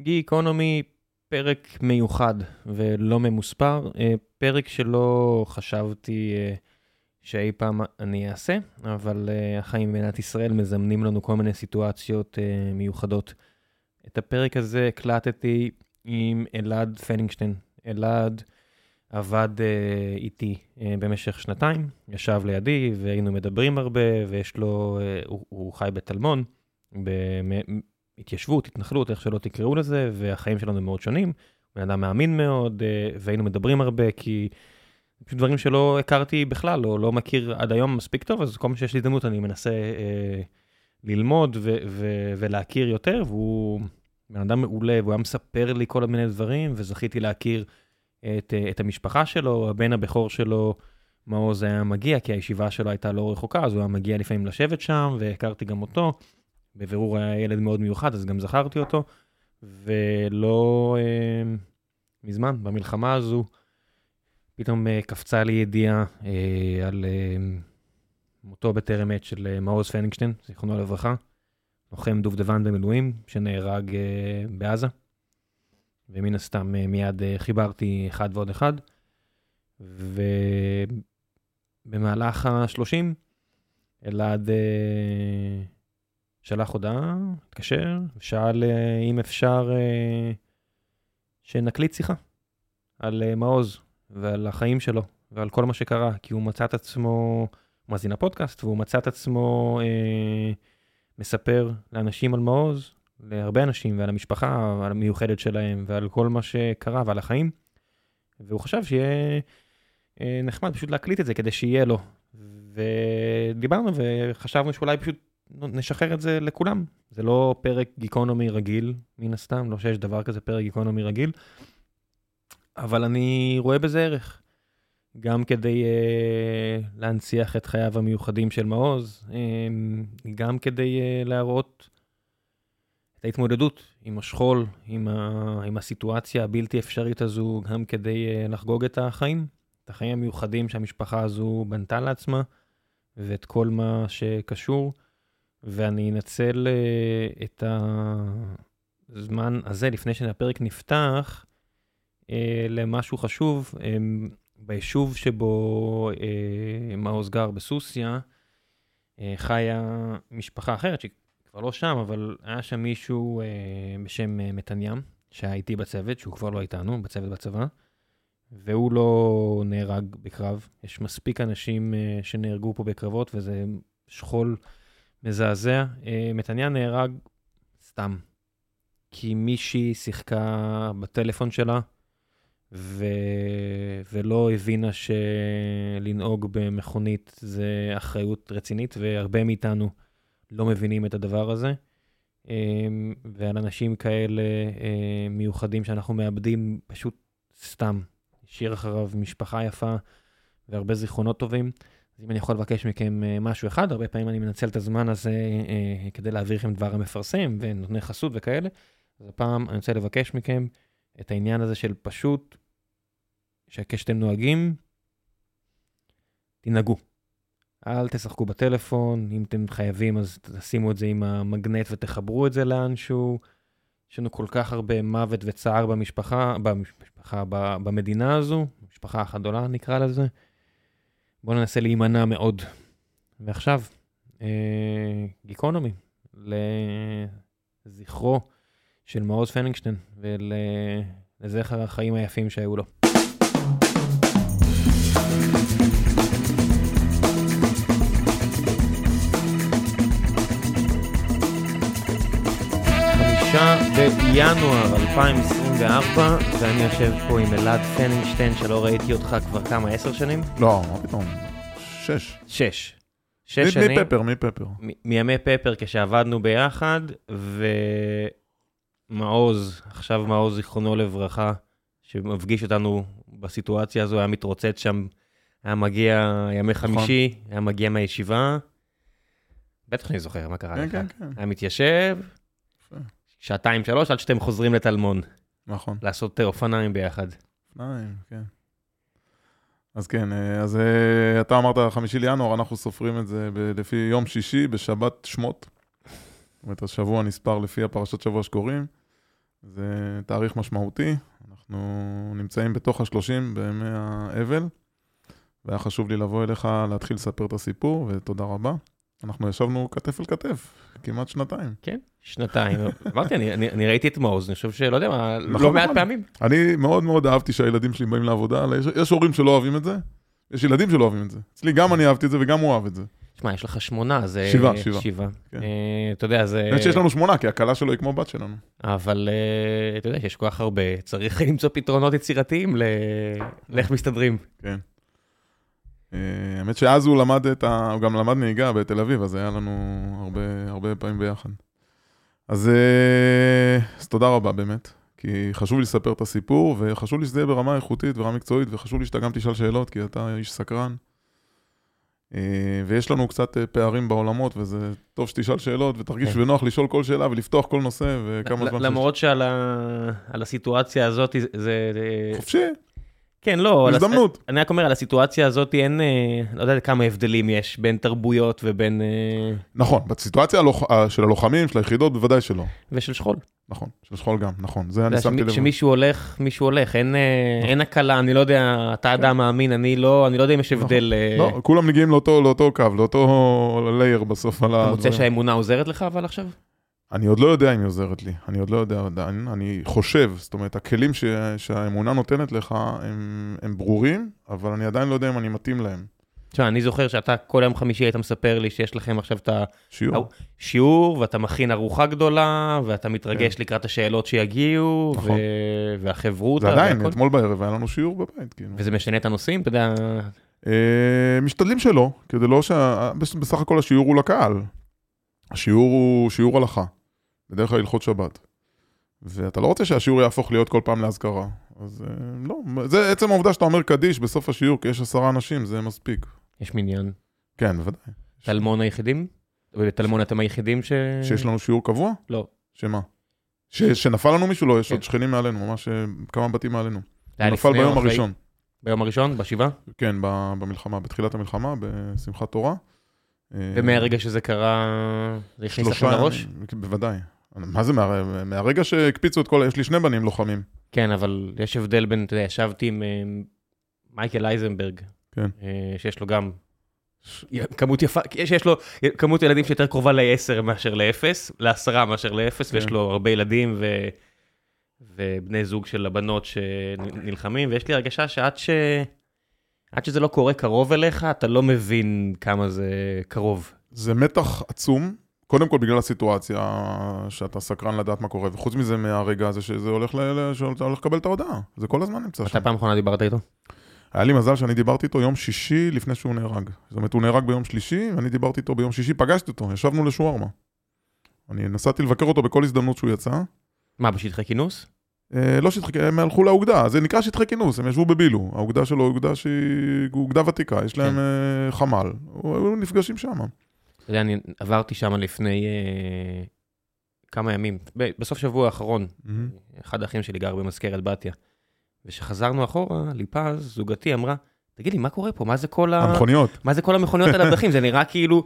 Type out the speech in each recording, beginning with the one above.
גיקונומי, פרק מיוחד ולא ממוספר, אה, פרק שלא חשבתי אה, שאי פעם אני אעשה, אבל אה, החיים במדינת ישראל מזמנים לנו כל מיני סיטואציות מיוחדות. את הפרק הזה הקלטתי עם אלעד פנינגשטיין. אלעד עבד איתי במשך שנתיים, ישב לידי והיינו מדברים הרבה, ויש לו, הוא, הוא חי בטלמון. התיישבות, התנחלות, איך שלא תקראו לזה, והחיים שלנו מאוד שונים. בן אדם מאמין מאוד, אה, והיינו מדברים הרבה, כי פשוט דברים שלא הכרתי בכלל, או לא מכיר עד היום מספיק טוב, אז כל מה שיש לי הזדמנות אני מנסה אה, ללמוד ו- ו- ולהכיר יותר, והוא בן אדם מעולה, והוא היה מספר לי כל מיני דברים, וזכיתי להכיר את, את המשפחה שלו, הבן הבכור שלו, מעוז היה מגיע, כי הישיבה שלו הייתה לא רחוקה, אז הוא היה מגיע לפעמים לשבת שם, והכרתי גם אותו. בבירור היה ילד מאוד מיוחד, אז גם זכרתי אותו, ולא אה, מזמן, במלחמה הזו, פתאום אה, קפצה לי ידיעה אה, על אה, מותו בטרם עת של אה, מעוז פנינגשטיין, זיכרונו לברכה, לוחם דובדבן במילואים, שנהרג אה, בעזה, ומן הסתם אה, מיד אה, חיברתי אחד ועוד אחד, ובמהלך השלושים, אלעד... אה, שלח הודעה, התקשר, שאל אה, אם אפשר אה, שנקליט שיחה על אה, מעוז ועל החיים שלו ועל כל מה שקרה, כי הוא מצא את עצמו, הוא מאזין לפודקאסט, והוא מצא את עצמו אה, מספר לאנשים על מעוז, להרבה אנשים, ועל המשפחה המיוחדת שלהם, ועל כל מה שקרה ועל החיים, והוא חשב שיהיה אה, נחמד פשוט להקליט את זה כדי שיהיה לו. ודיברנו וחשבנו שאולי פשוט נשחרר את זה לכולם. זה לא פרק גיקונומי רגיל, מן הסתם, לא שיש דבר כזה פרק גיקונומי רגיל, אבל אני רואה בזה ערך. גם כדי uh, להנציח את חייו המיוחדים של מעוז, um, גם כדי uh, להראות את ההתמודדות עם השכול, עם, ה, עם הסיטואציה הבלתי אפשרית הזו, גם כדי uh, לחגוג את החיים, את החיים המיוחדים שהמשפחה הזו בנתה לעצמה, ואת כל מה שקשור. ואני אנצל uh, את הזמן הזה, לפני שהפרק נפתח, uh, למשהו חשוב. Um, ביישוב שבו uh, מעוז גר, בסוסיא, uh, חיה משפחה אחרת, שהיא כבר לא שם, אבל היה שם מישהו uh, בשם uh, מתניאם, שהיה איתי בצוות, שהוא כבר לא איתנו, בצוות בצבא, והוא לא נהרג בקרב. יש מספיק אנשים שנהרגו פה בקרבות, וזה שכול מזעזע. אה, מתניה נהרג סתם, כי מישהי שיחקה בטלפון שלה, ו... ולא הבינה שלנהוג במכונית זה אחריות רצינית, והרבה מאיתנו לא מבינים את הדבר הזה. אה, ועל אנשים כאלה אה, מיוחדים שאנחנו מאבדים פשוט סתם. השאיר אחריו משפחה יפה והרבה זיכרונות טובים. אז אם אני יכול לבקש מכם אה, משהו אחד, הרבה פעמים אני מנצל את הזמן הזה אה, כדי להעביר לכם דבר המפרסם ונותני חסות וכאלה, אז הפעם אני רוצה לבקש מכם את העניין הזה של פשוט, שכשאתם נוהגים, תנהגו. אל תשחקו בטלפון, אם אתם חייבים אז תשימו את זה עם המגנט ותחברו את זה לאנשהו. יש לנו כל כך הרבה מוות וצער במשפחה, במשפחה, במדינה הזו, משפחה אחת גדולה נקרא לזה. בואו ננסה להימנע מאוד. ועכשיו, אה, גיקונומי, לזכרו של מעוז פנינגשטיין ולזכר החיים היפים שהיו לו. בינואר 2024, ואני יושב פה עם אלעד פנינגשטיין, שלא ראיתי אותך כבר כמה, עשר שנים? לא, מה פתאום, שש. שש. שש שנים. מפפר, מפפר. מימי פפר כשעבדנו ביחד, ומעוז, עכשיו מעוז זיכרונו לברכה, שמפגיש אותנו בסיטואציה הזו, היה מתרוצץ שם, היה מגיע ימי נכון. חמישי, היה מגיע מהישיבה. בטח אני זוכר מה קרה כן, לך. כן, כן. היה מתיישב, שעתיים, שלוש, עד שאתם חוזרים לטלמון. נכון. לעשות אופניים ביחד. אופניים, כן. אז כן, אה, אז אה, אתה אמרת חמישי לינואר, אנחנו סופרים את זה ב- לפי יום שישי בשבת שמות. זאת אומרת, השבוע נספר לפי הפרשת שבוע שקוראים. זה תאריך משמעותי, אנחנו נמצאים בתוך השלושים בימי האבל, והיה חשוב לי לבוא אליך להתחיל לספר את הסיפור, ותודה רבה. אנחנו ישבנו כתף אל כתף, כמעט שנתיים. כן, שנתיים. אמרתי, אני, אני, אני ראיתי את מעוז, אני חושב שלא יודע מה, נכון, לא מעט נכון. פעמים. אני מאוד מאוד אהבתי שהילדים שלי באים לעבודה, יש, יש הורים שלא אוהבים את זה, יש ילדים שלא אוהבים את זה. אצלי גם אני אהבתי את זה וגם הוא אהב את זה. תשמע, יש לך שמונה, זה... שבעה, שבעה. שבעה. כן. אה, אתה יודע, זה... האמת שיש לנו שמונה, כי הכלה שלו היא כמו בת שלנו. אבל אה, אתה יודע, יש כל כך הרבה, צריך למצוא פתרונות יצירתיים. לאיך מסתדרים. כן. אה, האמת שאז הוא למד את ה... הוא גם למד נהיגה בתל אביב, אז היה לנו הרבה, הרבה פעמים ביחד. אז, אה, אז תודה רבה באמת, כי חשוב לי לספר את הסיפור, וחשוב לי שזה יהיה ברמה איכותית ורמה מקצועית, וחשוב לי שאתה גם תשאל שאלות, כי אתה איש סקרן. אה, ויש לנו קצת פערים בעולמות, וזה טוב שתשאל שאלות, ותרגיש כן. בנוח לשאול כל שאלה ולפתוח כל נושא, וכמה זמן... למרות שעל ה- הסיטואציה הזאת, זה-. שיש. חופשי, כן, לא, על הזדמנות. אני רק אומר, על הסיטואציה הזאת אין, אה, לא יודע כמה הבדלים יש בין תרבויות ובין... אה, נכון, בסיטואציה הלוח... של הלוחמים, של היחידות, בוודאי שלא. ושל שכול. נכון, של שכול גם, נכון. זה אני שמתי לב. שמישהו הולך, מישהו הולך, אין, אה, אין הקלה, אני לא יודע, אתה אדם מאמין, אני לא, אני לא יודע אם יש הבדל. אה, לא, כולם מגיעים לאותו, לאותו קו, לאותו לייר בסוף על אתה מוצא. שהאמונה עוזרת לך אבל עכשיו? אני עוד לא יודע אם היא עוזרת לי, אני עוד לא יודע עדיין, אני חושב, זאת אומרת, הכלים ש... שהאמונה נותנת לך הם, הם ברורים, אבל אני עדיין לא יודע אם אני מתאים להם. תשמע, אני זוכר שאתה כל יום חמישי היית מספר לי שיש לכם עכשיו את שיעור. השיעור, ואתה מכין ארוחה גדולה, ואתה מתרגש לקראת השאלות שיגיעו, כן. נכון. ו... והחברותה, זה עדיין, והכל. אתמול בערב היה לנו שיעור בבית, כאילו. וזה משנה את הנושאים, אתה יודע, אה, משתדלים שלא, כדי לא ש... בס- בסך הכל השיעור הוא לקהל. השיעור הוא שיעור הלכה, בדרך כלל הלכות שבת. ואתה לא רוצה שהשיעור יהפוך להיות כל פעם לאזכרה. אז אה, לא, זה עצם העובדה שאתה אומר קדיש בסוף השיעור, כי יש עשרה אנשים, זה מספיק. יש מניין. כן, בוודאי. טלמון היחידים? בטלמון אתם היחידים ש... שיש לנו שיעור קבוע? לא. שמה? ש... שנפל לנו מישהו? לא, יש כן. עוד שכנים מעלינו, ממש אה, כמה בתים מעלינו. הוא נפל ביום אחרי? הראשון. ביום הראשון? בשבעה? כן, ב- במלחמה, בתחילת המלחמה, בשמחת תורה. אה, ומהרגע שזה קרה, זה הכניס לכם לראש? בוודאי. מה זה מה, מהרגע שהקפיצו את כל... יש לי שני בנים לוחמים. כן, אבל יש הבדל בין, אתה יודע, ישבתי עם אה, מייקל אייזנברג, כן. אה, שיש לו גם כמות יפה, שיש לו כמות ילדים שיותר קרובה ל-10 מאשר ל-0, לעשרה מאשר ל-0, ויש כן. לו הרבה ילדים ו... ובני זוג של הבנות שנלחמים, ויש לי הרגשה שעד ש... עד שזה לא קורה קרוב אליך, אתה לא מבין כמה זה קרוב. זה מתח עצום, קודם כל בגלל הסיטואציה, שאתה סקרן לדעת מה קורה, וחוץ מזה מהרגע הזה שזה הולך, ל... שאתה הולך לקבל את ההודעה. זה כל הזמן נמצא שם. מתי פעם אחרונה דיברת איתו? היה לי מזל שאני דיברתי איתו יום שישי לפני שהוא נהרג. זאת אומרת, הוא נהרג ביום שלישי, ואני דיברתי איתו ביום שישי, פגשתי אותו, ישבנו לשווארמה. אני נסעתי לבקר אותו בכל הזדמנות שהוא יצא. מה, בשטחי כינוס? אה, לא שטחי, הם הלכו לאוגדה, זה נקרא שטחי כינוס, הם ישבו בבילו. האוגדה שלו היא אוגדה שהיא אוגדה ותיקה, יש להם כן. אה, חמ"ל. היו נפגשים שם. אתה יודע, אני עברתי שם לפני אה, כמה ימים, ב- בסוף שבוע האחרון, אחד האחים שלי גר במזכרת בתיה. וכשחזרנו אחורה, ליפז, זוגתי, אמרה, תגיד לי, מה קורה פה? מה זה כל, ה... המכוניות. מה זה כל המכוניות על הדרכים? זה נראה כאילו...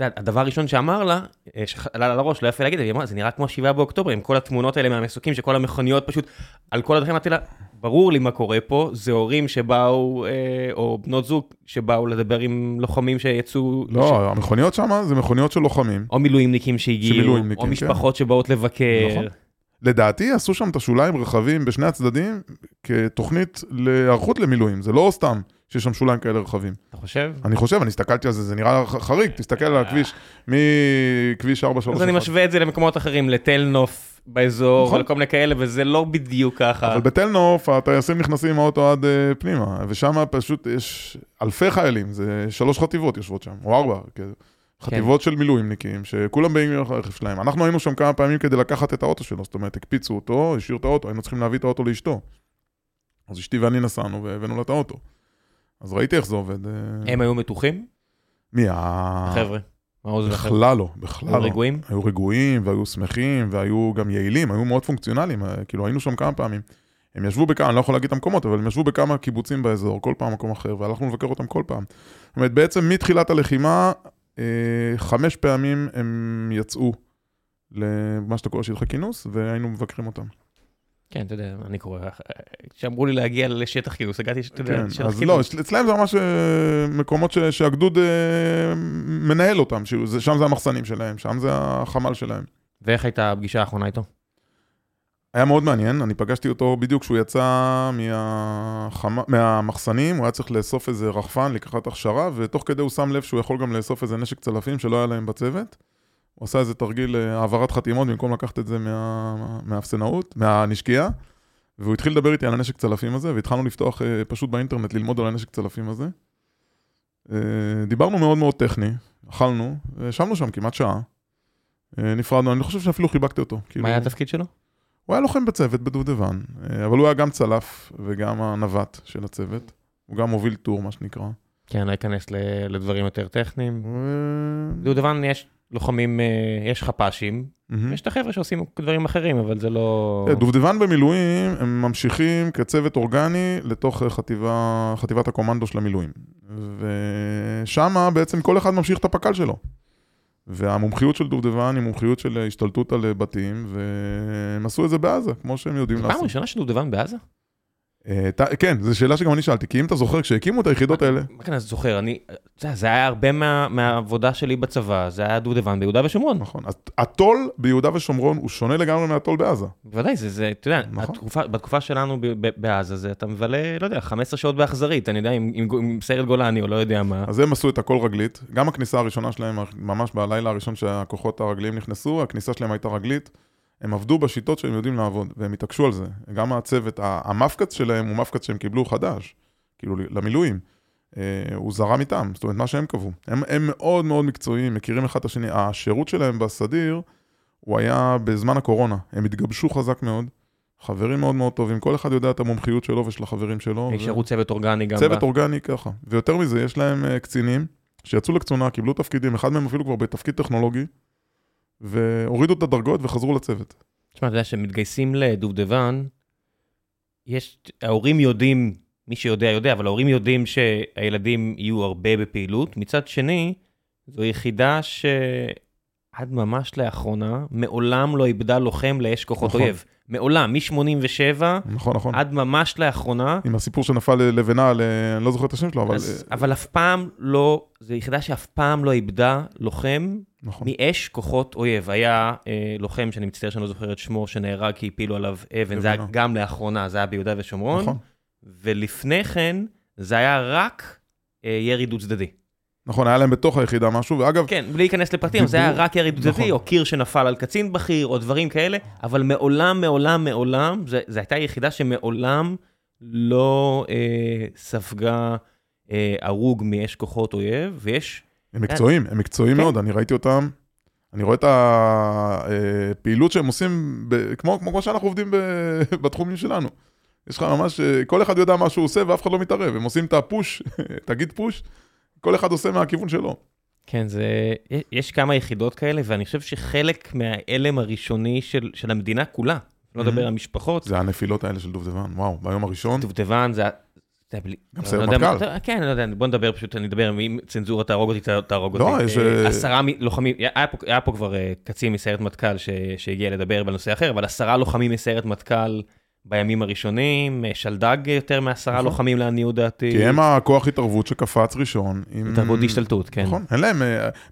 אתה יודע, הדבר הראשון שאמר לה, אה, שעלה לה לראש, לא יפה להגיד, היא אמרה, זה נראה כמו 7 באוקטובר, עם כל התמונות האלה מהמסוקים, שכל המכוניות פשוט על כל הדרכים, אמרתי לה, ברור לי מה קורה פה, זה הורים שבאו, אה, או בנות זוג שבאו לדבר עם לוחמים שיצאו, ש- לא, המכוניות שם זה מכוניות של לוחמים. או מילואימניקים שהגיעו, או כן. משפחות שבאות לבקר. נכון. לדעתי עשו שם את השוליים רחבים בשני הצדדים כתוכנית להיערכות למילואים, זה לא סתם שיש שם שוליים כאלה רחבים. אתה חושב? אני חושב, אני הסתכלתי על זה, זה נראה חריג, תסתכל על הכביש מכביש 431. אז אני משווה את זה למקומות אחרים, לתל נוף באזור, נכון. ולכל מיני כאלה, וזה לא בדיוק ככה. אבל בתל נוף הטייסים נכנסים עם האוטו עד uh, פנימה, ושם פשוט יש אלפי חיילים, זה שלוש חטיבות יושבות שם, או ארבע, כן. חטיבות של מילואימניקים, שכולם באים עם הרכב שלהם. אנחנו היינו שם כמה פעמים כדי לקחת את האוטו שלו, זאת אומרת, הקפיצו אותו, השאירו את האוטו, היינו צריכים להביא את האוטו לאשתו. אז אשתי ואני נסענו והבאנו לה את האוטו. אז ראיתי איך זה עובד. אה, הם היו מתוחים, מי? ה- חבר'ה? מעוז והחבר'ה. בכלל לא, בכלל היו לא. רגועים? היו רגועים והיו שמחים והיו גם יעילים, היו מאוד פונקציונליים, אה, כאילו היינו שם כמה פעמים. הם ישבו בכמה, אני לא יכול להגיד את המקומות, אבל הם ישבו בכמה קיבוצים באזור, כל פעם מקום אחר, והלכנו לבקר אותם כל פעם. זאת אומרת, בעצם מתחילת הלחימה, אה, חמש פעמים הם יצאו למה שאתה קורא שטחי כינוס, והיינו מבקרים אותם. כן, אתה יודע, אני קורא, כשאמרו לי להגיע לשטח כינוס, הגעתי, אתה יודע, כן, שטח אז כינוס. לא, אצלם זה ממש אה, מקומות ש- שהגדוד אה, מנהל אותם, כאילו, שם זה המחסנים שלהם, שם זה החמ"ל שלהם. ואיך הייתה הפגישה האחרונה איתו? היה מאוד מעניין, אני פגשתי אותו בדיוק כשהוא יצא מהחמ... מהמחסנים, הוא היה צריך לאסוף איזה רחפן לקראת הכשרה, ותוך כדי הוא שם לב שהוא יכול גם לאסוף איזה נשק צלפים שלא היה להם בצוות. הוא עשה איזה תרגיל אה, העברת חתימות במקום לקחת את זה מה... מהאפסנאות, מהנשקייה, והוא התחיל לדבר איתי על הנשק צלפים הזה, והתחלנו לפתוח אה, פשוט באינטרנט ללמוד על הנשק צלפים הזה. אה, דיברנו מאוד מאוד טכני, אכלנו, ישבנו שם כמעט שעה. נפרדנו, אני חושב שאפילו חיבקתי אותו. כאילו- מה היה התפקיד שלו? הוא היה לוחם בצוות בדובדבן, אבל הוא היה גם צלף וגם הנווט של הצוות. הוא גם מוביל טור, מה שנקרא. כן, לא אכנס לדברים יותר טכניים. דודבן יש לוחמים, אה, יש חפ"שים, מהמם. יש את החבר'ה שעושים דברים אחרים, אבל זה לא... כן, דובדבן במילואים, הם ממשיכים כצוות אורגני לתוך אה, חטיבה, חטיבת הקומנדו של המילואים. ושם בעצם כל אחד ממשיך את הפק"ל שלו. והמומחיות של דובדבן היא מומחיות של אה, השתלטות על אה, בתים, והם עשו את זה בעזה, כמו שהם יודעים זו פעם לעשות. ראשונה שדודבן בעזה? אה, כן, זו שאלה שגם אני שאלתי, כי אם אתה זוכר, כשהקימו את היחידות האלה, מה כן, אז זוכר, אני, זה היה הרבה מה- מהעבודה שלי בצבא, זה היה דודבן ביהודה ושומרון. נכון, אז הטול ביהודה ושומרון הוא שונה לגמרי מהטול בעזה. בוודאי, זה, אתה יודע, נכון. בתקופה שלנו בעזה, זה אתה מבלה, לא יודע, 15 שעות באכזרית, אני יודע, עם סיירת גולני או לא יודע מה. אז הם עשו את הכל רגלית, גם הכניסה הראשונה שלהם, ממש בלילה הראשון שהכוחות הרגליים נכנסו, הכניסה שלהם הייתה רגלית. הם עבדו בשיטות שהם יודעים לעבוד, והם התעקשו על זה. גם הצוות, המפקץ שלהם הוא מפקץ שהם קיבלו חדש, כאילו למילואים. אה, הוא זרם איתם, זאת אומרת, מה שהם קבעו. הם, הם מאוד מאוד מקצועיים, מכירים אחד את השני. השירות שלהם בסדיר, הוא היה בזמן הקורונה. הם התגבשו חזק מאוד, חברים מאוד מאוד טובים, כל אחד יודע את המומחיות שלו ושל החברים שלו. יש ו- צוות אורגני גם. צוות ב- אורגני ככה. ויותר מזה, יש להם אה, קצינים שיצאו לקצונה, קיבלו תפקידים, אחד מהם אפילו כבר בתפקיד טכנולוגי, והורידו את הדרגות וחזרו לצוות. תשמע, אתה יודע, כשמתגייסים לדובדבן, יש, ההורים יודעים, מי שיודע יודע, אבל ההורים יודעים שהילדים יהיו הרבה בפעילות. מצד שני, זו יחידה שעד ממש לאחרונה, מעולם לא איבדה לוחם לאש כוחות נכון. אויב. מעולם, מ-87 נכון, נכון. עד ממש לאחרונה, עם הסיפור שנפל לבנה, ל- אני לא זוכר את השם שלו, אבל... אז, אה, אבל אף פעם לא, זו יחידה שאף פעם לא איבדה לוחם נכון. מאש כוחות אויב. היה אה, לוחם, שאני מצטער שאני לא זוכר את שמו, שנהרג כי הפילו עליו אבן, זה היה. גם לאחרונה, זה היה ביהודה ושומרון, נכון. ולפני כן, זה היה רק אה, ירי דו צדדי. נכון, היה להם בתוך היחידה משהו, ואגב, כן, בלי להיכנס לפרטים, זה היה רק ירי דו צדדי, נכון. או קיר שנפל על קצין בכיר, או דברים כאלה, אבל מעולם, מעולם, מעולם, זו הייתה יחידה שמעולם לא אה, ספגה אה, הרוג מאש כוחות אויב, ויש... הם מקצועיים, הם מקצועיים כן. מאוד, אני ראיתי אותם, אני רואה את הפעילות שהם עושים, ב- כמו כמו שאנחנו עובדים ב- בתחומים שלנו. יש לך ממש, אה, כל אחד יודע מה שהוא עושה ואף אחד לא מתערב, הם עושים את הפוש, תגיד פוש, כל אחד עושה מהכיוון שלו. כן, זה... יש- כמה יחידות כאלה, ואני חושב שחלק מההלם הראשוני של, של המדינה כולה, לא לדבר. על משפחות, זה הנפילות האלה של דובדבן, וואו, ביום הראשון, דובדבן זה... גם לא סיירת מה- מטכ"ל. כן, לא יודע, בוא נדבר פשוט, אני אדבר, אם צנזורה תהרוג אותי, תהרוג לא, אותי. יש, אה, אה, עשרה לוחמים, היה פה- כבר אה, קצין מסיירת מטכ"ל שהגיע לדבר בנושא אחר, אבל עשרה לוחמים מסיירת מטכ"ל בימים הראשונים, אה, שלדג יותר מעשרה נכון. לוחמים לעניות דעתי. כי הם הכוח התערבות שקפץ ראשון. תרבות השתלטות, כן. נכון, אין להם,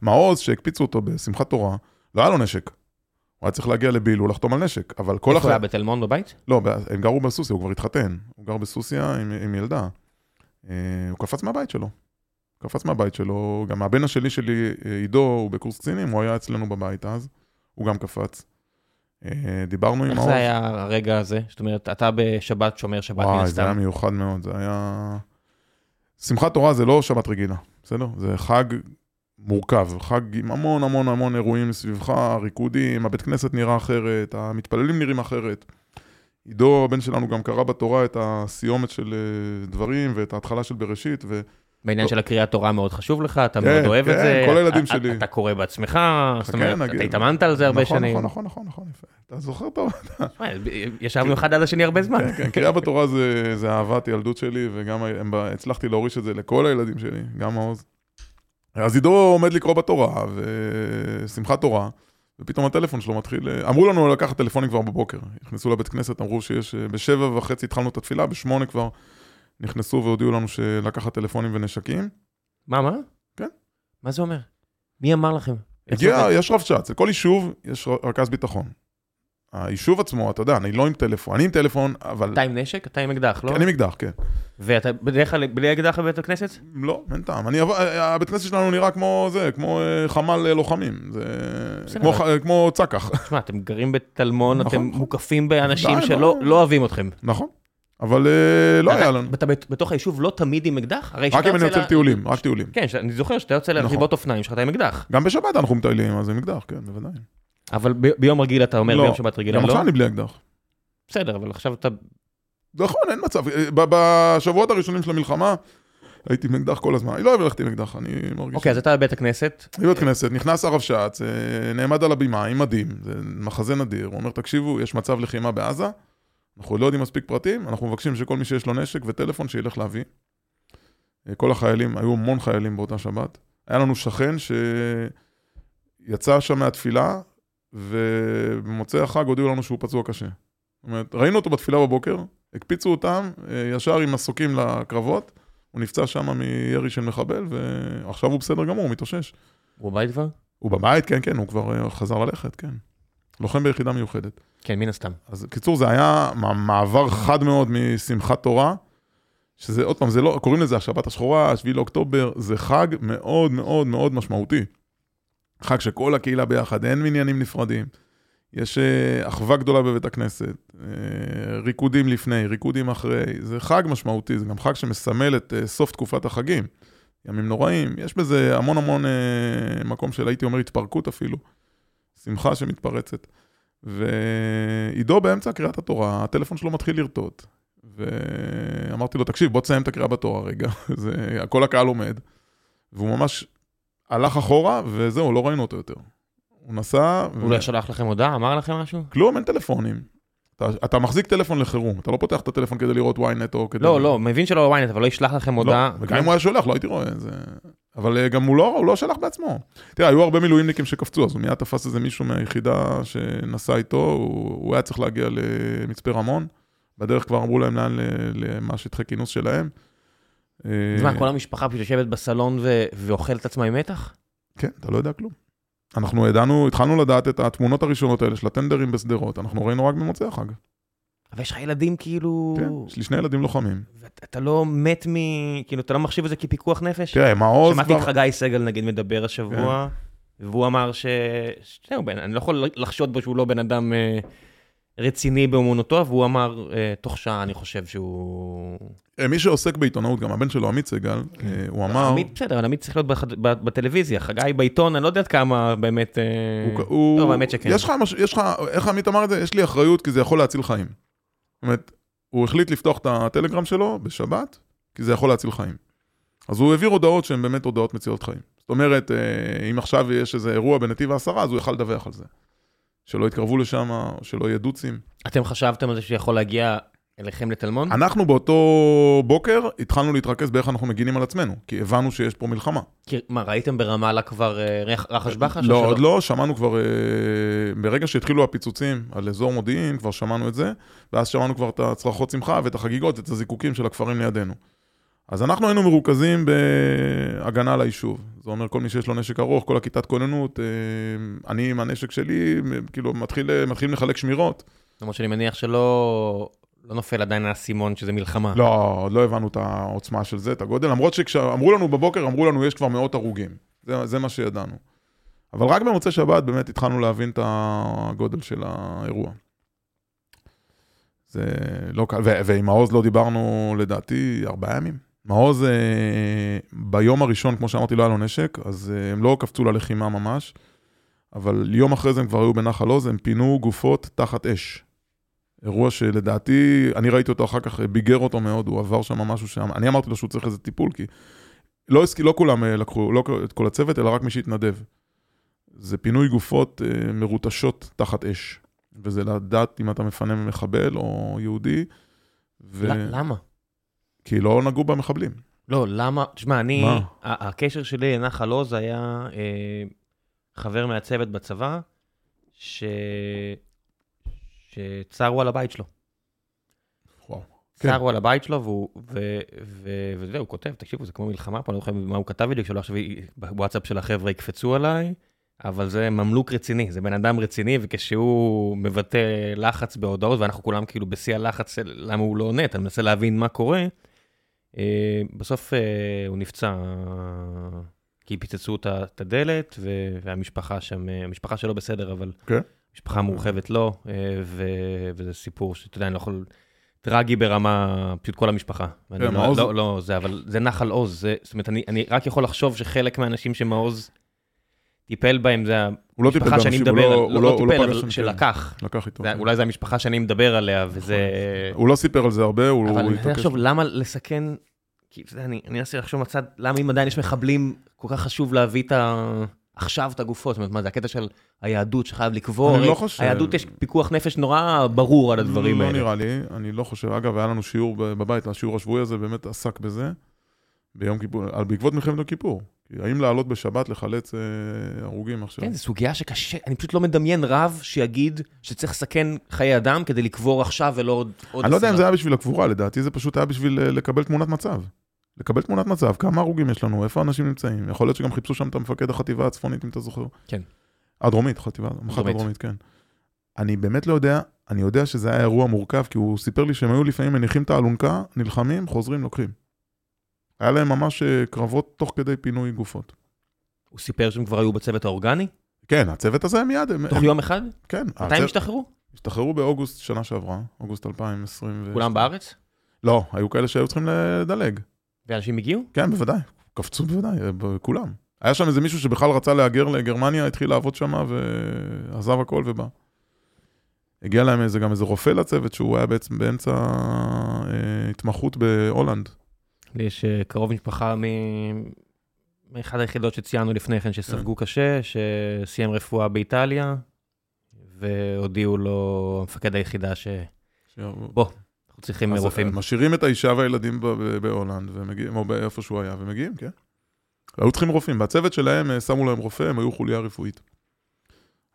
מעוז שהקפיצו אותו בשמחת תורה, לא היה לו נשק. הוא היה צריך להגיע לבילול, לחתום על נשק, אבל כל איפה הוא אחר... היה בתל מונד בבית? לא, הם גרו בסוסיה, הוא כבר התחתן. הוא גר בסוסיה עם, עם ילדה. אה, הוא קפץ מהבית שלו. קפץ מהבית שלו, גם הבן השלי שלי, אה, עידו, הוא בקורס קצינים, הוא היה אצלנו בבית אז, הוא גם קפץ. אה, דיברנו עם איך זה היה הרגע הזה? זאת אומרת, אתה בשבת שומר שבת מן וואי, זה היה הסתם. מיוחד מאוד, זה היה... שמחת תורה זה לא שבת רגילה, בסדר? זה חג מורכב, חג עם המון המון המון אירועים מסביבך, ריקודים, הבית כנסת נראה אחרת, המתפללים נראים אחרת. עידו, הבן שלנו, גם קרא בתורה את הסיומת של אה, דברים ואת ההתחלה של בראשית, ו... בעניין לא. של הקריאת תורה מאוד חשוב לך, אתה כן, מאוד אוהב את כן, זה. כל הילדים שלי. אתה קורא בעצמך, זאת אומרת, נגיד. אתה התאמנת על זה הרבה נכון, שנים. נכון, נכון, נכון, נכון, יפה. אתה זוכר טוב. ישבנו אחד על השני הרבה זמן. כן, כן, קריאה בתורה זה, זה אהבת ילדות שלי, וגם הם, ב- הצלחתי להוריש את זה לכל הילדים שלי, גם מעוז. אז עידו עומד לקרוא בתורה, ושמחת תורה, ופתאום הטלפון שלו מתחיל... אמרו לנו לקחת טלפונים כבר בבוקר. נכנסו לבית כנסת, אמרו שיש... אה, בשבע וחצי התחלנו את התפילה, בשמונה כבר נכנסו והודיעו לנו שלקחת טלפונים ונשקים. מה, מה? כן. מה זה אומר? מי אמר לכם? הגיע? יש רבש"ץ, לכל יישוב יש רכז ביטחון. היישוב עצמו, אתה יודע, אני לא עם טלפון, אני עם טלפון, אבל... אתה עם נשק? אתה עם אקדח, לא? אני עם אקדח, כן. ואתה בדרך כלל בלי אקדח בבית הכנסת? לא, אין טעם. אני, אבוא- הבית כנסת שלנו נראה כמו זה, כמו אה, חמ"ל אה, לוחמים. זה כמו, כמו צקח. תשמע, אתם גרים בטלמון, נכון, אתם נכון. מוקפים באנשים שלא לא. אוהבים אתכם. נכון. אבל אה, לא היה לנו. אתה בת- בתוך היישוב לא תמיד עם אקדח? רק אם אני יוצא לטיולים, רק טיולים. כן, אני זוכר שאתה יוצא לרכיבות אופניים שלך, אתה עם אקדח. גם בשבת אנחנו מטיילים, אז עם אקדח, כן, בוודאי. אבל ביום רגיל אתה אומר, לא. ביום שבת רגילה גם לא? עכשיו אני בלי אקדח. בסדר, אבל עכשיו אתה... נכון, אין מצב. אה, בשבועות הראשונים של המלחמה, הייתי עם אקדח כל הזמן. אני לא אוהב ללכת עם אקדח, אני מרגיש... אוקיי, אז אתה בבית הכנסת, בבית כנסת, נכנס הרבש"ץ, אה, נעמד על הבימה עם מדים, זה מחזה נדיר, הוא אומר, תקשיבו, יש מצב לחימה בעזה, אנחנו לא יודעים מספיק פרטים, אנחנו מבקשים שכל מי שיש לו נשק וטלפון, שילך להביא. אה, כל החיילים, היו המון חיילים באותה שבת. היה לנו שכן שיצא שם מהתפילה, ובמוצאי החג הודיעו לנו שהוא פצוע קשה. זאת אומרת, ראינו אותו בתפילה בבוקר, הקפיצו אותם, אה, ישר עם מסוקים לקרבות, הוא נפצע שם מירי של מחבל, ועכשיו הוא בסדר גמור, הוא מתאושש. הוא בבית כבר? הוא בבית, כן, כן, הוא כבר אה, חזר ללכת, כן. לוחם ביחידה מיוחדת. כן, מן הסתם. אז קיצור, זה היה מעבר חד מאוד משמחת תורה, שזה, עוד פעם, זה לא, קוראים לזה השבת השחורה, 7 לאוקטובר, זה חג מאוד מאוד מאוד משמעותי. חג שכל הקהילה ביחד, אין מניינים נפרדים. יש אה, אחווה גדולה בבית הכנסת, אה, ריקודים לפני, ריקודים אחרי, זה חג משמעותי, זה גם חג שמסמל את אה, סוף תקופת החגים. ימים נוראים, יש בזה המון המון מקום של הייתי אומר התפרקות אפילו, שמחה שמתפרצת. ועידו באמצע קריאת התורה, הטלפון שלו מתחיל לרטוט. ואמרתי לו, תקשיב, בוא תסיים את הקריאה בתורה רגע, זה, כל הקהל עומד. והוא ממש הלך אחורה, וזהו, לא ראינו אותו יותר. הוא נסע, הוא לא שלח לכם הודעה? אמר לכם משהו? כלום, אין טלפונים. אתה, אתה מחזיק טלפון לחירום, אתה לא פותח את הטלפון כדי לראות ynet או כדי... לא, לא, מבין שלא בוויינט, אבל לא ישלח לכם הודעה. לא, וגם אם הוא היה שולח, לא הייתי רואה את זה. אבל אה, גם הוא לא, הוא לא שלח בעצמו. תראה, היו הרבה מילואימניקים שקפצו, אז הוא מיד תפס איזה מישהו מהיחידה שנסע איתו, הוא, הוא היה צריך להגיע למצפה רמון. בדרך כבר אמרו להם לאן, למה שטחי כינוס שלהם. אז מה, כל המשפחה פשוט יושבת בסלון ואוכלת עצמה עם מתח? כן, אתה לא יודע כלום. אנחנו ידענו, התחלנו לדעת את התמונות הראשונות האלה של הטנדרים בשדרות, אנחנו ראינו רק במוצאי החג. אבל יש לך ילדים כאילו... כן, יש לי שני ילדים לוחמים. ואתה לא מת מ... כאילו, אתה לא מחשיב את זה כפיקוח נפש? תראה, מעוז שמעתי את. חגי סגל נגיד מדבר השבוע, והוא אמר ש... זהו, אני לא יכול לחשוד בו שהוא לא בן אדם אה, רציני באמונותו, והוא אמר, אה, תוך שעה אני חושב שהוא... אה, מי שעוסק בעיתונאות, גם הבן שלו, עמית סגל, אה, הוא אמר... עמית, בסדר, אבל עמית צריך להיות בטלוויזיה, חגי בעיתון, אני לא יודע עד כמה באמת... הוא-. טוב, האמת שכן. יש לך, איך עמית אמר את זה? יש לי אחריות כי זה יכול להציל חיים. זאת אומרת, הוא החליט לפתוח את הטלגרם שלו בשבת, כי זה יכול להציל חיים. אז הוא העביר הודעות שהן באמת הודעות מצילות חיים. זאת אומרת, אם עכשיו יש איזה אירוע בנתיב העשרה, אז הוא יכל לדווח על זה. שלא יתקרבו לשם, או שלא יהיה דוצים. אתם חשבתם על זה שיכול להגיע אליכם לטלמון? אנחנו באותו בוקר התחלנו להתרכז באיך אנחנו מגינים על עצמנו, כי הבנו שיש פה מלחמה. כי- מה, ראיתם ברמאללה כבר אה, רח- רחש בחש? או לא? עוד לא, שמענו כבר, אה, ברגע שהתחילו הפיצוצים על אזור מודיעין, כבר שמענו את זה, ואז שמענו כבר את הצרחות שמחה ואת החגיגות, את הזיקוקים של הכפרים לידינו. אז אנחנו היינו מרוכזים בהגנה על היישוב. זה אומר כל מי שיש לו נשק ארוך, כל הכיתת כוננות, אה, אני עם הנשק שלי, כאילו, מתחיל, מתחיל לחלק שמירות. למרות שאני מניח שלא לא נופל עדיין האסימון שזה מלחמה. לא, עוד לא הבנו את העוצמה של זה, את הגודל, למרות שכשאמרו לנו בבוקר, אמרו לנו יש כבר מאות הרוגים. זה, זה מה שידענו. אבל רק במוצאי שבת באמת התחלנו להבין את הגודל של האירוע. זה לא קל, ועם מעוז לא דיברנו לדעתי ארבעה ימים. מעוז, אה, ביום הראשון, כמו שאמרתי, לא היה לו נשק, אז אה, הם לא קפצו ללחימה ממש, אבל יום אחרי זה הם כבר היו בנחל עוז, הם פינו גופות תחת אש. אירוע שלדעתי, אני ראיתי אותו אחר כך, ביגר אותו מאוד, הוא עבר שם משהו שם, אני אמרתי לו שהוא צריך איזה טיפול, כי לא, הסכ- לא כולם אה, לקחו, לא את כל הצוות, אלא רק מי שהתנדב. זה פינוי גופות אה, מרוטשות תחת אש, וזה לדעת אם אתה מפנה מחבל או יהודי, ו... למה? כי לא נגעו במחבלים. לא, למה? תשמע, אני... מה? הקשר שלי לנחל עוז היה אה, חבר מהצוות בצבא, ש... שצרו על הבית שלו. וואו. כן. צרו על הבית שלו, והוא, ו, ו, וזהו, הוא כותב, תקשיבו, זה כמו מלחמה פה, אני לא זוכר מה הוא כתב בדיוק, שלא עכשיו בוואטסאפ של החבר'ה יקפצו עליי, אבל זה ממלוק רציני, זה בן אדם רציני, וכשהוא מבטא לחץ בהודעות, ואנחנו כולם כאילו בשיא הלחץ, למה הוא לא עונה, אתה מנסה להבין מה קורה, בסוף אה, הוא נפצע, כי פיצצו את הדלת, ו- והמשפחה שם, אה, המשפחה שלו בסדר, אבל כן. משפחה מורחבת לא, אה, וזה סיפור שאתה יודע, אני לא יכול... טרגי ברמה, פשוט כל המשפחה. כן, לא, מעוז- לא, לא, זה, אבל זה נחל עוז, זה, זאת אומרת, אני, אני רק יכול לחשוב שחלק מהאנשים שמעוז טיפל בהם, זה הוא לא טיפל באנשים, הוא מדבר, לא- הוא לא, לא- לא הוא לא טיפל, פגש אבל שלקח. לקח איתו. זה. אולי זה המשפחה שאני מדבר עליה, וזה... הוא לא סיפר על זה הרבה, הוא אבל הוא אני התעקש. לחשוב, למה לסכן, כי אני מנסה לחשוב מצד, למה אם עדיין יש מחבלים, כל כך חשוב להביא את ה... עכשיו את הגופות, זאת אומרת, מה זה הקטע של היהדות שחייב לקבור? אני לא חושב. היהדות יש פיקוח נפש נורא ברור על הדברים לא האלה. נראה לי, אני לא חושב. אגב, היה לנו שיעור בבית, השיעור השבועי הזה באמת עסק בזה, ביום כיפור, בעקבות מלחמת יום כיפור. האם לעלות בשבת לחלץ אה, הרוגים עכשיו? כן, זו סוגיה שקשה, אני פשוט לא מדמיין רב שיגיד שצריך לסכן חיי אדם כדי לקבור עכשיו ולא עוד עוד אני לא יודע אם. זה היה בשביל הקבורה, לדעתי זה פשוט היה בשביל אה, לקבל תמונת מצב. לקבל תמונת מצב, כמה הרוגים יש לנו, איפה אנשים נמצאים. יכול להיות שגם חיפשו שם את המפקד החטיבה הצפונית, אם אתה זוכר. כן. הדרומית, חטיבה, מח"ט דרומית. הדרומית, כן. אני באמת לא יודע, אני יודע שזה היה אירוע מורכב, כי הוא סיפר לי שהם היו לפעמים מניחים את האלונקה, נלחמים, חוזרים, לוקחים. היה להם ממש אה, קרבות תוך כדי פינוי גופות. הוא סיפר שהם כבר היו בצוות האורגני? כן, הצוות הזה מיד, הם, תוך הם, יום אחד? כן, מתי הם הצוות- השתחררו? השתחררו באוגוסט שנה שעברה, אוגוסט 2020. כולם בארץ? לא, היו כאלה שהיו צריכים לדלג. ואנשים הגיעו? כן, בוודאי, קפצו בוודאי, אה, כולם. היה שם איזה מישהו שבכלל רצה להגר לגרמניה, התחיל לעבוד שם ועזב הכל ובא. הגיע להם איזה, גם איזה רופא לצוות, שהוא היה בעצם באמצע אה, התמחות בהולנד. לי יש אה, קרוב משפחה מ- מאחד היחידות שציינו לפני כן, שספגו כן. קשה, שסיים רפואה באיטליה, והודיעו לו, מפקד היחידה, שבוא, אנחנו צריכים רופאים. משאירים את האישה והילדים בהולנד, ומגיעים, או באיפה שהוא היה, ומגיעים, כן. היו צריכים רופאים. בצוות שלהם אה, שמו להם רופא, הם היו חוליה רפואית.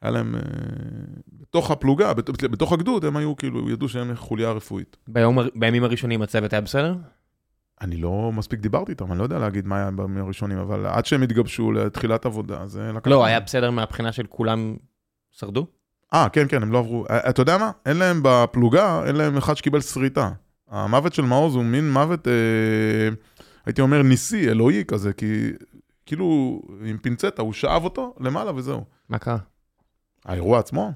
היה להם, אה, בתוך הפלוגה, בת- בתוך הגדוד, הם היו כאילו, ידעו שהם חוליה רפואית. ביום בימים הראשונים הצוות היה בסדר? אני לא מספיק דיברתי איתם, אני לא יודע להגיד מה היה בימים הראשונים, אבל עד שהם התגבשו לתחילת עבודה, זה לקח... לא, היה בסדר מהבחינה של כולם שרדו? אה, כן, כן, הם לא עברו... אה, אתה יודע מה? אין להם בפלוגה, אין להם אחד שקיבל שריטה. המוות של מעוז הוא מין מוות, אה, הייתי אומר, ניסי, אלוהי כזה, כי כאילו עם פינצטה, הוא שאב אותו למעלה וזהו. מה קרה? האירוע עצמו?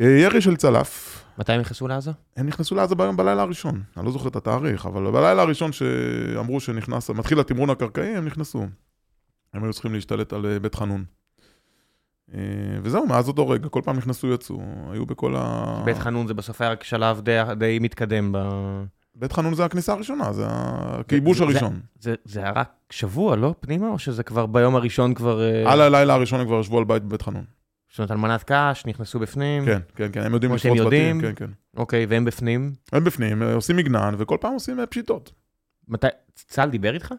אה, ירי של צלף, מתי הם נכנסו לעזה? הם נכנסו לעזה ביום בלילה הראשון, אני לא זוכר את התאריך, אבל בלילה הראשון שאמרו שנכנס, מתחיל התמרון הקרקעי, הם נכנסו. הם היו צריכים להשתלט על אה, בית חנון. אה, וזהו, מאז אותו רגע, כל פעם נכנסו, יצאו, היו בכל ה... בית חנון זה בסוף היה רק שלב די- די מתקדם ב... בית חנון זה הכניסה הראשונה, זה הכיבוש זה- הראשון. זה, זה היה רק שבוע, לא? פנימה? או שזה כבר ביום הראשון כבר... אה, על הלילה הראשון הם כבר ישבו על בית בבית חנון. זאת אומרת, אלמנת קש, נכנסו בפנים. כן, כן, כן, הם יודעים לפרוץ בתים, יודעים. כן, כן. אוקיי, והם בפנים. הם בפנים, אה, עושים מגנן, וכל פעם עושים אה, פשיטות. מתי... צה"ל דיבר איתך?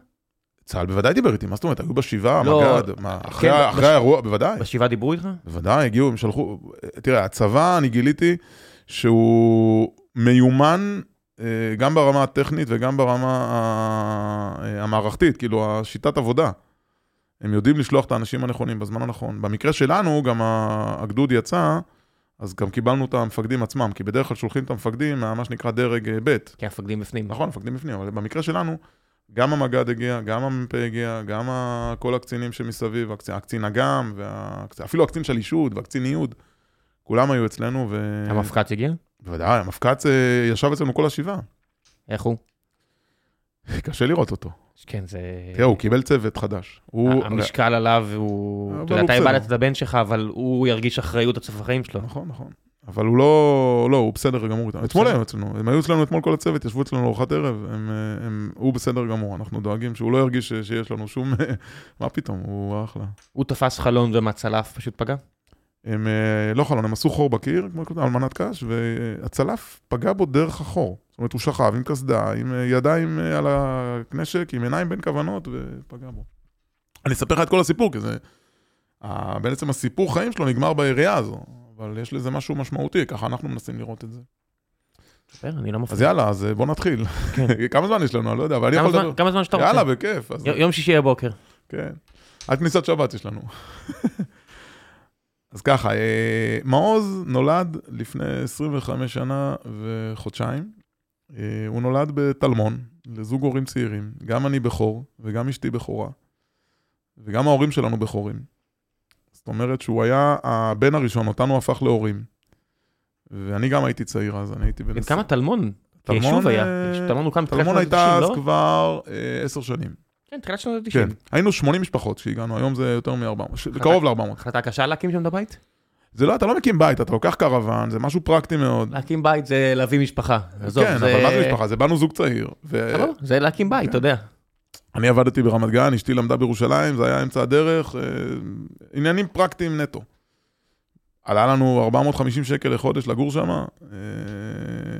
צה"ל בוודאי דיבר איתי, מה זאת אומרת? היו בשבעה, לא, מג"ד, מה, אחרי כן, אחרי בש- האירוע, בוודאי. בשבעה דיברו איתך? בוודאי, הגיעו, הם שלחו... תראה, הצבא, אני גיליתי שהוא מיומן אה, גם ברמה הטכנית וגם ברמה המערכתית, כאילו, השיטת עבודה. הם יודעים לשלוח את האנשים הנכונים בזמן הנכון. במקרה שלנו, גם הגדוד יצא, אז גם קיבלנו את המפקדים עצמם, כי בדרך כלל שולחים את המפקדים מה שנקרא דרג אה, ב'. כי המפקדים בפנים. נכון, מפקדים בפנים, אבל במקרה שלנו, גם המג"ד הגיע, גם המ"פ הגיע, גם כל הקצינים שמסביב, הקצין, הקצין אג"ם, והקצין, אפילו הקצין שלישות והקצין ניוד, כולם היו אצלנו, ו... המפק"ץ הגיע? בוודאי, המפק"ץ אה, ישב אצלנו כל השבעה. איך הוא? קשה לראות אותו. כן, זה... תראה, הוא קיבל צוות חדש. הוא... המשקל עליו הוא... אתה יודע, אתה. איבדת את הבן שלך, אבל הוא ירגיש אחריות עד סוף החיים שלו. נכון, נכון. אבל הוא לא, לא, הוא בסדר גמור איתם. אתמול. היו אצלנו, הם היו אצלנו אתמול כל הצוות, ישבו אצלנו לארוחת ערב, הם, הם, הוא בסדר גמור, אנחנו דואגים שהוא לא ירגיש שיש לנו שום, מה פתאום, הוא אחלה. הוא תפס חלון ומהצלף פשוט פגע? הם אה, לא חלון, הם עשו חור בקיר, כמו כתוב, אלמנת קש, והצלף פגע בו דרך החור. זאת אומרת, הוא שכב עם קסדה, עם אה, ידיים אה, על הנשק, עם עיניים בין כוונות, ופגע בו. אני אספר לך את כל הסיפור, כי זה... בעצם הסיפור חיים שלו נגמר בירייה הזו, אבל יש לזה משהו משמעותי, ככה אנחנו מנסים לראות את זה. בסדר, אני לא אז מפריע. יאללה, אז בוא נתחיל. כן. כמה זמן יש לנו? אני לא יודע, אבל אני יכול לדבר. כמה זמן שאתה רוצה. יאללה, בכיף. אז- יום שישי בבוקר. כן. עד כניסת שבת יש לנו. אז ככה, אה, מעוז נולד לפני 25 שנה וחודשיים. אה, הוא נולד בטלמון, לזוג הורים צעירים. גם אני בכור, וגם אשתי בכורה. וגם ההורים שלנו בכורים. זאת אומרת שהוא היה הבן הראשון, אותנו הפך להורים. ואני גם הייתי צעיר אז, אני הייתי בן... כמה טלמון? טלמון, היה. אה, טלמון הוקם בתחילת טלמון שנות הייתה אז ה-90, לא? כבר אה, עשר שנים. כן, תחילת שנות ה-90. כן. היינו 80 משפחות שהגענו, היום זה יותר מ-400, קרוב ל-400. החלטה קשה להקים שם את הבית? זה לא, אתה לא מקים בית, אתה לוקח קרוון, זה משהו פרקטי מאוד. להקים בית זה להביא משפחה. עזוב, כן, אבל מה זה משפחה? זה באנו זוג צעיר. ו- זה להקים בית, כן. אתה יודע. אני עבדתי ברמת גן, אשתי למדה בירושלים, זה היה אמצע הדרך, אה, עניינים פרקטיים נטו. עלה לנו 450 שקל לחודש לגור שם, אה,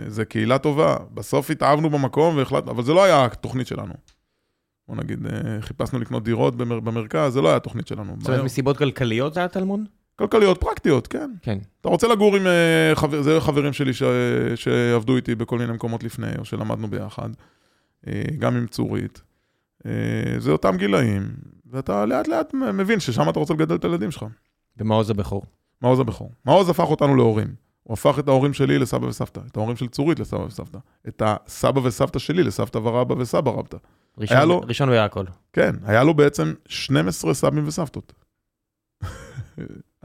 זה קהילה טובה. בסוף התאהבנו במקום והחלטנו, אבל זה לא היה התוכנית שלנו. בוא נגיד, אה, חיפשנו לקנות דירות במר, במרכז, זה לא היה התוכנית שלנו. זאת אומרת, מסיבות כלכליות זה היה טלמון? כלכליות, פרקטיות, כן. כן. אתה רוצה לגור עם אה, חבר, זה חברים שלי ש, שעבדו איתי בכל מיני מקומות לפני, או שלמדנו ביחד, אה, גם עם צורית. זה אותם גילאים, ואתה לאט לאט מבין ששם אתה רוצה לגדל את הילדים שלך. במעוז הבכור. מעוז הבכור. מעוז הפך אותנו להורים. הוא הפך את ההורים שלי לסבא וסבתא, את ההורים של צורית לסבא וסבתא, את הסבא וסבתא שלי לסבתא ורבא וסבא רבתא. ראשון- היה לו- ראשון והיה הכל. כן, היה לו בעצם 12 סבים וסבתות.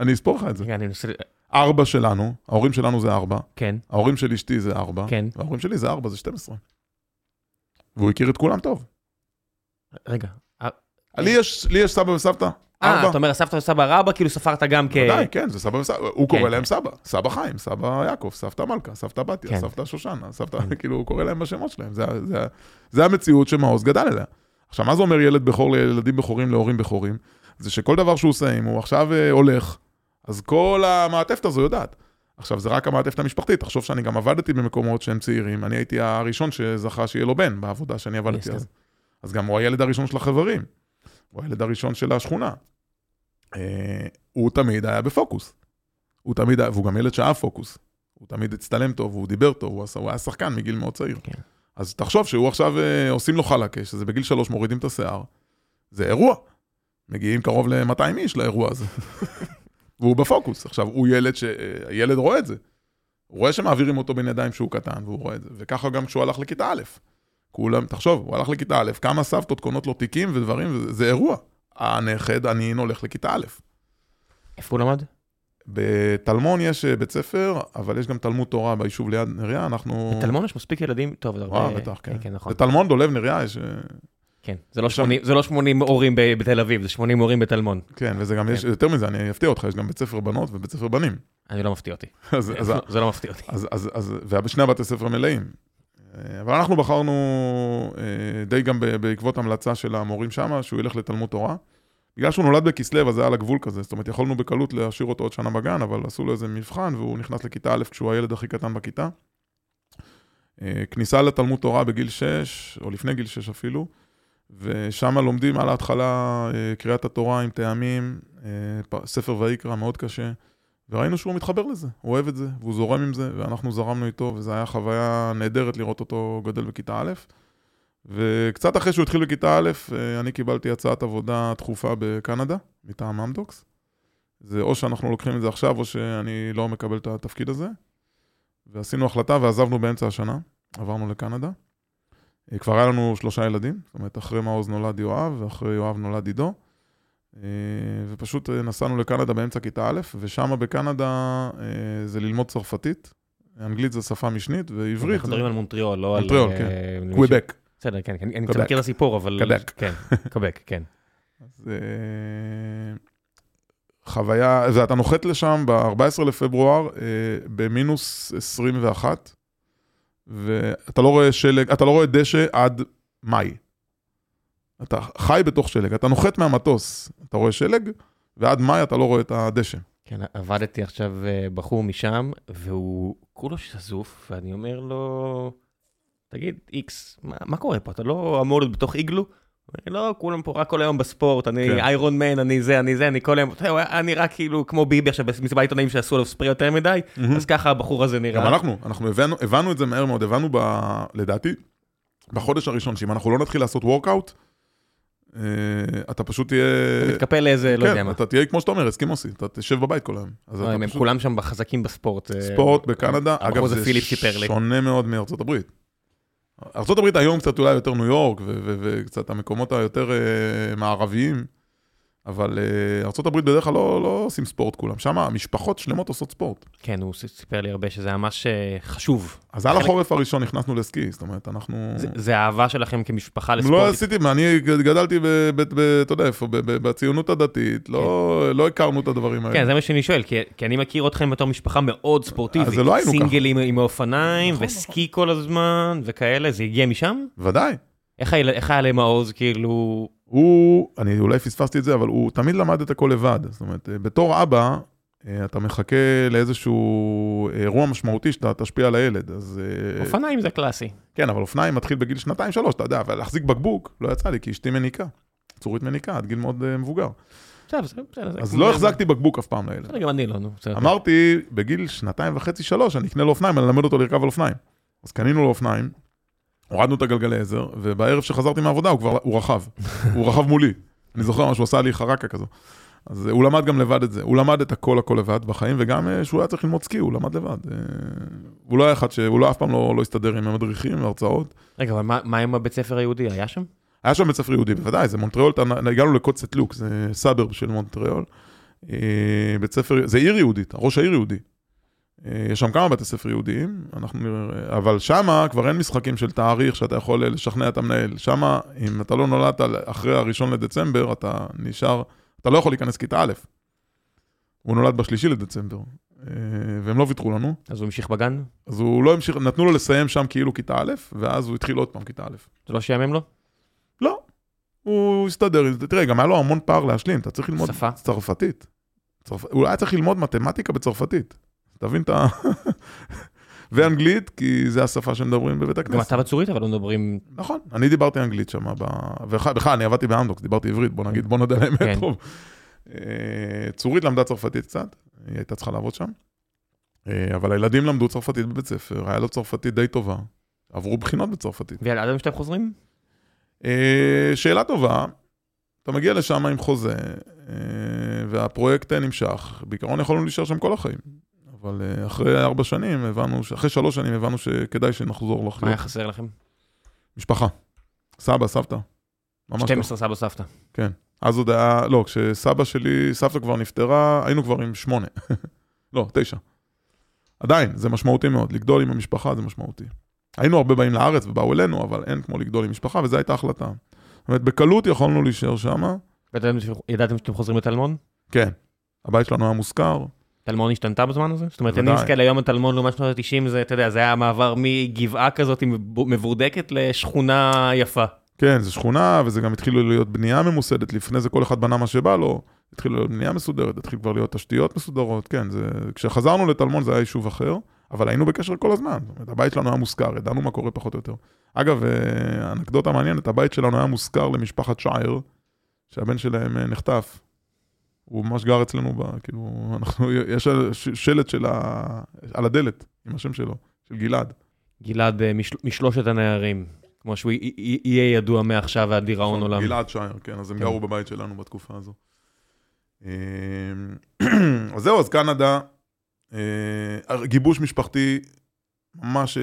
אני אספור לך את זה. רגע, אני מנסה... ארבע שלנו, ההורים שלנו זה ארבע, כן, ההורים של אשתי זה ארבע, כן. וההורים שלי זה ארבע, זה 12. והוא הכיר את כולם טוב. רגע. לי יש, לי יש סבא וסבתא, אה. אתה אומר הסבתא וסבא רבא, כאילו ספרת גם כ... ודאי, כן, זה סבא וסבתא, הוא כן. קורא להם סבא, סבא חיים, סבא יעקב, סבתא מלכה, סבתא בתיה, כן. סבתא שושנה, סבתא, כן. כאילו, הוא קורא להם בשמות שלהם, זה, המציאות שמעוז גדל אליה. עכשיו, מה זה אומר ילד בכור לילדים בכורים להורים בכורים? זה שכל דבר שהוא עושה, אם הוא עכשיו אה, הולך, אז כל המעטפת הזו יודעת. עכשיו, זה רק המעטפת המשפחתית, תחשוב שאני גם עבדתי במקומות שהם צעירים, אני הייתי הראשון שזכה שיהיה לו בן בעבודה שאני עבדתי. אז. אז גם הוא הילד הראשון של החברים, הוא הילד הראשון של השכונה. אה, הוא תמיד היה בפוקוס. הוא תמיד והוא גם ילד שאהב פוקוס. הוא תמיד הצטלם טוב, הוא דיבר טוב, הוא, עשה, הוא היה שחקן מגיל מאוד צעיר. כן. אז תחשוב שהוא עכשיו, אה, עושים לו חלקה, שזה בגיל שלוש מורידים את השיער. זה אירוע. מגיעים קרוב ל-200 איש לאירוע הזה. והוא בפוקוס. עכשיו, הוא ילד ש... אה, הילד רואה את זה. הוא רואה שמעבירים אותו בין ידיים כשהוא קטן, והוא רואה את זה. וככה גם כשהוא הלך לכיתה א'. כולם, תחשוב, הוא הלך לכיתה א', כמה סבתות קונות לו תיקים ודברים, וזה, זה אירוע. הנכד, הנין, הולך לכיתה א'. איפה הוא למד? בטלמון יש אה, בית ספר, אבל יש גם תלמוד תורה ביישוב ליד נריה, אנחנו... בטלמון יש מספיק ילדים, טוב, זה הרבה... בטח, כן. כן, נכון. בטלמון, דולב, נריה, יש... אה, כן, זה לא שם- 80 זה לא 80 הורים בתל אביב, זה 80 הורים בטלמון. כן, וזה גם יש, יותר מזה, אני אפתיע אותך, יש גם בית ספר בנות ובית ספר בנים. אני לא מפתיע אותי. אז, אז, זה לא מפתיע אותי. אז, אז, אז, ושני הבתי ספר מלאים. אה, אבל אנחנו בחרנו אה, די גם בעקבות המלצה של המורים שם, שהוא ילך לתלמוד תורה. בגלל שהוא נולד בכסלו, אז זה היה על הגבול כזה. זאת אומרת, יכולנו בקלות להשאיר אותו עוד שנה בגן, אבל עשו לו איזה מבחן, והוא נכנס לכיתה א' כשהוא הילד הכי קטן בכיתה. אה, כניסה לתלמוד תורה בגיל 6, או לפני גיל 6 אפילו, ושם לומדים על ההתחלה קריאת התורה עם טעמים, ספר ויקרא מאוד קשה. וראינו שהוא מתחבר לזה, הוא אוהב את זה, והוא זורם עם זה, ואנחנו זרמנו איתו, וזו הייתה חוויה נהדרת לראות אותו גדל בכיתה א'. וקצת אחרי שהוא התחיל בכיתה א', אה, אני קיבלתי הצעת עבודה דחופה בקנדה, מטעם אמדוקס. זה או שאנחנו לוקחים את זה עכשיו, או שאני לא מקבל את התפקיד הזה. ועשינו החלטה ועזבנו באמצע השנה, עברנו לקנדה. אה, כבר היה לנו שלושה ילדים, זאת אומרת, אחרי מעוז נולד יואב, ואחרי יואב נולד עידו. אה, ופשוט אה, נסענו לקנדה באמצע כיתה א', ושם בקנדה אה, זה ללמוד צרפתית. אנגלית זה שפה משנית, ועברית אנחנו מדברים על מונטריאול, לא על... מונטריאול, כן. קוויבק. בסדר, כן, כן, אני קצת. מכיר את הסיפור, אבל... קבק. כן, קבק, כן. אז, חוויה, ואתה נוחת לשם ב-14 לפברואר במינוס 21, ואתה לא רואה שלג, אתה לא רואה דשא עד מאי. אתה חי בתוך שלג, אתה נוחת מהמטוס, אתה רואה שלג, ועד מאי אתה לא רואה את הדשא. כן, עבדתי עכשיו אה, בחור משם, והוא כולו שזוף, ואני אומר לו, תגיד, איקס, מה, מה קורה פה? אתה לא אמור להיות בתוך איגלו? לא, כולם פה רק כל היום בספורט, אני כן. איירון מן, אני זה, אני זה, אני כל היום, אתה יודע, הוא היה נראה כאילו כמו ביבי עכשיו במסיבת עיתונאים שעשו עליו ספרי יותר מדי, אז ככה הבחור הזה גם נראה. אנחנו, אנחנו הבנו, הבנו את זה מהר מאוד, הבנו ב... לדעתי, בחודש הראשון, שאם אנחנו לא נתחיל לעשות וורקאוט, אתה פשוט תהיה... אתה מתקפל לאיזה, לא יודע כן, מה. אתה תהיה כמו שאתה אומר, אסקימוסי, אתה תשב בבית כל היום. אז לא, אתה הם פשוט- כולם שם חזקים בספורט. אה, ספורט בקנדה, הבחור אגב, זה. שונה מאוד מארצות הברית. ארצות הברית היום קצת אולי יותר ניו יורק, ו- ו- וקצת המקומות היותר אה, מערביים, אבל אה, ארצות הברית בדרך כלל לא, לא עושים ספורט כולם. שם המשפחות שלמות עושות ספורט. כן, הוא סיפר לי הרבה שזה ממש אה, חשוב. אז על החורף הראשון נכנסנו לסקי, זאת אומרת, אנחנו... זה- זה האהבה שלכם כמשפחה לא לספורט. עשיתי, מה, אני גדלתי, אתה יודע איפה, ב- ב- בציונות הדתית, לא לא הכרנו את הדברים האלה. כן, זה מה שאני שואל, כי, כי אני מכיר אתכם בתור משפחה מאוד ספורטיבית. אז זה לא היינו ככה. סינגלים עם האופניים, נכון, וסקי כל הזמן, וכאלה, זה הגיע משם? ודאי. איך, היה- איך היה למעוז, כאילו... הוא, אני אולי פספסתי את זה, אבל הוא תמיד למד את הכל לבד. זאת אומרת, אה, בתור אבא, אה, אתה מחכה לאיזשהו אירוע משמעותי שאתה תשפיע על הילד. אז... אה, אופניים זה קלאסי. כן, אבל אופניים מתחיל בגיל שנתיים-שלוש, אתה יודע, אבל להחזיק בקבוק לא יצא לי, כי אשתי מניקה. צורית מניקה, עד גיל מאוד אה, מבוגר. אז לא החזקתי בקבוק אף פעם לילד. גם אני לא, נו. אמרתי, בגיל שנתיים וחצי, שלוש, אני אקנה לו אופניים, אני אלמד אותו לרכב על אופניים. אז קנינו לו אופניים, הורדנו את הגלגלי עזר, ובערב שחזרתי מהעבודה הוא כבר, הוא רכב. הוא רכב מולי. אני זוכר מה שהוא עשה לי חרקה כזו. אז אה, הוא למד גם לבד את זה. הוא למד את הכל הכל לבד בחיים, וגם אה, שהוא היה צריך ללמוד סקי, הוא למד לבד. אה, הוא לא היה אחד ש... הוא לא אף פעם לא, לא הסתדר עם המדריכים והרצאות. רגע, אבל מה- מה עם הבית ספר היהודי? היה שם? היה שם בית ספר יהודי, בוודאי, זה מונטריאול, הגענו לקוצט לוק, זה סאברב של מונטריאול. בית ספר, זה עיר יהודית, ראש העיר יהודי. אה, יש שם כמה בתי ספר יהודיים, אנחנו, נראה- אבל שמה כבר אין משחקים של תאריך שאתה יכול לשכנע את המנהל. שמה, אם אתה לא נולדת אחרי הראשון לדצמבר, אתה נשאר, אתה לא יכול להיכנס כיתה א'. הוא נולד בשלישי לדצמבר, אה, והם לא ויתרו לנו, אז הוא המשיך בגן? אז הוא לא המשיך, נתנו לו לסיים שם כאילו כיתה א', ואז הוא התחיל עוד פעם כיתה א'. זה לא שיאמם לו? לא. הוא הסתדר. תראה, גם היה לו המון פער להשלים, אתה צריך ללמוד שפה? צרפתית. צרפ... הוא היה צריך ללמוד מתמטיקה בצרפתית. תבין את ה... ואנגלית, כי זה השפה שמדברים בבית גם הכנסת. אתה בצורית, אבל לא מדברים... נכון, אני דיברתי אנגלית שם, ב... ובכלל, אני עבדתי באמדוקס, דיברתי עברית, בוא נגיד, בוא נודה לאמת כן. טוב. אה, צורית למדה צרפתית קצת, היא הייתה צריכה לעבוד שם. אה, אבל הילדים למדו צרפתית בבית ספר, היה לו צרפתית די טובה. עברו בחינות בצרפתית. ועד היום שאתם חוזרים? אה, שאלה טובה, אתה מגיע לשם עם חוזה, והפרויקט נמשך. בעיקרון יכולנו להישאר שם כל החיים. אבל אה, אחרי ארבע שנים הבנו, אחרי שלוש שנים הבנו שכדאי שנחזור מה היה לחיות. חסר לכם? משפחה. סבא, סבתא. ממש ככה. 12 סבא סבתא. אז עוד היה, לא, כשסבא שלי, סבתא כבר נפטרה, היינו כבר עם שמונה. לא, תשע. עדיין, זה משמעותי מאוד. לגדול עם המשפחה זה משמעותי. היינו הרבה באים לארץ ובאו אלינו, אבל אין כמו לגדול עם משפחה, וזו הייתה החלטה. זאת אומרת, בקלות יכולנו להישאר שמה. וידעתם ש- ידעתם שאתם חוזרים לטלמון? כן. הבית שלנו היה מושכר. טלמון השתנתה בזמן הזה? זאת אומרת, אני. מסתכל היום על טלמון לעומת שנות ה-90, זה, אתה יודע, זה היה מעבר מגבעה כזאת מבו- מבורדקת לשכונה יפה. כן, זו שכונה, וזה גם התחילו להיות בנייה ממוסדת. לפני זה כל אחד בנה מה שבא לו. התחילו להיות בנייה מסודרת, התחיל כבר להיות תשתיות מסודרות. כן, זה... כשחזרנו לטלמון זה היה יישוב אחר, אבל היינו בקשר כל הזמן. זאת אומרת, הבית שלנו היה מושכר, ידענו מה קורה פחות או יותר. אגב, אה, אנקדוטה מעניינת, הבית שלנו היה מושכר למשפחת שער, שהבן שלהם אה, נחטף. הוא ממש גר אצלנו, ב, כאילו, אנחנו, יש שלט של ה, על הדלת, עם השם שלו, של גלעד. גלעד אה, משל- משלושת הנערים, כמו שהוא יהיה ידוע מעכשיו ועד דיראון עולם. גלעד שייר, כן, אז הם כן. גרו בבית שלנו בתקופה הזו. אה, אז זהו, אז קנדה, אה, גיבוש משפחתי ממש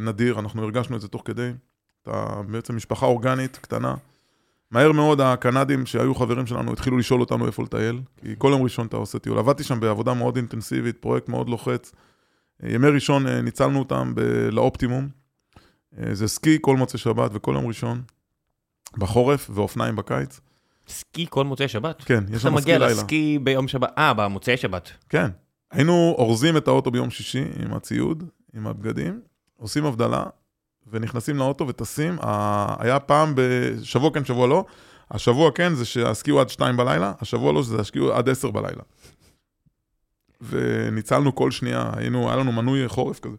נדיר, אנחנו הרגשנו את זה תוך כדי. אתה בעצם משפחה אורגנית, קטנה. מהר מאוד הקנדים שהיו חברים שלנו התחילו לשאול אותנו איפה לטייל, כי כל יום ראשון אתה עושה טיול. עבדתי שם בעבודה מאוד אינטנסיבית, פרויקט מאוד לוחץ. ימי ראשון אה, ניצלנו אותם ב- לאופטימום. אה, זה סקי כל מוצאי שבת וכל יום ראשון, בחורף ואופניים בקיץ. סקי כל מוצאי שבת. כן, יש אתה שם סקי מגיע לילה. לסקי ביום שבת, אה, במוצאי שבת. כן. היינו אורזים את האוטו ביום שישי עם הציוד, עם הבגדים, עושים הבדלה, ונכנסים לאוטו וטסים. היה פעם בשבוע כן, שבוע לא. השבוע כן זה שהסקי הוא עד שתיים בלילה, השבוע לא שזה הסקי הוא עד עשר בלילה. וניצלנו כל שנייה, היינו, היה לנו מנוי חורף כזה.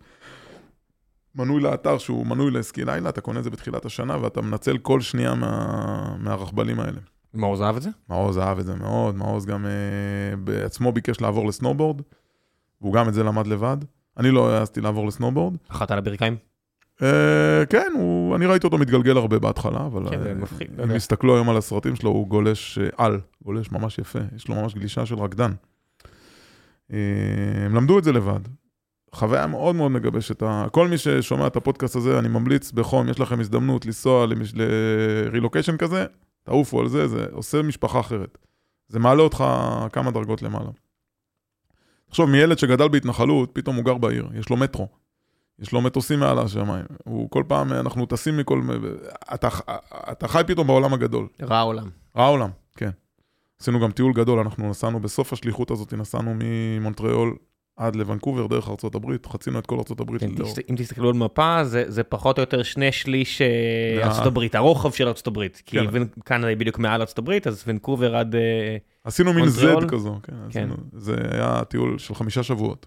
מנוי לאתר שהוא מנוי לעסקי לילה, אתה קונה את זה בתחילת השנה ואתה מנצל כל שנייה מה, מהרכבלים האלה. מעוז אהב את זה? מעוז אהב את זה מאוד, מעוז גם אה, בעצמו ביקש לעבור לסנובורד, והוא גם את זה למד לבד. אני לא העזתי לעבור לסנובורד. אחת על הברכיים? אה, כן, אני ראיתי אותו מתגלגל הרבה בהתחלה, אבל כן, אה, אם. יסתכלו היום על הסרטים שלו, הוא גולש אה, על, גולש ממש יפה, יש לו ממש גלישה של רקדן. הם למדו את זה לבד. חוויה מאוד מאוד מגבשת. כל מי ששומע את הפודקאסט הזה, אני ממליץ בחום, יש לכם הזדמנות לנסוע לרילוקיישן כזה, תעופו על זה, זה עושה משפחה אחרת. זה מעלה אותך כמה דרגות למעלה. תחשוב, מילד שגדל בהתנחלות, פתאום הוא גר בעיר, יש לו מטרו. יש לו מטוסים מעל השמיים. הוא כל פעם, אנחנו טסים מכל... אתה, אתה חי פתאום בעולם הגדול. רע העולם. רע העולם, כן. עשינו גם טיול גדול, אנחנו נסענו בסוף השליחות הזאת, נסענו ממונטריאול עד לוונקובר, דרך ארצות הברית, חצינו את כל ארצות הברית. כן, תסת- אם תסתכלו על מפה, זה זה פחות או יותר שני שליש אה, מה- ארצות הברית, הרוחב של ארצות הברית. כי כן. ון- קנדה היא בדיוק מעל ארצות הברית, אז ונקובר עד... אה, עשינו מין? זד כזו, כן, כן. עשינו, זה היה טיול של חמישה שבועות,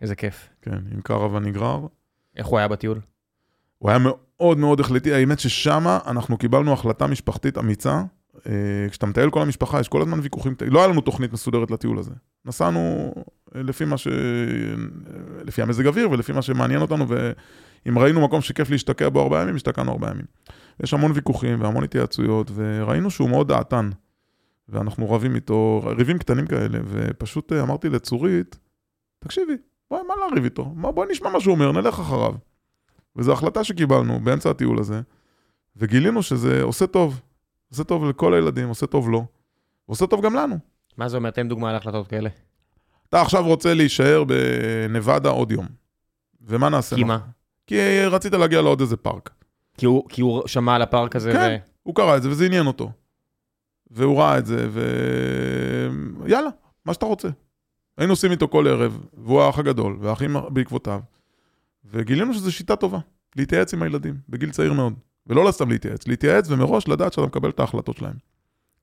איזה כיף. כן, עם קרוון נגרר. איך הוא היה בטיול? הוא היה מאוד מאוד החלטי, האמת ששמה אנחנו קיבלנו החלטה משפחתית אמיצה. אה, כשאתה מטייל כל המשפחה, יש כל הזמן ויכוחים, לא היה לנו תוכנית מסודרת לטיול הזה. נסענו אה, לפי מה ש... אה, לפי המזג אוויר ולפי מה שמעניין אותנו, ואם ראינו מקום שכיף להשתקע בו ארבעה ימים, השתקענו ארבעה ימים. יש המון ויכוחים והמון התייעצויות, וראינו שהוא מאוד דעתן. ואנחנו רבים איתו, ריבים קטנים כאלה, ופשוט אמרתי לצורית, תקשיבי, בואי, מה לריב איתו? מה, בואי נשמע מה שהוא אומר, נלך אחריו. וזו החלטה שקיבלנו באמצע הטיול הזה, וגילינו שזה עושה טוב. עושה טוב לכל הילדים, עושה טוב לו, ועושה טוב גם לנו. מה זה אומר? תן דוגמה להחלטות כאלה. אתה עכשיו רוצה להישאר בנבדה עוד יום. ומה נעשה? כי? מה? כי רצית להגיע לעוד איזה פארק. כי הוא- כי הוא שמע על הפארק הזה, כן. ו- הוא קרא את זה וזה עניין אותו. והוא ראה את זה, ויאללה, מה שאתה רוצה. היינו עושים איתו כל ערב, והוא האח הגדול, והאחים בעקבותיו, וגילינו שזו שיטה טובה, להתייעץ עם הילדים, בגיל צעיר מאוד. ולא סתם להתייעץ, להתייעץ ומראש לדעת שאתה מקבל את ההחלטות שלהם.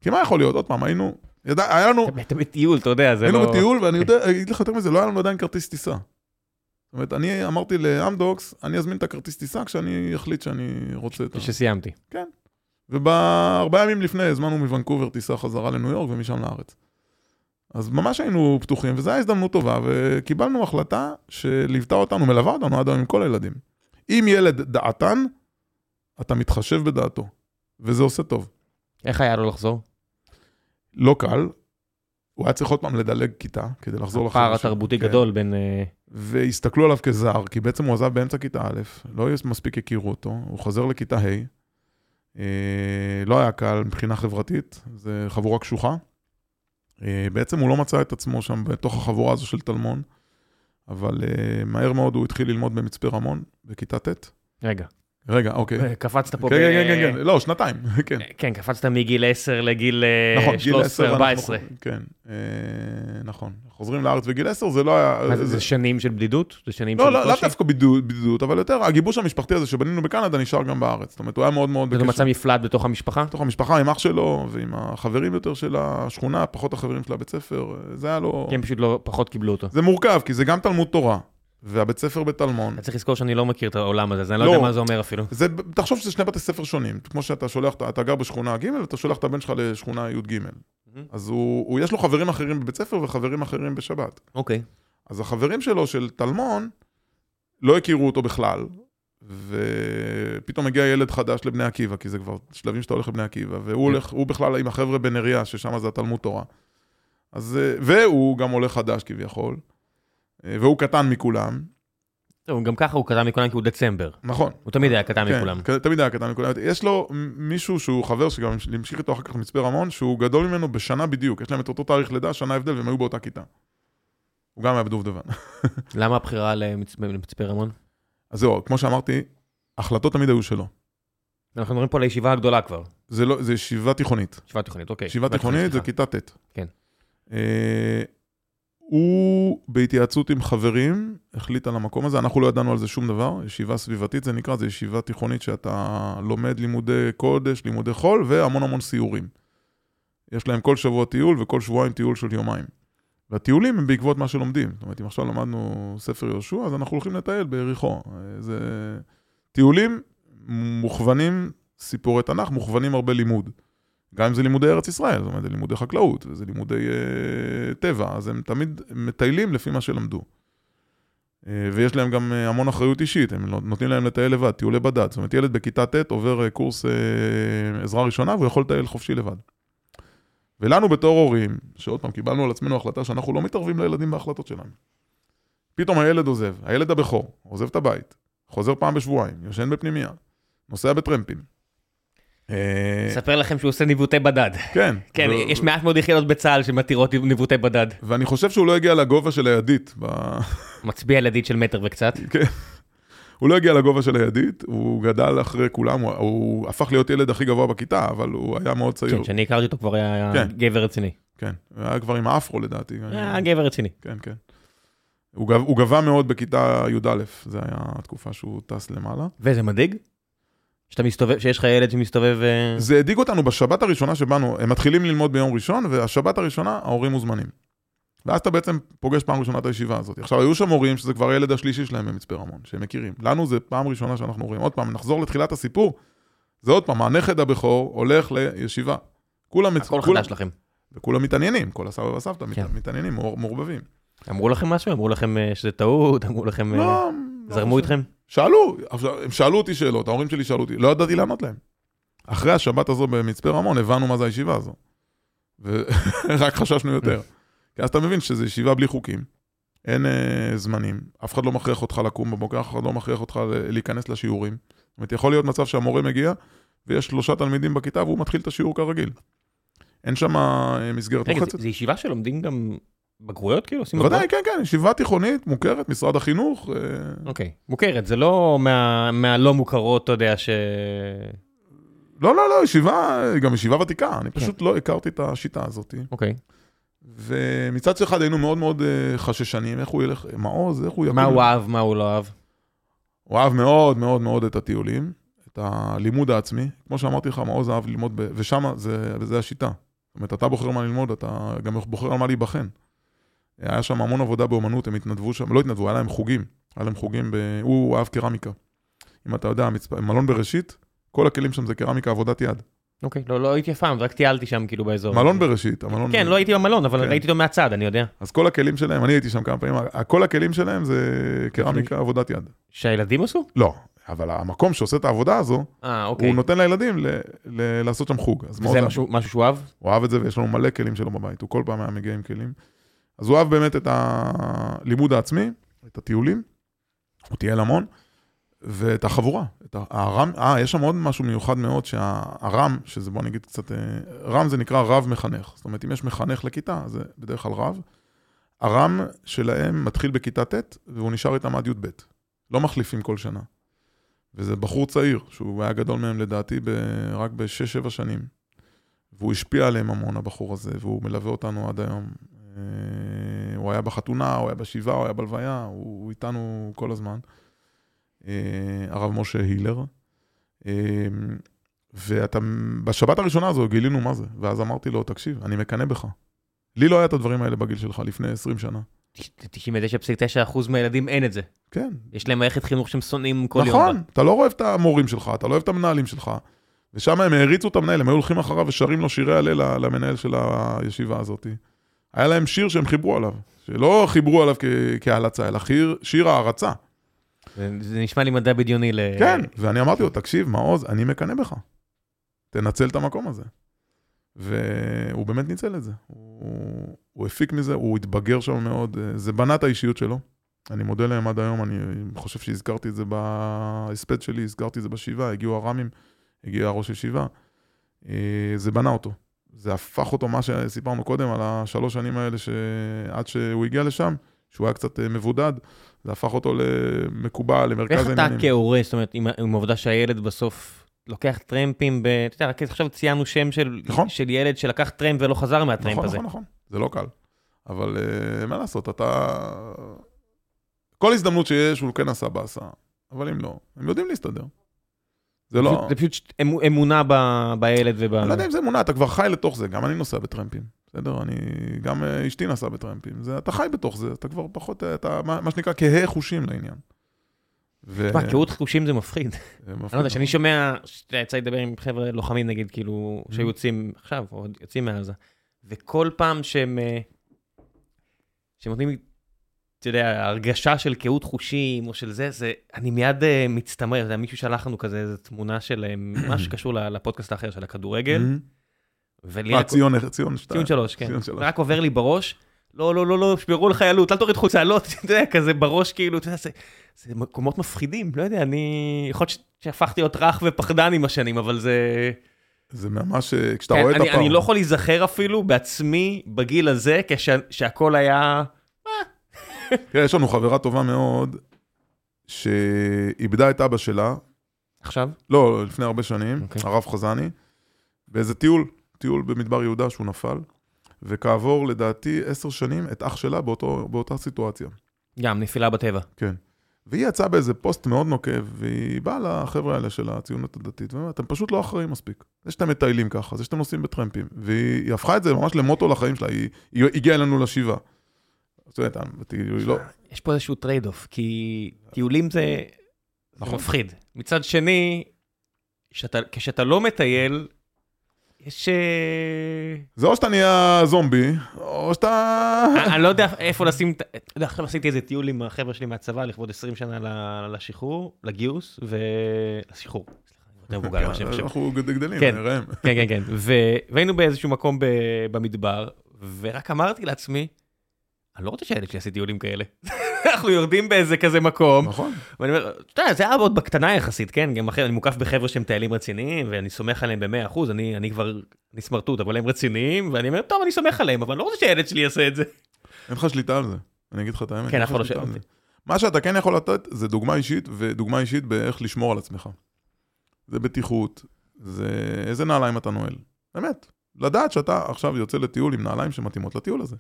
כי מה יכול להיות? עוד פעם, היינו, ידע, היה לנו, אתה- בטיול, אתה יודע, זה היינו לא... בטיול, ואני יודע, אגיד לך יותר מזה, לא היה לנו עדיין כרטיס טיסה. זאת אומרת, אני אמרתי לאמדוקס, אני אזמין את הכרטיס טיסה כשאני אחליט שאני רוצה את ה... כשסיימתי. ובארבעה ימים לפני הזמנו מוונקובר טיסה חזרה לניו יורק ומשם לארץ. אז ממש היינו פתוחים, וזו הייתה הזדמנות טובה, וקיבלנו החלטה שליוותה אותנו, מלווה אותנו עד היום עם כל הילדים. אם ילד דעתן, אתה מתחשב בדעתו, וזה עושה טוב. איך היה לו לחזור? לא קל, הוא היה צריך עוד פעם לדלג כיתה כדי לחזור הפער לחבר'ה התרבותי כן. גדול בין... אה, והסתכלו עליו כזר, כי בעצם הוא עזב באמצע כיתה א', לא מספיק הכירו אותו, הוא חוזר לכיתה ה', אה, לא היה קל מבחינה חברתית, זה חבורה קשוחה. אה, בעצם הוא לא מצא את עצמו שם בתוך החבורה הזו של טלמון, אבל אה, מהר מאוד הוא התחיל ללמוד במצפה רמון, בכיתה ט'. רגע, רגע, אוקיי. כן, קפצת פה כן, ב... כן, כן, כן, לא, שנתיים, כן. כן, קפצת מגיל 10 לגיל אה, נכון, גיל 10, 13-14. אנחנו- כן, אה, נכון. חוזרים לארץ בגיל 10, זה לא היה... מה זה, זה שנים של בדידות? זה שנים לא, של לא, לאו קושי? דווקא בדידות, אבל יותר הגיבוש המשפחתי הזה שבנינו בקנדה נשאר גם בארץ. זאת אומרת, הוא היה מאוד מאוד וזה מצא מפלט בתוך המשפחה? בתוך המשפחה, עם אח שלו, ועם החברים יותר של השכונה, פחות החברים של הבית ספר, זה היה לו... כי הם פשוט לא, פחות קיבלו אותו. זה מורכב, כי זה גם תלמוד תורה, והבית ספר בטלמון. אתה צריך לזכור שאני לא מכיר את העולם הזה, אז אני לא לא. יודע מה זה אומר אפילו. זה, תחשוב שזה שני בתי ספר שונים, כמו שאתה שולח, אתה גר בשכונה ג' ואתה שולח את הבן שלך לשכונה י"ג. אז הוא, הוא, יש לו חברים אחרים בבית ספר וחברים אחרים בשבת. אוקיי. אז החברים שלו, של טלמון, לא הכירו אותו בכלל, ופתאום הגיע ילד חדש לבני עקיבא, כי זה כבר שלבים שאתה הולך לבני עקיבא, והוא כן. הולך, הוא בכלל עם החבר'ה בנריה, ששם זה התלמוד תורה. אז, אה, והוא גם עולה חדש כביכול, והוא קטן מכולם, טוב, גם ככה הוא קטן מכולם כי הוא דצמבר. נכון. הוא תמיד היה קטן כן, מכולם. תמיד היה קטן מכולם. יש לו מישהו שהוא חבר שגם המשיך איתו אחר כך מצפה רמון, שהוא גדול ממנו בשנה בדיוק, יש להם את אותו תאריך לידה, שנה הבדל, והם היו באותה כיתה. הוא גם היה בדובדבן. למה הבחירה למצפה למצפה רמון? אז זהו, כמו שאמרתי, החלטות תמיד היו שלו. אנחנו מדברים פה על הישיבה הגדולה כבר. זה לא, זה ישיבה תיכונית. ישיבה תיכונית, אוקיי. ישיבה תיכונית זה. כיתה ט'. כן. הוא בהתייעצות עם חברים החליט על המקום הזה, אנחנו לא ידענו על זה שום דבר, ישיבה סביבתית זה נקרא, זה ישיבה תיכונית שאתה לומד לימודי קודש, לימודי חול והמון המון סיורים. יש להם כל שבוע טיול וכל שבועיים טיול של יומיים. והטיולים הם בעקבות מה שלומדים. זאת אומרת, אם עכשיו למדנו ספר יהושע, אז אנחנו הולכים לטייל ביריחו. זה... טיולים מוכוונים סיפורי תנ"ך, מוכוונים הרבה לימוד. גם אם זה לימודי ארץ ישראל, זאת אומרת, זה לימודי חקלאות, זה לימודי uh, טבע, אז הם תמיד מטיילים לפי מה שלמדו. Uh, ויש להם גם uh, המון אחריות אישית, הם נותנים להם לטייל לבד, טיולי בדד. זאת אומרת, ילד בכיתה ט' עובר uh, קורס uh, עזרה ראשונה והוא יכול לטייל חופשי לבד. ולנו בתור הורים, שעוד פעם, קיבלנו על עצמנו החלטה שאנחנו לא מתערבים לילדים בהחלטות שלהם. פתאום הילד עוזב, הילד הבכור, עוזב את הבית, חוזר פעם בשבועיים, יושן בפנימייה, נוסע בטרמפים. אספר לכם שהוא עושה ניווטי בדד. כן. כן, יש מעט מאוד יחידות בצה"ל שמתירות ניווטי בדד. ואני חושב שהוא לא הגיע לגובה של הידית. מצביע על ידית של מטר וקצת. כן. הוא לא הגיע לגובה של הידית, הוא גדל אחרי כולם, הוא, הוא הפך להיות ילד הכי גבוה בכיתה, אבל הוא היה מאוד צעיר. כן, כשאני הכרתי אותו כבר היה כן. גבר רציני. כן, היה כבר עם האפרו לדעתי. היה גבר רציני. כן, כן. הוא, גב, הוא גבה מאוד בכיתה י"א, זו הייתה התקופה שהוא טס למעלה. וזה מדאיג? שאתה מסתובב, שיש לך ילד שמסתובב... אה, זה הדאיג אותנו בשבת הראשונה שבאנו, הם מתחילים ללמוד ביום ראשון, והשבת הראשונה ההורים מוזמנים. ואז אתה בעצם פוגש פעם ראשונה את הישיבה הזאת. עכשיו, היו שם הורים שזה כבר הילד השלישי שלהם במצפה רמון, שהם מכירים. לנו זה פעם ראשונה שאנחנו רואים. עוד פעם, נחזור לתחילת הסיפור, זה עוד פעם, הנכד הבכור הולך לישיבה. כולם... הכל כולם, חדש לכם. וכולם מתעניינים, כל הסבא והסבתא כן. מתעניינים, מעורבבים. אמרו לכם משהו? אמרו לכם אה, שזה טעות? אמרו לכם... לא, אה, לא זרמו לא איתכם? שאלו, הם שאלו אותי שאלות, ההורים שלי שאלו אותי, לא ידעתי לענות להם. אחרי השבת הזו במצפה רמון הבנו מה זה הישיבה הזו. ורק חששנו יותר. כי אז אתה מבין שזו ישיבה בלי חוקים, אין אה, זמנים, אף אחד לא מכריח אותך לקום בבוקר, אף אחד לא מכריח אותך להיכנס לשיעורים. זאת אומרת, יכול להיות מצב שהמורה מגיע, ויש שלושה תלמידים בכיתה והוא מתחיל את השיעור כרגיל. אין שם אה, מסגרת מוחצת. רגע, זו ישיבה שלומדים גם בגרויות כאילו? בוודאי, כן, כן, ישיבה תיכונית מוכרת, משרד החינוך. אה, אוקיי, מוכרת, זה לא מהלא מוכרות, אתה יודע, ש... לא, לא, לא, ישיבה, גם ישיבה ותיקה, אני כן. פשוט לא הכרתי את השיטה הזאת. אוקיי. ומצד אחד היינו מאוד מאוד אה, חששנים, איך הוא ילך, מעוז, איך הוא יקום. מה הוא אהב, מה הוא לא אהב? הוא אהב מאוד מאוד מאוד את הטיולים, את הלימוד העצמי. כמו שאמרתי לך, מעוז אהב ללמוד, ב... ושם זה, זה השיטה. זאת אומרת, אתה בוחר מה ללמוד, אתה גם בוחר על מה להיבחן. היה שם המון עבודה באומנות, הם התנדבו שם, לא התנדבו, היה להם חוגים. היה להם חוגים, ב... הוא אהב קרמיקה. אם אתה יודע, מצפ... מלון בראשית, כל הכלים שם זה קרמיקה, עבודת יד. אוקיי, לא, לא הייתי אף פעם, רק טיילתי שם כאילו באזור. מלון בראשית, המלון... כן, לא הייתי במלון, אבל כן. ראיתי אותו מהצד, אני יודע. אז כל הכלים שלהם, אני הייתי שם כמה פעמים, כל הכלים שלהם זה קרמיקה, עבודת יד. שהילדים עשו? לא, אבל המקום שעושה את העבודה הזו, 아, אוקיי. הוא נותן לילדים ל- ל- לעשות שם חוג. זה משהו, משהו שהוא אהב? הוא אהב את זה, ויש לנו מלא כלים שלו בבית, הוא כל פעם היה מגיע עם כלים. אז הוא אהב באמת את הלימוד העצמי, את הטיולים, הוא טייל המון. ואת החבורה, את הרם, אה, יש שם עוד משהו מיוחד מאוד, שהרם, שזה בוא נגיד קצת, אה, רם זה נקרא רב מחנך. זאת אומרת, אם יש מחנך לכיתה, זה בדרך כלל רב. הרם שלהם מתחיל בכיתה ט' והוא נשאר איתם עד י"ב. לא מחליפים כל שנה. וזה בחור צעיר, שהוא היה גדול מהם לדעתי ב, רק ב-6-7 שנים. והוא השפיע עליהם המון, הבחור הזה, והוא מלווה אותנו עד היום. אה, הוא היה בחתונה, הוא היה בשבעה, הוא היה בלוויה, הוא, הוא איתנו כל הזמן. אה, הרב משה הילר. אה, ואתה, בשבת הראשונה הזו גילינו מה זה, ואז אמרתי לו, תקשיב, אני מקנא בך. לי לא היה את הדברים האלה בגיל שלך לפני 20 שנה. 99.9% מהילדים אין את זה. כן. יש להם מערכת חינוך שהם שונאים כל נכון, יום. נכון, אתה לא אוהב את המורים שלך, אתה לא אוהב את המנהלים שלך. ושם הם העריצו את המנהל, הם היו הולכים אחריו ושרים לו שירי הלל למנהל של הישיבה הזאת. היה להם שיר שהם חיברו עליו, שלא חיברו עליו כהלצה, אלא שיר הערצה. זה נשמע לי מדע בדיוני ל... כן, ואני אמרתי לו, תקשיב, מעוז, אני מקנא בך. תנצל את המקום הזה. והוא באמת ניצל את זה. הוא, הוא הפיק מזה, הוא התבגר שם מאוד, זה בנה את האישיות שלו. אני מודה להם עד היום, אני חושב שהזכרתי את זה בהספד שלי, הזכרתי את זה בשבעה, הגיעו הרמים, הגיע הראש ישיבה. אה, זה בנה אותו. זה הפך אותו, מה שסיפרנו קודם, על השלוש שנים האלה שעד שהוא הגיע לשם, שהוא היה קצת אה, מבודד, זה הפך אותו למקובל, למרכז העניינים. איך אתה כהורה, זאת אומרת, עם, עם העובדה שהילד בסוף לוקח טרמפים, ב... אתה יודע, רק עכשיו ציינו שם של, נכון. של ילד שלקח טרמפ ולא חזר מהטרמפ נכון, הזה. נכון, נכון, נכון, זה לא קל. אבל uh, מה לעשות, אתה... כל הזדמנות שיש, הוא כן עשה בהסעה, אבל אם לא, הם יודעים להסתדר. זה לא... זה פשוט אמונה ב... בילד וב... אני לא יודע אם זה אמונה, אתה כבר חי לתוך זה, גם אני נוסע בטרמפים. בסדר? אני, גם אה, אשתי נסעה בטרמפים. זה, אתה חי בתוך זה, אתה כבר פחות, אתה, מה, מה שנקרא, כהה חושים לעניין. ו- מה, קהות חושים זה מפחיד. אני לא יודע, כשאני שומע, יצא לי לדבר עם חבר'ה לוחמים נגיד, כאילו, שהיו יוצאים עכשיו, או יוצאים מעזה, וכל פעם שהם, אה, שהם נותנים לי, אתה יודע, הרגשה של קהות חושים, או של זה, זה, אני מיד אה, מצטמרר, יודע, מישהו שלח לנו כזה איזו תמונה של אה, מה שקשור לפודקאסט האחר, של הכדורגל. ולי מה, רק- ציון, ציון שתיים. ציון שלוש, כן. ציון שלוש. רק עובר לי בראש, לא, לא, לא, לא, שמרו על חיילות, אל תוריד חולצה, לא, אתה יודע, כזה בראש, כאילו, אתה יודע, זה, זה מקומות מפחידים, לא יודע, אני, יכול להיות שהפכתי להיות רך ופחדן עם השנים, אבל זה... זה ממש, אה, כשאתה כן, רואה את אני, הפער. אני לא יכול להיזכר אפילו בעצמי, בגיל הזה, כשהכול היה... תראה, יש לנו חברה טובה מאוד, שאיבדה את אבא שלה, עכשיו? לא, לפני הרבה שנים, אוקיי. הרב חזני, באיזה טיול, טיול במדבר יהודה שהוא נפל, וכעבור לדעתי עשר שנים את אח שלה באותו, באותה סיטואציה. גם, נפילה בטבע. כן. והיא יצאה באיזה פוסט מאוד נוקב, והיא באה לחבר'ה האלה של הציונות הדתית, ואומרת, אתם פשוט לא אחראים מספיק. זה שאתם מטיילים ככה, זה שאתם נוסעים בטרמפים. והיא הפכה את זה ממש למוטו לחיים שלה, היא, היא הגיעה אלינו לשבעה. אומרת, היא לא... יש פה איזשהו trade off, כי טיולים זה, נכון. מפחיד. מצד שני, שאתה, כשאתה לא מטייל, יש... אה, זה או שאתה נהיה זומבי, או שאתה... אני לא יודע איפה לשים, עכשיו עשיתי איזה טיול עם החבר'ה שלי מהצבא לכבוד 20 שנה לשחרור, לגיוס, ולשחרור. ממה שאני חושב. אנחנו גד- גדלים, כן. כן, כן, כן. ו- והיינו באיזשהו מקום במדבר, ורק אמרתי לעצמי, אני לא רוצה שהילד שלי יעשה טיולים כאלה. אנחנו יורדים באיזה כזה מקום, נכון. ואני אומר, אתה יודע, זה היה עוד בקטנה יחסית, כן? גם אחרי, אני מוקף בחבר'ה שהם טיילים רציניים, ואני סומך עליהם ב-100%, אני, אני כבר, אני סמרטוט, אבל הם רציניים, ואני אומר, טוב, אני סומך עליהם, אבל אני לא רוצה שהילד שלי יעשה את זה. אין לך שליטה על זה. אני אגיד לך את האמת. כן, אף אחד לא שואל. אותי. מה שאתה כן יכול לתת זה דוגמה אישית, ודוגמה אישית באיך לשמור על עצמך. זה בטיחות, זה איזה נעליים אתה נועל. באמת. לדעת שאתה עכשיו יוצא לטיול עם נעליים שמתאימות לטיול הזה.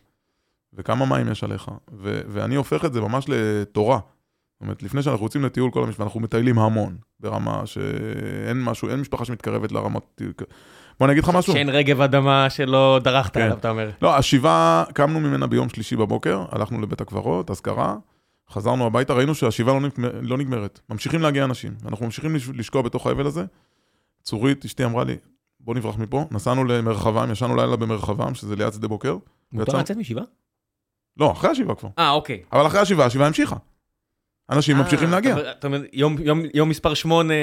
וכמה מים יש עליך. ו- ואני הופך את זה ממש לתורה. זאת אומרת, לפני שאנחנו יוצאים לטיול כל המשפחה, אנחנו מטיילים המון, ברמה שאין משהו, אין משפחה שמתקרבת לרמת טיול. בוא אני אגיד לך משהו. שאין רגב אדמה שלא דרכת כן. עליו, אתה אומר. לא, השבעה, קמנו ממנה ביום שלישי בבוקר, הלכנו לבית הקברות, אזכרה, חזרנו הביתה, ראינו שהשבעה לא, נגמר, לא נגמרת. ממשיכים להגיע אנשים, אנחנו ממשיכים לש- לשקוע בתוך האבל הזה. צורית, אשתי אמרה לי, בוא נברח מפה, נסענו למרחבם, ישנו לילה במרחבם, שזה ליד שדה בוקר. מותר לצאת משבעה? לא, אחרי השבעה כבר. אה, אוקיי. אבל אחרי השבעה, השבעה המשיכה. אנשים ממשיכים אה, להגיע. אתה- אומר, יום- יום- יום מספר שמונה...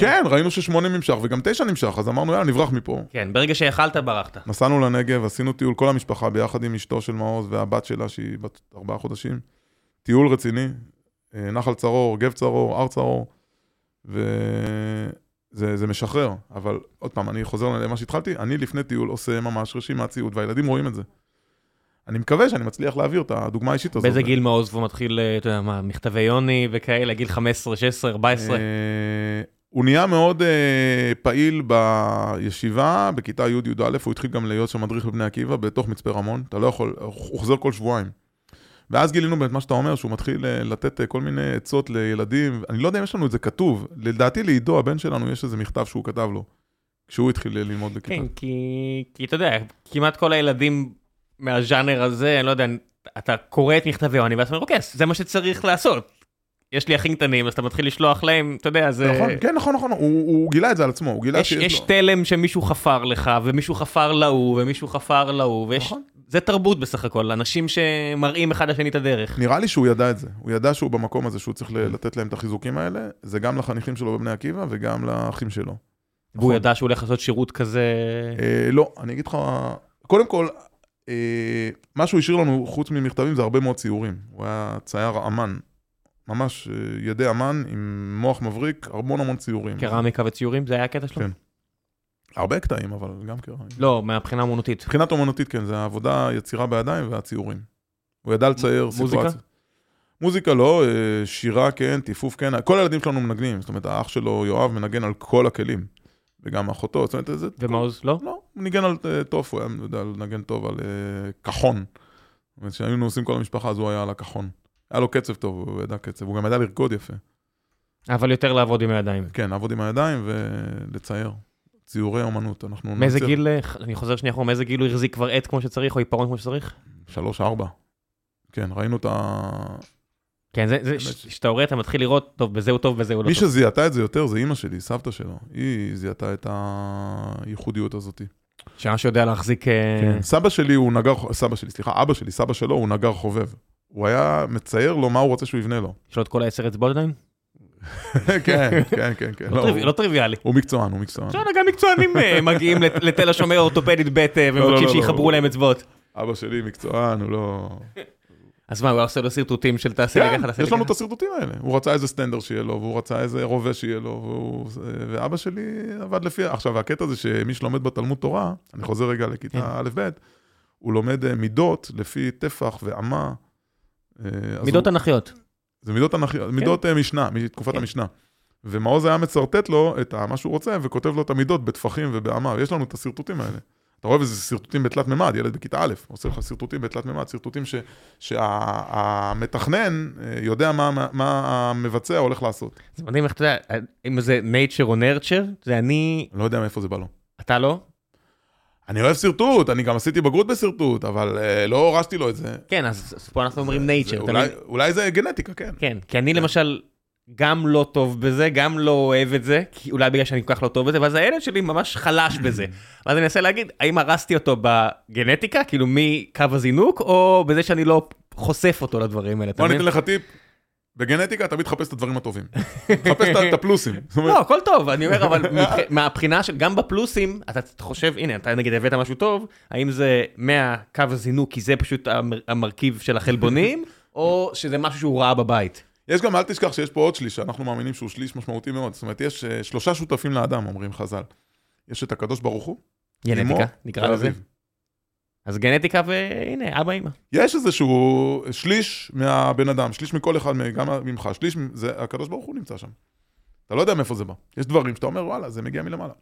כן, ראינו ששמונה נמשך וגם תשע נמשך, אז אמרנו, יאללה, נברח מפה. כן, ברגע שיכלת, ברחת. נסענו לנגב, עשינו טיול, כל המשפחה, ביחד עם אשתו של מעוז והבת שלה, שהיא בת ארבעה חודשים. טיול רציני, אה, נחל צרור, גב צרור, הר צרור, וזה זה משחרר. אבל עוד פעם, אני חוזר למה שהתחלתי, אני לפני טיול עושה ממש רשימת ציוד, והילדים רואים את זה. אני מקווה שאני מצליח להעביר את הדוגמה האישית הזאת. באיזה גיל מעוז כבר מתחיל, אה, אתה יודע מה, מכתבי יוני וכאלה, גיל 15, 16, 14? אה, הוא נהיה מאוד אה, פעיל בישיבה, בכיתה י'-י"א, הוא התחיל גם להיות שם מדריך בבני עקיבא, בתוך מצפה רמון, אתה לא יכול, הוא חוזר כל שבועיים. ואז גילינו באמת מה שאתה אומר, שהוא מתחיל אה, לתת אה, כל מיני עצות לילדים, אני לא יודע אם יש לנו את זה כתוב, לדעתי לעידו, הבן שלנו, יש איזה מכתב שהוא כתב לו, כשהוא התחיל ללמוד בכיתה. כן, כי, כי אתה יודע, כמעט כל הילדים מהז'אנר הזה, אני לא יודע, אתה קורא את מכתבי יוני ואתה אומר, אוקיי, זה מה שצריך לעשות. יש לי אחים קטנים, אז אתה מתחיל לשלוח להם, אתה יודע, זה... נכון, כן, נכון, נכון, הוא, הוא גילה את זה על עצמו, הוא גילה יש, יש תלם שמישהו חפר לך, ומישהו חפר להוא, ומישהו חפר להוא, ויש... נכון. זה תרבות בסך הכל, אנשים שמראים אחד לשני את הדרך. נראה לי שהוא ידע את זה, הוא ידע שהוא במקום הזה, שהוא צריך לתת להם את החיזוקים האלה, זה גם לחניכים שלו בבני עקיבא וגם לאחים שלו. והוא נכון. ידע שהוא הולך לעשות שירות כזה... אה, לא, אני אגיד לך, קודם כל, מה שהוא השאיר לנו חוץ ממכתבים זה הרבה מאוד ציורים. הוא היה צייר אמן, ממש אה, ידי אמן עם מוח מבריק, המון המון ציורים. קרמיקה וציורים, זה היה הקטע שלו? כן. הרבה קטעים, אבל גם קרמיקה. לא, מהבחינה האמנותית. מבחינת אומנותית, כן, זה העבודה, יצירה בידיים והציורים. הוא ידע לצייר מוזיקה? סיטואציה. מוזיקה לא, אה, שירה כן, טיפוף כן, כל הילדים שלנו מנגנים, זאת אומרת, האח שלו, יואב, מנגן על כל הכלים. וגם אחותו, זאת אומרת, זה... ומעוז לא? לא, הוא ניגן על אה, טוב, הוא היה יודע לנגן טוב על אה, כחון. כשהיינו עושים כל המשפחה, אז הוא היה על הכחון. היה לו קצב טוב, הוא ידע קצב, הוא גם ידע לרקוד יפה. אבל יותר לעבוד עם הידיים. כן, לעבוד עם הידיים ולצייר. ציורי אומנות, אנחנו... מאיזה נצייר- גיל, אה, אני חוזר שנייה אחורה, מאיזה גיל הוא החזיק כבר עט כמו שצריך, או עיפרון כמו שצריך? שלוש, ארבע. כן, ראינו את ה... כן, זה, זה, ש- שאתה רואה, אתה מתחיל לראות, טוב, בזה הוא טוב, בזה הוא לא מי טוב. שזיהתה את זה יותר זה אימא שלי, סבתא שלו. היא זיהתה את הייחודיות הזאת. שממש יודע להחזיק... אה, כן. סבא שלי הוא נגר, סבא שלי, סליחה, אבא שלי, סבא שלו הוא נגר חובב. הוא היה מצייר לו מה הוא רוצה שהוא יבנה לו. יש לו את כל העשר אצבעות עדיין? כן, כן, כן, כן. לא, טריוויאלי, לא טריוויאלי. הוא מקצוען, הוא מקצוען. בסדר, גם מקצוענים אה, מגיעים לת- לתל השומר אורתופדית ב' אה, לא, ומבקשים לא, שיחברו לא. להם אצבעות. אבא שלי מקצוען, הוא לא... אז מה, הוא היה עושה לו שרטוטים של תעשה לי כן, ככה, תעשה לי יש לנו את ככה? הסרטוטים האלה. הוא רצה איזה סטנדר שיהיה לו, והוא רצה איזה רובה שיהיה לו, והוא... ואבא שלי עבד לפי... עכשיו, הקטע זה שמי שלומד בתלמוד תורה, אני חוזר רגע כן. לכיתה א'-ב', הוא לומד אה, מידות לפי טפח ואמה. אה, מידות תנ"כיות. זה מידות, הנח... מידות אה, משנה, מתקופת כן. המשנה. ומעוז היה מצרטט לו את מה שהוא רוצה, וכותב לו את המידות בטפחים ובאמה, ויש לנו את השרטוטים האלה. אתה רואה וזה שרטוטים בתלת מימד, ילד בכיתה א', עושה לך שרטוטים בתלת מימד, שרטוטים שהמתכנן יודע מה, מה, המבצע הולך לעשות. זה מדהים איך אתה יודע, אם זה nature או nurture, זה אני, אני לא יודע מאיפה זה בא לו. אתה לא? אני אוהב שרטוט, אני גם עשיתי בגרות בשרטוט, אבל אה, לא הורשתי לו את זה. כן, אז פה אנחנו אומרים זה nature. אתה אולי, מבין? אולי זה גנטיקה, כן. כן, כי אני למשל גם לא טוב בזה, גם לא אוהב את זה, כי אולי בגלל שאני כל כך לא טוב בזה, ואז הילד שלי ממש חלש בזה. ואז אני אנסה להגיד, האם הרסתי אותו בגנטיקה, כאילו מקו הזינוק, או בזה שאני לא חושף אותו לדברים האלה, בוא? אתן לך טיפ. בגנטיקה תמיד תחפש את הדברים הטובים. תחפש את- הפלוסים. לא, הכל טוב, אני אומר, אבל מהבחינה של, גם בפלוסים, אתה חושב, הנה, אתה נגיד הבאת משהו טוב, האם זה מהקו הזינוק, כי זה פשוט המר- המרכיב של החלבונים, או שזה משהו שהוא ראה בבית. יש גם, אל תשכח שיש פה עוד שליש, שאנחנו מאמינים שהוא שליש משמעותי מאוד. זאת אומרת, יש אה, שלושה שותפים לאדם, אומרים חז"ל. יש את הקדוש ברוך הוא, גנטיקה, אמו נקרא לזה. אז גנטיקה והנה, אבא אמא. יש איזשהו שליש מהבן אדם, שליש מכל אחד, גם ממך, שליש, זה הקדוש ברוך הוא נמצא שם. אתה לא יודע מאיפה זה בא. יש דברים שאתה אומר, וואלה, זה מגיע מלמעלה.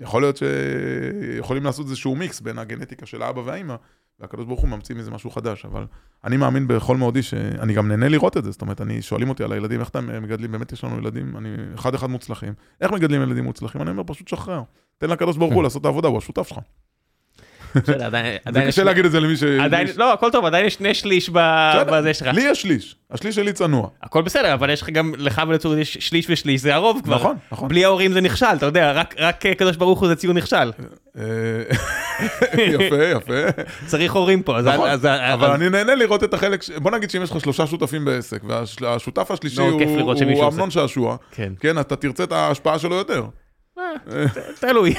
יכול להיות שיכולים לעשות איזשהו מיקס בין הגנטיקה של האבא והאימא, והקדוש ברוך הוא ממציא מזה משהו חדש, אבל אני מאמין בכל מאודי שאני גם נהנה לראות את זה, זאת אומרת, אני, שואלים אותי על הילדים, איך אתם מגדלים, באמת יש לנו ילדים, אני אחד אחד מוצלחים. איך מגדלים ילדים מוצלחים? אני אומר, פשוט שחרר. תן לקדוש ברוך הוא לעשות את העבודה, הוא השותף שלך. זה. קשה להגיד את זה למי ש... עדיין, לא, הכל טוב, עדיין יש שני שליש בזה שלך. לי יש שליש, השליש שלי צנוע. הכל בסדר, אבל יש לך גם, לך ולצור יש שליש ושליש, זה הרוב כבר. נכון, נכון. בלי ההורים זה נכשל, אתה יודע, רק- אה, קדוש ברוך הוא זה ציון נכשל. אה, יפה, יפה. צריך הורים פה. נכון, אבל אני נהנה לראות את החלק, בוא נגיד שאם יש לך שלושה שותפים בעסק, והשותף השלישי כיף הוא. אמנון שעשוע, כן. כן, אתה תרצה את ההשפעה שלו יותר. אה, תלוי.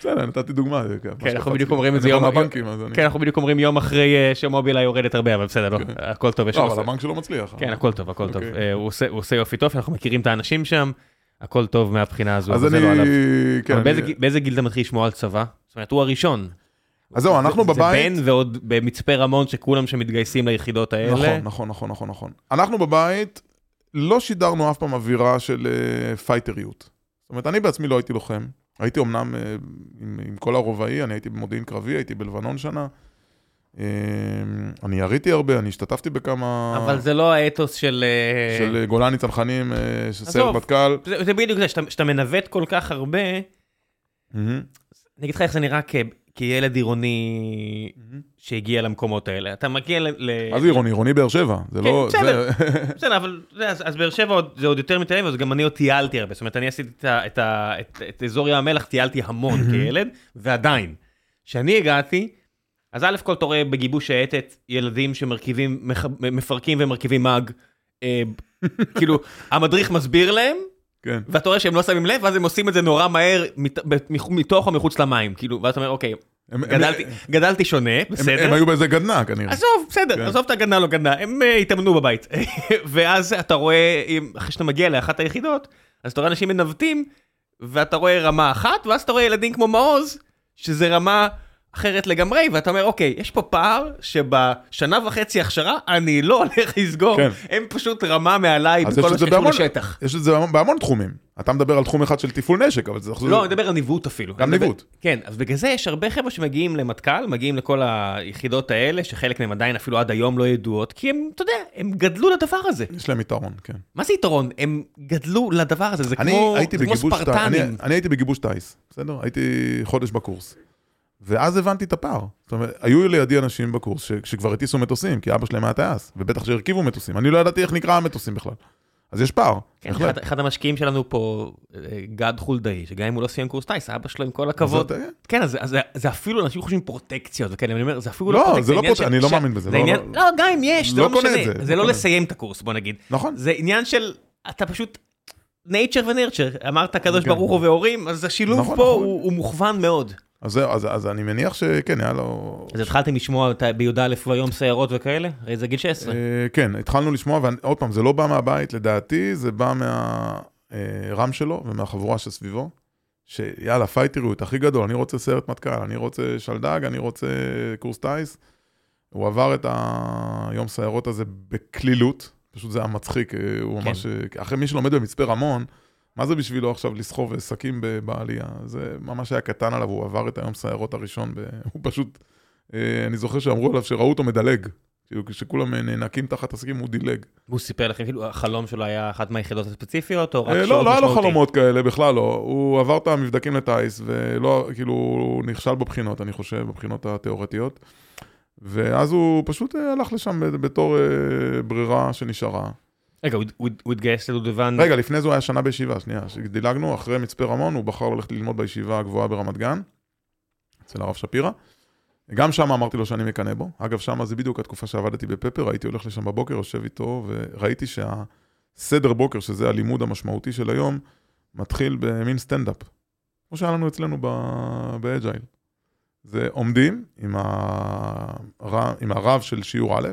בסדר, נתתי דוגמה. כן, אנחנו שקפץ בדיוק לי. אומרים את זה אני יום... בא מהבנקים, אז אני... כן, אנחנו בדיוק אומרים יום אחרי אה, שמובילאיי יורדת הרבה, אבל בסדר, לא, הכל טוב, לא, אבל הבנק שלו מצליח. כן, הכל טוב, הכל טוב. אוקיי. אה, הוא עושה- יופי טוב, אנחנו מכירים את האנשים שם, הכל טוב מהבחינה הזו, אז אני... לא. כן, באיזה גיל- אתה מתחיל לשמוע על צבא? זאת אומרת, הוא הראשון. אז זהו, אנחנו בבית... זה בן ועוד במצפה רמון שכולם שמתגייסים ליחידות האלה. נכון, נכון, נכון, נכון, נכון. אנחנו בבית לא שידרנו אף פעם אווירה של אה, פייטריות. זאת אומרת, אני בעצמי לא הייתי לוחם. הייתי אמנם אה, עם, עם כל הרובעי, אני הייתי במודיעין קרבי, הייתי בלבנון שנה. אה, אני יריתי הרבה, אני השתתפתי בכמה... אבל זה לא האתוס של... אה, של גולני צנחנים, של סיירת. מטכ"ל. זה זה בדיוק זה, שאתה- שאתה מנווט כל כך הרבה, מהמם, אני אגיד לך איך זה נראה כילד עירוני. שהגיע למקומות האלה. אתה מגיע ל... מה זה עירוני? עירוני באר שבע. זה לא... כן, בסדר. זה- בסדר, אבל אז באר שבע זה עוד יותר מתל אביב, אז גם אני עוד טיילתי הרבה. זאת אומרת, אני עשיתי את אזור ים המלח, טיילתי המון כילד, ועדיין. כשאני הגעתי, אז א' כל אתה רואה בגיבוש שייטת ילדים שמרכיבים, מפרקים ומרכיבים מאג. אה, כאילו, המדריך מסביר להם, כן. ואתה רואה שהם לא שמים לב, ואז הם עושים את זה נורא מהר, מתוך או מחוץ למים. כאילו, ואז אתה אומר, אוקיי, הם- הם- גדלתי- גדלתי שונה, הם- בסדר. הם היו באיזה גדנע כנראה. עזוב, בסדר, כן. עזוב את הגנה לא גנה, הם אה, התאמנו בבית. ואז אתה רואה, אחרי שאתה מגיע לאחת היחידות, אז אתה רואה אנשים מנווטים, ואתה רואה רמה אחת, ואז אתה רואה ילדים כמו מעוז, שזה רמה אחרת לגמרי, ואתה אומר, אוקיי, יש פה פער שבשנה וחצי הכשרה אני לא הולך לסגור, כן. הם פשוט רמה מעליי בכל מה שקשור לשטח. יש את זה בהמון- בהמון תחומים. אתה מדבר על תחום אחד של תפעול נשק, אבל זה... לא, אני מדבר על ניווט אפילו. גם אני מדבר- ניווט. כן, אז בגלל זה יש הרבה חבר'ה שמגיעים למטכ"ל, מגיעים לכל היחידות האלה, שחלק מהם עדיין אפילו עד היום לא ידועות, כי הם, אתה יודע, הם גדלו לדבר הזה. יש להם יתרון, כן. מה זה יתרון? הם גדלו לדבר הזה, זה אני כמו, כמו ט- אני- ספרטנים. אני הייתי בגיבוש טיס, בסדר? הייתי חודש בקורס. ואז הבנתי את הפער. זאת אומרת, היו לידי אנשים בקורס ש- שכבר הטיסו מטוסים, כי אבא שלהם היה טייס, ובטח שהרכיבו מטוסים. אני לא ידעתי איך נקרא המטוסים בכלל. אז יש פער, כן. אחד, אחד המשקיעים שלנו פה, אה, גד חולדאי, שגם אם הוא לא סיים קורס טיס, אבא שלו עם כל הכבוד. אתה- כן, אז, אז, זה אפילו אנשים חושבים פרוטקציות וכאלה, ואני אומר, זה אפילו לא, לא, פרוטקציה, זה לא עניין פרוטק- אני לא מאמין בזה, זה לא- עניין, לא- לא, גם אם יש, זה לא לא משנה, זה, זה לא לא. לסיים את הקורס, בוא נגיד. נכון. זה עניין של, אתה פשוט, nature ונרצ'ר, אמרת הקדוש כן. ברוך הוא והורים, אז השילוב נכון, פה נכון. הוא, הוא מוכוון מאוד. אז זהו, אז, אז אני מניח שכן, היה לו... אז התחלתם לשמוע בי"א והיום סיירות וכאלה? הרי זה גיל 16. אה, כן, התחלנו לשמוע, ועוד פעם, זה לא בא מהבית, לדעתי, זה בא מהרם שלו ומהחבורה שסביבו, שיאללה, פייטריות, הכי גדול, אני רוצה סיירת מטכ"ל, אני רוצה שלדג, אני רוצה קורס טיס. הוא עבר את היום סיירות הזה בקלילות, פשוט זה היה מצחיק, אה, הוא כן. ממש... אחרי מי שלומד במצפה רמון, מה זה בשבילו עכשיו לסחוב שקים בעלייה? זה ממש היה קטן עליו, הוא עבר את היום סיירות הראשון. הוא פשוט... אה, אני זוכר שאמרו עליו שראו אותו מדלג. כאילו, כשכולם נאנקים תחת השקים, הוא דילג. הוא סיפר לכם, כאילו, החלום שלו היה אחת מהיחידות הספציפיות, או רק אה, שירות לא, לא היה לו משמעותי? חלומות כאלה, בכלל לא. הוא עבר את המבדקים לטיס, ולא, כאילו, הוא נכשל בבחינות, אני חושב, בבחינות התיאורטיות. ואז הוא פשוט אה, הלך לשם בתור ברירה שנשארה. רגע, הוא- התגייס לדובדבן. רגע, לפני זה הוא היה שנה בישיבה, שנייה. כשדילגנו, אחרי מצפה רמון, הוא בחר ללכת ללמוד בישיבה הגבוהה ברמת גן, אצל הרב שפירא. גם שם אמרתי לו שאני מקנא בו. אגב, שם זה בדיוק התקופה שעבדתי בפפר, הייתי הולך לשם בבוקר, יושב איתו, וראיתי שהסדר בוקר, שזה הלימוד המשמעותי של היום, מתחיל במין סטנדאפ. כמו שהיה לנו אצלנו באג'ייל. זה עומדים עם, הר... עם הרב של שיעור א',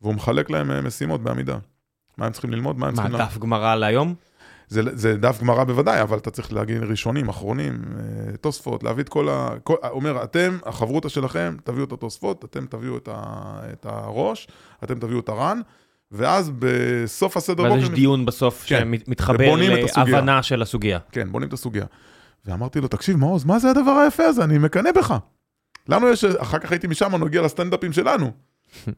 והוא מחלק להם משימות בעמידה. מה הם צריכים ללמוד, מה הם מה, צריכים... דף גמרא להיום? זה, זה דף גמרא בוודאי, אבל אתה צריך להגיד ראשונים, אחרונים, אה, תוספות, להביא את כל ה... כל, הוא אומר, אתם, החברותא שלכם, תביאו את התוספות, אתם תביאו את, ה, את הראש, אתם תביאו את הר"ן, ואז בסוף הסדר ואז. יש דיון בסוף כן. שמתחבר. להבנה של הסוגיה. כן, בונים את הסוגיה. ואמרתי לו, תקשיב, מעוז, מה זה הדבר היפה הזה? אני מקנא בך. לנו יש, אחר כך הייתי משם, נגיע לסטנדאפים שלנו,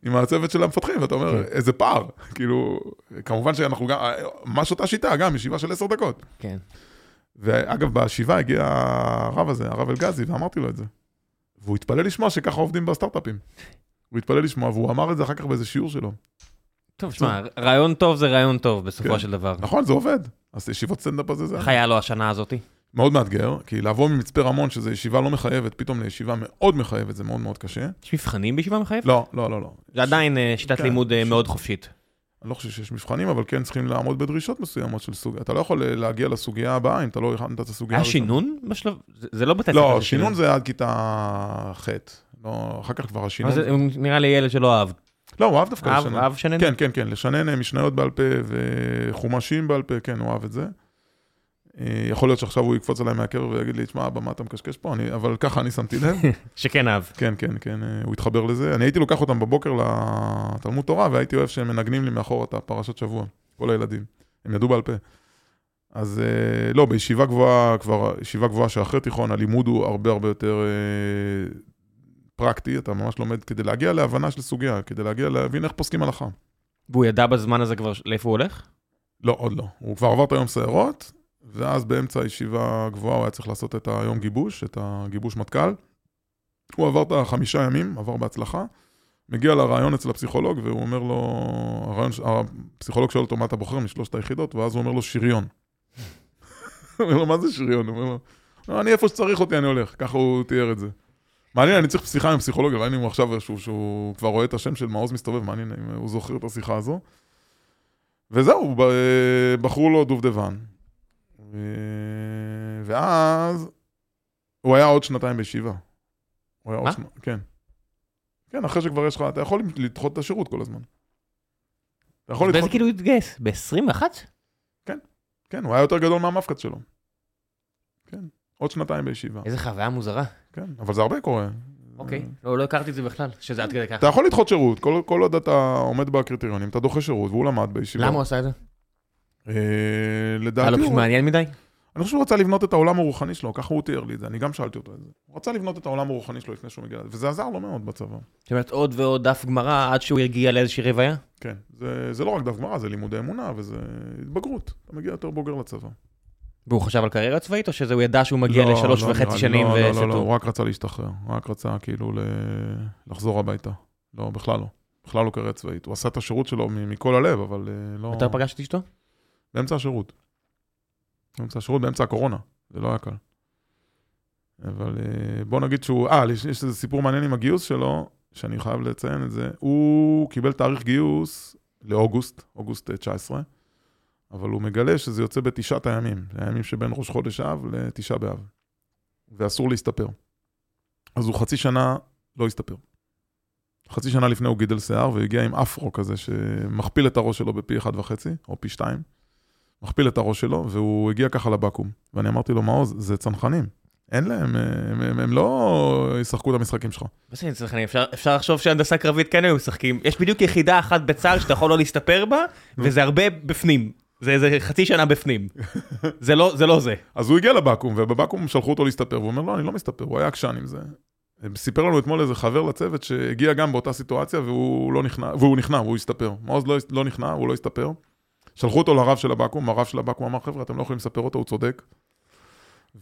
עם הצוות של המפתחים, ואתה אומר, כן. איזה פער. כאילו, כמובן שאנחנו גם, ממש אותה שיטה, גם ישיבה של עשר דקות. כן. ואגב, בישיבה הגיע הרב הזה, הרב אלגזי, ואמרתי לו את זה. והוא התפלא לשמוע שככה עובדים בסטארט-אפים. הוא התפלא לשמוע, והוא אמר את זה אחר כך באיזה שיעור שלו. טוב, שמע, רעיון טוב זה רעיון טוב בסופו כן. של דבר. נכון, זה עובד. אז ישיבות סטנדאפ הזה זה איך היה לו השנה הזאתי? מאוד מאתגר, כי לעבור ממצפה רמון, שזו ישיבה לא מחייבת, פתאום לישיבה מאוד מחייבת, זה מאוד מאוד קשה. יש מבחנים בישיבה מחייבת? לא, לא, לא, לא. זה עדיין אה, שיטת כן, לימוד אה, ש- מאוד חופשית. אני לא חושב שיש מבחנים, אבל כן צריכים לעמוד בדרישות מסוימות של סוג... אתה לא יכול להגיע לסוגיה הבאה אם אתה לא הכנת את הסוגיה היה הראשונה. שינון בשלב? זה- זה לא בתי. לא, שינון זה עד כיתה ח'. לא, אחר כך כבר השינון... זה נראה לי ילד שלא אהב. לא, הוא אהב דווקא לשנן. אהב שנן? כן, כן, כן, לשנן אה, משניות בעל פה וחומשים בעל פה, כן, הוא אהב את זה. אה, יכול להיות שעכשיו הוא יקפוץ עליי מהקרב ויגיד לי, תשמע, אבא, מה אתה מקשקש פה? אני, אבל ככה אני שמתי לב. שכן אהב. כן, כן, כן, אה, הוא התחבר לזה. אני הייתי לוקח אותם בבוקר לתלמוד תורה, והייתי אוהב שהם מנגנים לי מאחור את הפרשת שבוע, כל הילדים. הם ידעו בעל פה. אז אה, לא, בישיבה גבוהה, כבר, ישיבה גבוהה שאחרי תיכון, הלימוד הוא הרבה הרבה יותר פרקטי, אתה ממש לומד כדי להגיע להבנה של סוגיה, כדי להגיע להבין איך פוסקים הלכה. והוא ידע בזמן הזה כבר לאיפה הוא הולך? לא, עוד לא. הוא כבר עבר את היום סיירות, ואז באמצע הישיבה הגבוהה הוא היה צריך לעשות את היום גיבוש, את הגיבוש מטכ"ל. הוא עבר את החמישה ימים, עבר בהצלחה. מגיע לרעיון אצל הפסיכולוג, והוא אומר לו, הרעיון, הפסיכולוג שואל אותו מה אתה בוחר משלושת היחידות, ואז הוא אומר לו שריון. הוא אומר לו, מה זה שריון? הוא אומר לו, "לא, אני איפה שצריך אותי, אני הולך. ככה הוא תיאר את זה. מעניין, אני צריך שיחה עם פסיכולוג, מעניין אם הוא עכשיו, שהוא, שהוא כבר רואה את השם של מעוז מסתובב, מעניין אם הוא זוכר את השיחה הזו. וזהו, בחרו לו דובדבן. ו- ואז הוא היה עוד שנתיים בישיבה. הוא היה עוד מה? שנ... כן. כן, אחרי שכבר יש לך, אתה יכול לדחות את השירות כל הזמן. אתה יכול באיזה לדחות... גיל הוא התגייס? ב-21? כן, הוא היה יותר גדול מהמפקד שלו. כן, עוד שנתיים בישיבה. איזה חוויה מוזרה. כן, אבל זה הרבה קורה. אוקיי. לא לא הכרתי את זה בכלל, שזה עד כדי אתה ככה. יכול לדחות שירות, כל, כל עוד אתה עומד בקריטריונים, אתה דוחה שירות, והוא למד בישיבה. למה הוא עשה את זה? אה, היה לדעתי לו פשוט הוא... מעניין מדי? אני חושב שהוא רצה לבנות את העולם הרוחני שלו, ככה הוא תיאר לי את זה, אני גם שאלתי אותו את זה. הוא רצה לבנות את העולם הרוחני שלו לפני שהוא מגיע וזה עזר לו מאוד בצבא. זאת אומרת, עוד ועוד דף גמרא עד שהוא יגיע לאיזושהי רוויה? כן, זה, זה לא רק דף גמרא, זה לימודי אמונה וזה התבגרות. אתה מגיע יותר בוגר לצבא. והוא חשב על קריירה צבאית, או שזה הוא ידע שהוא מגיע לא, לשלוש לא וחצי לי, שנים לא, לא, לא, וסטו? לא, הוא רק רצה להשתחרר, הוא רק רצה כאילו ל... לחזור הביתה. לא, בכלל לא. בכלל לא קריירה צבאית. הוא עשה את השירות שלו מכל הלב, אבל אה, לא... אתה פגשת אשתו? באמצע השירות. באמצע השירות, באמצע הקורונה. זה לא היה קל. אבל אה, בוא נגיד שהוא... אה, יש, איזה סיפור מעניין עם הגיוס שלו, שאני חייב לציין את זה. הוא קיבל תאריך גיוס לאוגוסט, אוגוסט אה, 19, אבל הוא מגלה שזה יוצא בתשעת הימים. הימים שבין ראש חודש אב לתשעה באב. ואסור להסתפר. אז הוא חצי שנה לא הסתפר. חצי שנה לפני הוא גידל שיער והגיע עם אפרו כזה שמכפיל את הראש שלו בפי אחד וחצי, או פי שתיים. מכפיל את הראש שלו, והוא הגיע ככה לבקו"ם. ואני אמרתי לו, מעוז, זה צנחנים. אין להם, הם, הם, הם לא ישחקו את המשחקים שלך. מה זה צנחנים? אפשר- אפשר לחשוב שהנדסה קרבית כן היו משחקים. יש בדיוק יחידה אחת בצה"ל שאתה יכול לא להסתפר בה, וזה הרבה בפנים. זה איזה חצי שנה בפנים. זה לא זה. לא זה. אז הוא הגיע לבקו"ם, ובבקו"ם שלחו אותו להסתפר, והוא אומר, לא, אני לא מסתפר, הוא היה עקשן עם זה. סיפר לנו אתמול איזה חבר לצוות שהגיע גם באותה סיטואציה, והוא לא נכנע, והוא נכנע, והוא הסתפר. מעוז לא, לא נכנע, הוא לא הסתפר. שלחו אותו לרב של הבקו"ם, הרב של הבקו"ם אמר, חבר'ה, אתם לא יכולים לספר אותו, הוא צודק.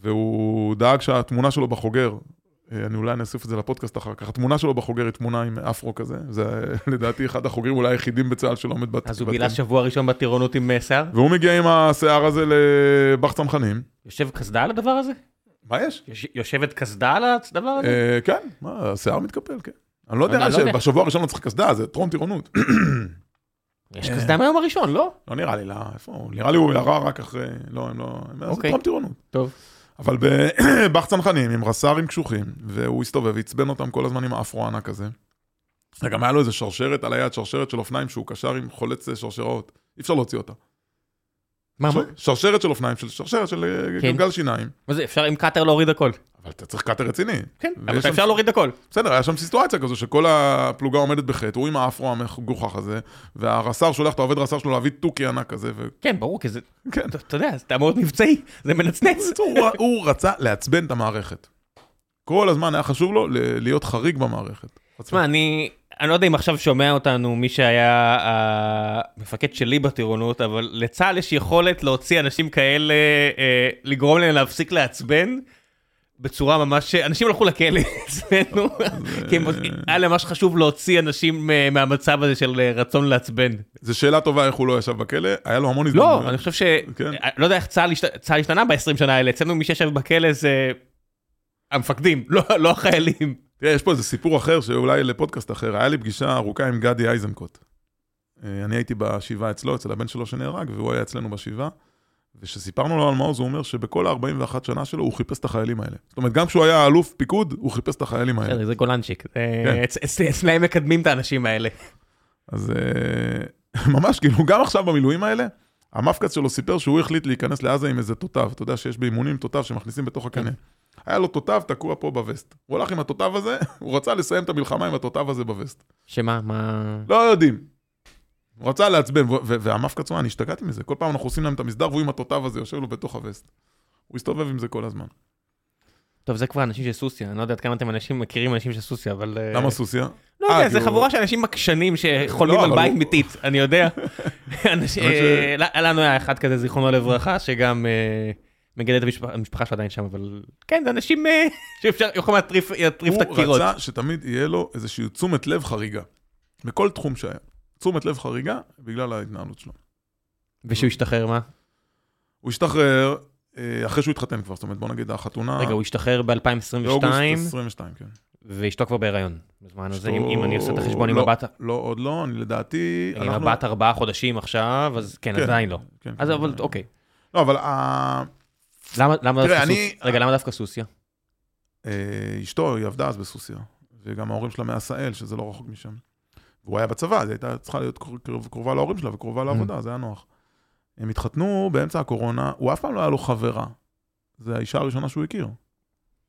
והוא דאג שהתמונה שלו בחוגר, אה, אני אולי אוסיף את זה לפודקאסט אחר כך, התמונה שלו בחוגר היא תמונה עם אפרו כזה, זה לדעתי אחד החוגרים אולי היחידים בצה"ל שלא עומד בת... אז הוא בילה שבוע ראשון בטירונות עם אה, שיער? והוא מגיע עם השיער הזה לבח צנחנים. יושב קסדה על הדבר הזה? מה יש? יוש- יושבת קסדה על הדבר הזה? אה, כן, השיער מתקפל, כן. אני לא יודע, אני לא יודע. שבשבוע הראשון לא צריך קסדה, זה טרום טירונות. יש קסדה מהיום הראשון, לא? לא נראה לי, לא, איפה הוא? נראה לי הוא ירה רק אחרי, לא, הם לא, הם- זה אוקיי. טרום טירונות. טוב. אבל בבא״ח צנחנים, עם רס"רים קשוחים, והוא הסתובב, עצבן אותם כל הזמן עם האפרו הענק הזה. וגם היה לו איזה שרשרת על היד, שרשרת של אופניים שהוא קשר עם חולץ אה, שרשראות. אי אפשר להוציא אותה. מה, מה? שרשרת של אופניים, של שרשרת של אה, כן. גלגל שיניים. מה זה, אפשר עם קאטר להוריד הכל. אבל אתה צריך קאטר רציני. כן, אבל שם- אפשר להוריד הכל. בסדר, היה שם סיטואציה כזו שכל הפלוגה עומדת בח'ית, הוא עם האפרו המגוחך הזה, והרס"ר שולח את העובד רס"ר שלו להביא תוכי ענק כזה. כן, ברור, כי זה, אתה אתה יודע, זה מאוד מבצעי, זה מנצנץ. הוא, רצה לעצבן את המערכת. כל הזמן היה חשוב לו להיות חריג במערכת. תשמע, אני, אני לא יודע אם עכשיו שומע אותנו מי שהיה המפקד שלי בטירונות, אבל לצה"ל יש יכולת להוציא אנשים כאלה, אה, לגרום להם להפסיק לעצבן. בצורה ממש, אנשים הלכו לכלא אצלנו, כי היה להם ממש חשוב להוציא אנשים אה, מהמצב הזה של אה, רצון לעצבן. זו שאלה טובה איך הוא לא ישב בכלא, היה לו המון הזדמנויות. לא, אני חושב ש... כן. לא יודע איך צה"ל השת- צה"ל השתנה ב-20 שנה האלה, אצלנו מי שישב בכלא זה המפקדים, לא לא החיילים. תראה, יש פה איזה סיפור אחר, שאולי לפודקאסט אחר. היה לי פגישה ארוכה עם גדי איזנקוט. אה, אני הייתי בשבעה אצלו, אצל הבן שלו שנהרג, והוא היה אצלנו בשבעה. וכשסיפרנו לו על מעוז, הוא אומר שבכל ה-41 שנה שלו הוא חיפש את החיילים האלה. זאת אומרת, גם כשהוא היה אלוף פיקוד, הוא חיפש את החיילים האלה. זה גולנצ'יק. כן. אצ- אצ- אצלהם מקדמים את האנשים האלה. אז אה, ממש, כאילו, גם עכשיו במילואים האלה, המפקץ שלו סיפר שהוא החליט להיכנס לעזה עם איזה תותב. אתה יודע שיש באימונים תותב שמכניסים בתוך הקנה. היה לו תותב תקוע פה בווסט. הוא הלך עם התותב הזה, הוא רצה לסיים את המלחמה עם התותב הזה בווסט. שמה, מה... לא יודעים. הוא רצה לעצבן, ו- ו- והמפקץ, אני השתגעתי מזה. כל פעם אנחנו עושים להם את המסדר, והוא עם התותב הזה יושב לו בתוך הווסט. הוא הסתובב עם זה כל הזמן. טוב, זה כבר אנשים של סוסיא, אני לא יודע עד כמה אתם אנשים מכירים אנשים של סוסיא, אבל... אה, למה סוסיה? לא אה, יודע, זה כאילו- חבורה של אנשים עקשנים שחולמים לא, על בית מיתית, אני יודע. אה, לנו היה אחד כזה, זיכרונו לברכה, שגם אה, מגדל את המשפחה- המשפחה שלו עדיין שם, אבל כן, זה אנשים אה, שאפשר, יכולים להטריף להטריף את הוא הקירות. רצה שתמיד יהיה לו איזושהי תשומת לב חריגה. בכל תחום שהיה. תשומת לב חריגה בגלל ההתנהלות שלו. ושהוא השתחרר מה? הוא השתחרר אה, אחרי שהוא התחתן כבר, זאת אומרת, בוא נגיד החתונה... רגע, הוא השתחרר באוגוסט ב-2022, 22, כן. ואשתו כבר בהיריון. בזמן הזה, אם אני עושה את החשבון עם לא, הבת... לא, עוד לא, אני לדעתי... עם הבת ארבעה חודשים עכשיו, אז כן, כן. עדיין לא. כן, אז כן, אבל כן. אוקיי. לא, אבל למה למה תראה, דווקא אני- סוסיא? רגע, למה דווקא סוסיא? אה, אשתו, היא עבדה אז בסוסיא, וגם ההורים שלה מעשהאל, שזה לא רחוק משם. והוא היה בצבא, אז היא הייתה צריכה להיות קר- קר- קרובה להורים שלה וקרובה לעבודה, זה היה נוח. הם התחתנו באמצע הקורונה, הוא אף פעם לא היה לו חברה. זו האישה הראשונה שהוא הכיר.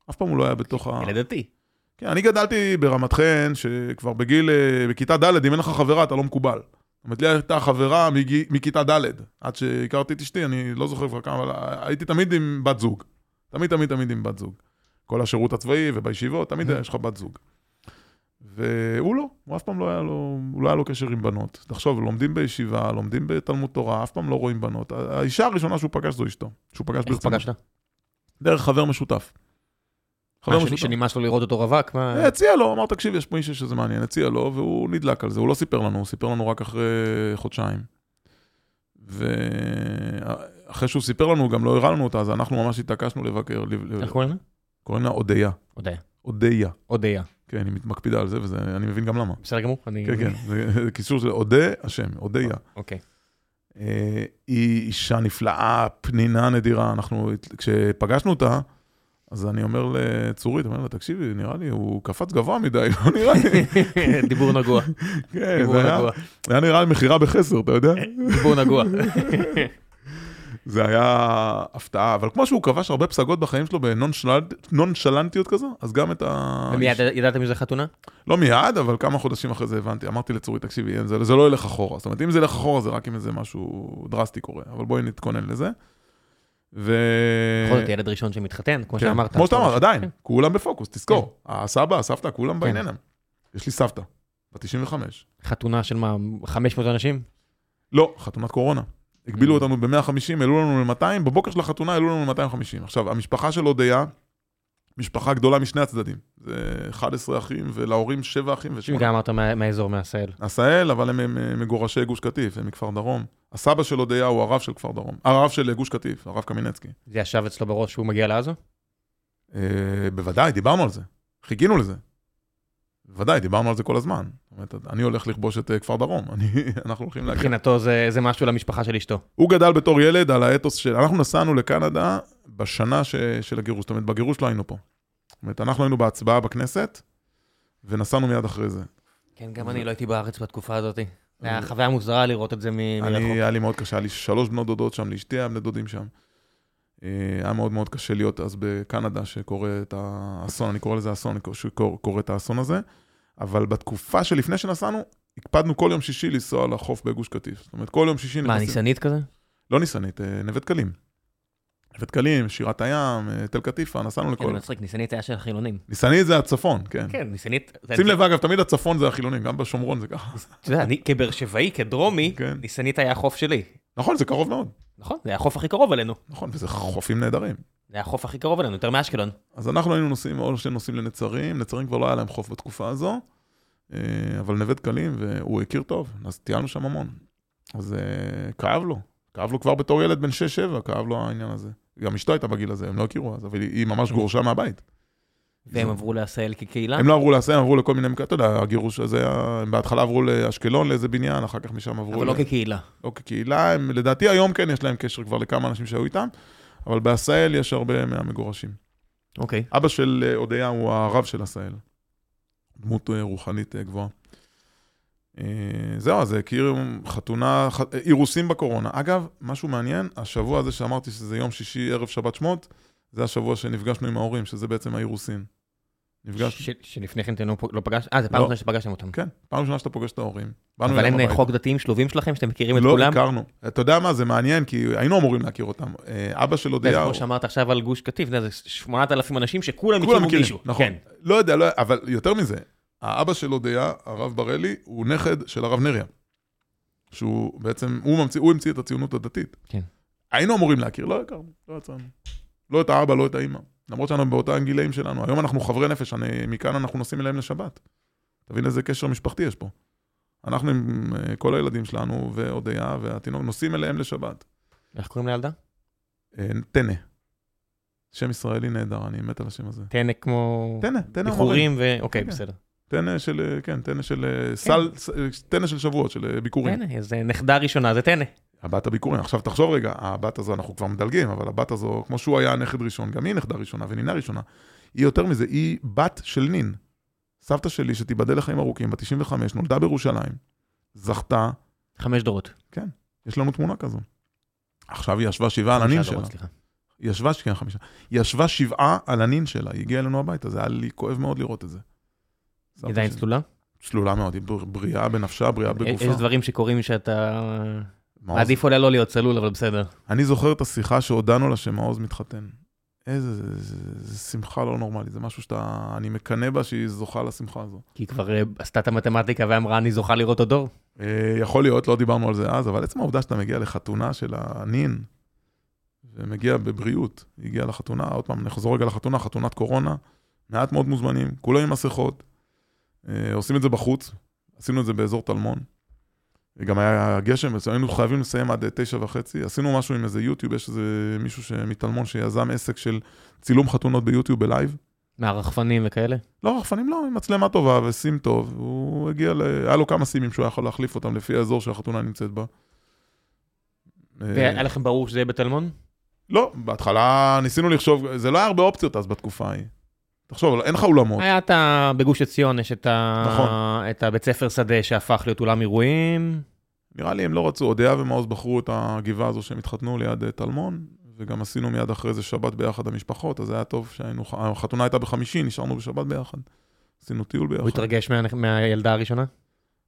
אף פעם הוא לא היה בתוך ה... ילד דתי. כן, אני גדלתי ברמת חן, שכבר בגיל, אה, בכיתה ד', אם אין לך חברה, אתה לא מקובל. זאת אומרת, לי הייתה חברה מכיתה ד', עד שהכרתי את אשתי, אני לא זוכר כבר כמה, אבל הייתי תמיד עם בת זוג. תמיד, תמיד, תמיד עם בת זוג. כל השירות הצבאי ובישיבות, תמיד יש לך בת זוג. והוא לא, הוא אף פעם לא היה לו, הוא לא היה לו קשר עם בנות. תחשוב, לומדים בישיבה, לומדים בתלמוד תורה, אף פעם לא רואים בנות. האישה הראשונה שהוא פגש זו אשתו, שהוא פגש איך ברצינות. פגשת? דרך חבר משותף. חבר משותף. שנמאס לו לראות אותו רווק? מה? אה, הציע לו, אמר, תקשיב, יש פה מישהו שזה מעניין, הציע לו, והוא נדלק על זה, הוא לא סיפר לנו, הוא סיפר לנו רק אחרי חודשיים. ואחרי שהוא סיפר לנו, הוא גם לא הראה לנו אותה, אז אנחנו ממש התעקשנו לבקר. לב- איך קוראים לה? קוראים לה אודיה. אודיה. אודיה. אודיה. כן, היא מקפידה על זה, ואני מבין גם למה. בסדר גמור? אני... כן, כן, זה קיצור של אודה השם, אודיה. אוקיי. אה, היא אישה נפלאה, פנינה נדירה. אנחנו, כשפגשנו אותה, אז אני אומר לצורית, אומר לה, תקשיבי, נראה לי, הוא קפץ גבוה מדי, לא נראה לי. דיבור נגוע. כן, זה היה- היה נראה לי מכירה בחסר, אתה יודע? דיבור נגוע. זה היה הפתעה, אבל כמו שהוא כבש הרבה פסגות בחיים שלו בנונשלנטיות כזו, אז גם את ה... ומיד ידעתם שזה חתונה? לא מיד, אבל כמה חודשים אחרי זה הבנתי. אמרתי לצורי, תקשיבי, זה, זה לא ילך אחורה. זאת אומרת, אם זה ילך אחורה, זה רק אם איזה משהו דרסטי קורה. אבל בואי נתכונן לזה. ו... בכל זאת ילד ראשון שמתחתן, כמו כן, שאמרת. כמו שאתה אמר, עדיין, כן. כולם בפוקוס, תזכור. הסבא, הסבתא, כולם בעניינם. יש לי סבתא, בת 95. חתונה של מה, 500 אנשים? לא, חתונת קורונה. הגבילו Mm. אותנו ב-150, העלו לנו ל-200, בבוקר של החתונה העלו לנו ל-250. עכשיו, המשפחה של אודיה, משפחה גדולה משני הצדדים. זה 11 אחים, ולהורים 7 אחים ושמונה. גם אמרת מה- מהאזור, מעשהאל. עשהאל, אבל הם, הם, הם מגורשי גוש קטיף, הם מכפר דרום. הסבא של אודיה הוא הרב של כפר דרום, הרב של גוש קטיף, הרב קמינצקי. זה ישב אצלו בראש שהוא מגיע לעזו? אה, בוודאי, דיברנו על זה, חיכינו לזה. בוודאי, דיברנו על זה כל הזמן. זאת אומרת, אני הולך לכבוש את אה, כפר דרום, אני, אנחנו הולכים להגיע. מבחינתו זה זה משהו למשפחה של אשתו. הוא גדל בתור ילד על האתוס של... אנחנו נסענו לקנדה בשנה ש... של הגירוש, זאת אומרת, בגירוש לא היינו פה. זאת אומרת, אנחנו היינו בהצבעה בכנסת, ונסענו מיד אחרי זה. כן, גם אני לא הייתי בארץ בתקופה הזאת. היה חוויה מוזרה לראות את זה מ- אני, מרחוק. היה לי מאוד קשה, היה לי שלוש בנות דודות שם, לאשתי היה בני דודים שם. אה, היה מאוד מאוד קשה להיות אז בקנדה, שקורה את האסון, אני קורא לזה אסון, שקורה את האסון הזה. אבל בתקופה שלפני שנסענו, הקפדנו כל יום שישי לנסוע לחוף בגוש קטיף. זאת אומרת, כל יום שישי מה, ניסנית כזה? לא ניסנית, אה, נווה דקלים. נווה דקלים, שירת הים, אה, תל קטיפה, נסענו כן, לכל... זה מצחיק, ניסנית היה של החילונים. ניסנית זה הצפון, כן. כן, ניסנית... שים לב, אגב, תמיד הצפון זה החילונים, גם בשומרון זה ככה. אתה יודע, אני כבאר שבעי, כדרומי, כן. ניסנית היה החוף שלי. נכון, זה קרוב מאוד. נכון, זה היה החוף הכי קרוב אלינו. נכון, וזה חופים נהדרים. זה היה החוף הכי קרוב אלינו, יותר מאשקלון. אז אנחנו היינו נוסעים, או שנוסעים לנצרים, נצרים כבר לא היה להם חוף בתקופה הזו, אה, אבל נווה דקלים, והוא הכיר טוב, אז טיילנו שם המון. אז אה, כאב לו, כאב לו כבר בתור ילד בן 6-7, כאב לו העניין הזה. גם אשתו הייתה בגיל הזה, הם לא הכירו אז, אבל היא ממש גורשה מהבית. והם עברו לעשהאל כקהילה. הם לא עברו לעשה, הם עברו לכל מיני אתה יודע, הגירוש הזה, הם בהתחלה עברו לאשקלון לאיזה בניין, אחר כך משם עברו... אבל לא כקהילה. לא כקהילה, הם לדעתי היום כן יש להם קשר כבר לכמה אנשים שהיו איתם, אבל בעשהאל יש הרבה מהמגורשים. אוקיי. אבא של אה, אודיה הוא הרב של עשהאל. דמות אה, רוחנית אה, גבוהה. אה, זהו, אז הכיר חתונה, ח- אה, אירוסים בקורונה. אגב, משהו מעניין, השבוע הזה שאמרתי שזה יום שישי, ערב שבת שמות, זה השבוע שנפגשנו עם ההורים, שזה בעצם האירוסין. נפגש, ש- שלפני כן אתם לא לא פגשתם? אה, זה פעם לא. ראשונה שפגשתם אותם. כן, פעם ראשונה שאתה פוגש את ההורים. אבל הם אה. חוק דתיים שלובים שלכם, שאתם מכירים את לא כולם? הכרנו. אתה יודע מה, זה מעניין, כי היינו אמורים להכיר אותם. אה, אבא של זה אודיה... כמו שאמרת עכשיו על גוש קטיף, זה 8,000 אנשים שכולם כולם הכירו מישהו. נכון. כן. לא יודע, לא, אבל יותר מזה, האבא של אודיה, הרב בראלי, הוא נכד של הרב נריה. שהוא בעצם, הוא ממציא, הוא המציא את הציונות הדתית. כן. היינו אמורים להכיר, לא הכרנו, לא יצאנו. לא את האבא, לא את האימא. למרות שאנחנו באותם גילאים שלנו. היום אנחנו חברי נפש, אני, מכאן אנחנו נוסעים אליהם לשבת. תבין איזה קשר משפחתי יש פה. אנחנו עם אה, כל הילדים שלנו, ואודיה והתינוק, נוסעים אליהם לשבת. איך קוראים לילדה? אה, טנא. שם ישראלי נהדר, אני מת על השם הזה. טנא כמו... טנא, טנא. איחורים ו... אוקיי. בסדר. טנא של, כן, טנא של אה, סל, ס- אה, טנא של שבועות, של אה, ביקורים. טנא, זה נכדה ראשונה, זה טנא. הבת הביקורים. עכשיו תחשוב רגע, הבת הזו, אנחנו כבר מדלגים, אבל הבת הזו, כמו שהוא היה נכד ראשון, גם היא נכדה ראשונה ונינה ראשונה. היא יותר מזה, היא בת של נין. סבתא שלי, שתיבדל לחיים ארוכים, בת 95, נולדה בירושלים, זכתה, חמש דורות. יש לנו תמונה כזו. עכשיו היא ישבה שבעה על הנין שלה. סליחה. ישבה, כן, חמישה. היא ישבה שבעה על הנין שלה, היא הגיעה אלינו הביתה, זה היה לי כואב מאוד לראות את זה. היא עדיין צלולה? צלולה מאוד, היא בר- בריאה בנפשה, בריאה בגופה. יש דברים שקורים שאתה... מעדיף אולי לא להיות צלול, אבל בסדר. אני זוכר את השיחה שהודענו לה שמעוז מתחתן. איזה, זה, זה, זה שמחה לא נורמלית, זה משהו שאתה, אני מקנא בה שהיא זוכה לשמחה הזו. כי היא כבר אה, עשתה את המתמטיקה ואמרה, אני זוכה לראות אותו דור. אה, יכול להיות, לא דיברנו על זה אז, אבל עצם העובדה שאתה מגיע לחתונה של הנין, ומגיע בבריאות, הגיע לחתונה, עוד פעם, נחזור רגע לחתונה, חתונת קורונה, מעט מאוד מוזמנים, כולם עם מסכות, אה, עושים את זה בחוץ, עשינו את זה באזור טלמון. גם היה גשם, אז היינו חייבים לסיים עד אה, תשע וחצי. עשינו משהו עם איזה יוטיוב, יש איזה מישהו מטלמון שיזם עסק של צילום חתונות ביוטיוב בלייב. מהרחפנים וכאלה? לא, רחפנים לא, עם מצלמה טובה וסים טוב. הוא הגיע ל... היה לו כמה סימים שהוא היה יכול להחליף אותם לפי האזור שהחתונה נמצאת בה. והיה לכם ברור שזה יהיה בטלמון? לא, בהתחלה ניסינו לחשוב, זה לא היה הרבה אופציות אז בתקופה ההיא. תחשוב, אין לך אולמות. היה את ה... בגוש עציון, יש את, ה... נכון. את הבית ספר שדה שהפך להיות אולם אירועים. נראה לי הם לא רצו, אודיה ומעוז בחרו את הגבעה הזו שהם התחתנו ליד אה, טלמון, וגם עשינו מיד אחרי זה שבת ביחד המשפחות, אז היה טוב שהיינו, החתונה הייתה בחמישי, נשארנו בשבת ביחד. עשינו טיול ביחד. הוא התרגש מה... מהילדה הראשונה?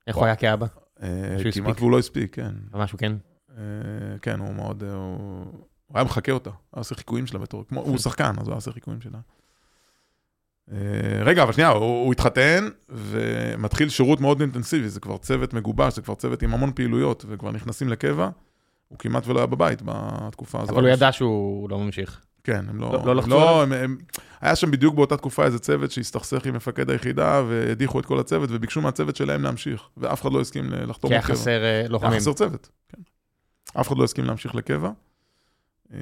איך הוא היה כאבא? אה, כמעט. והוא לא הספיק, כן. משהו כן. אה, כן, הוא מאוד, הוא הוא היה מחקה אותה, היה עושה חיקויים שלה בתור, הוא שחקן, אז הוא היה עושה חיקויים שלה. אה, רגע, אבל שנייה, הוא, הוא התחתן ומתחיל שירות מאוד אינטנסיבי, זה כבר צוות מגובש, זה כבר צוות עם המון פעילויות, וכבר נכנסים לקבע, הוא כמעט ולא היה בבית בתקופה הזו. אבל הוא ידע שהוא לא ממשיך. כן, הם לא... לא- לא לחצו לא הם, הם, היה שם בדיוק באותה תקופה איזה צוות שהסתכסך עם מפקד היחידה, והדיחו את כל הצוות, וביקשו מהצוות שלהם להמשיך, ואף אחד לא הסכים לחתום כי היה לקבע. חסר אה, היה לוחמים. חסר צוות, כן. אף אחד לא הסכים להמשיך לקבע. אה,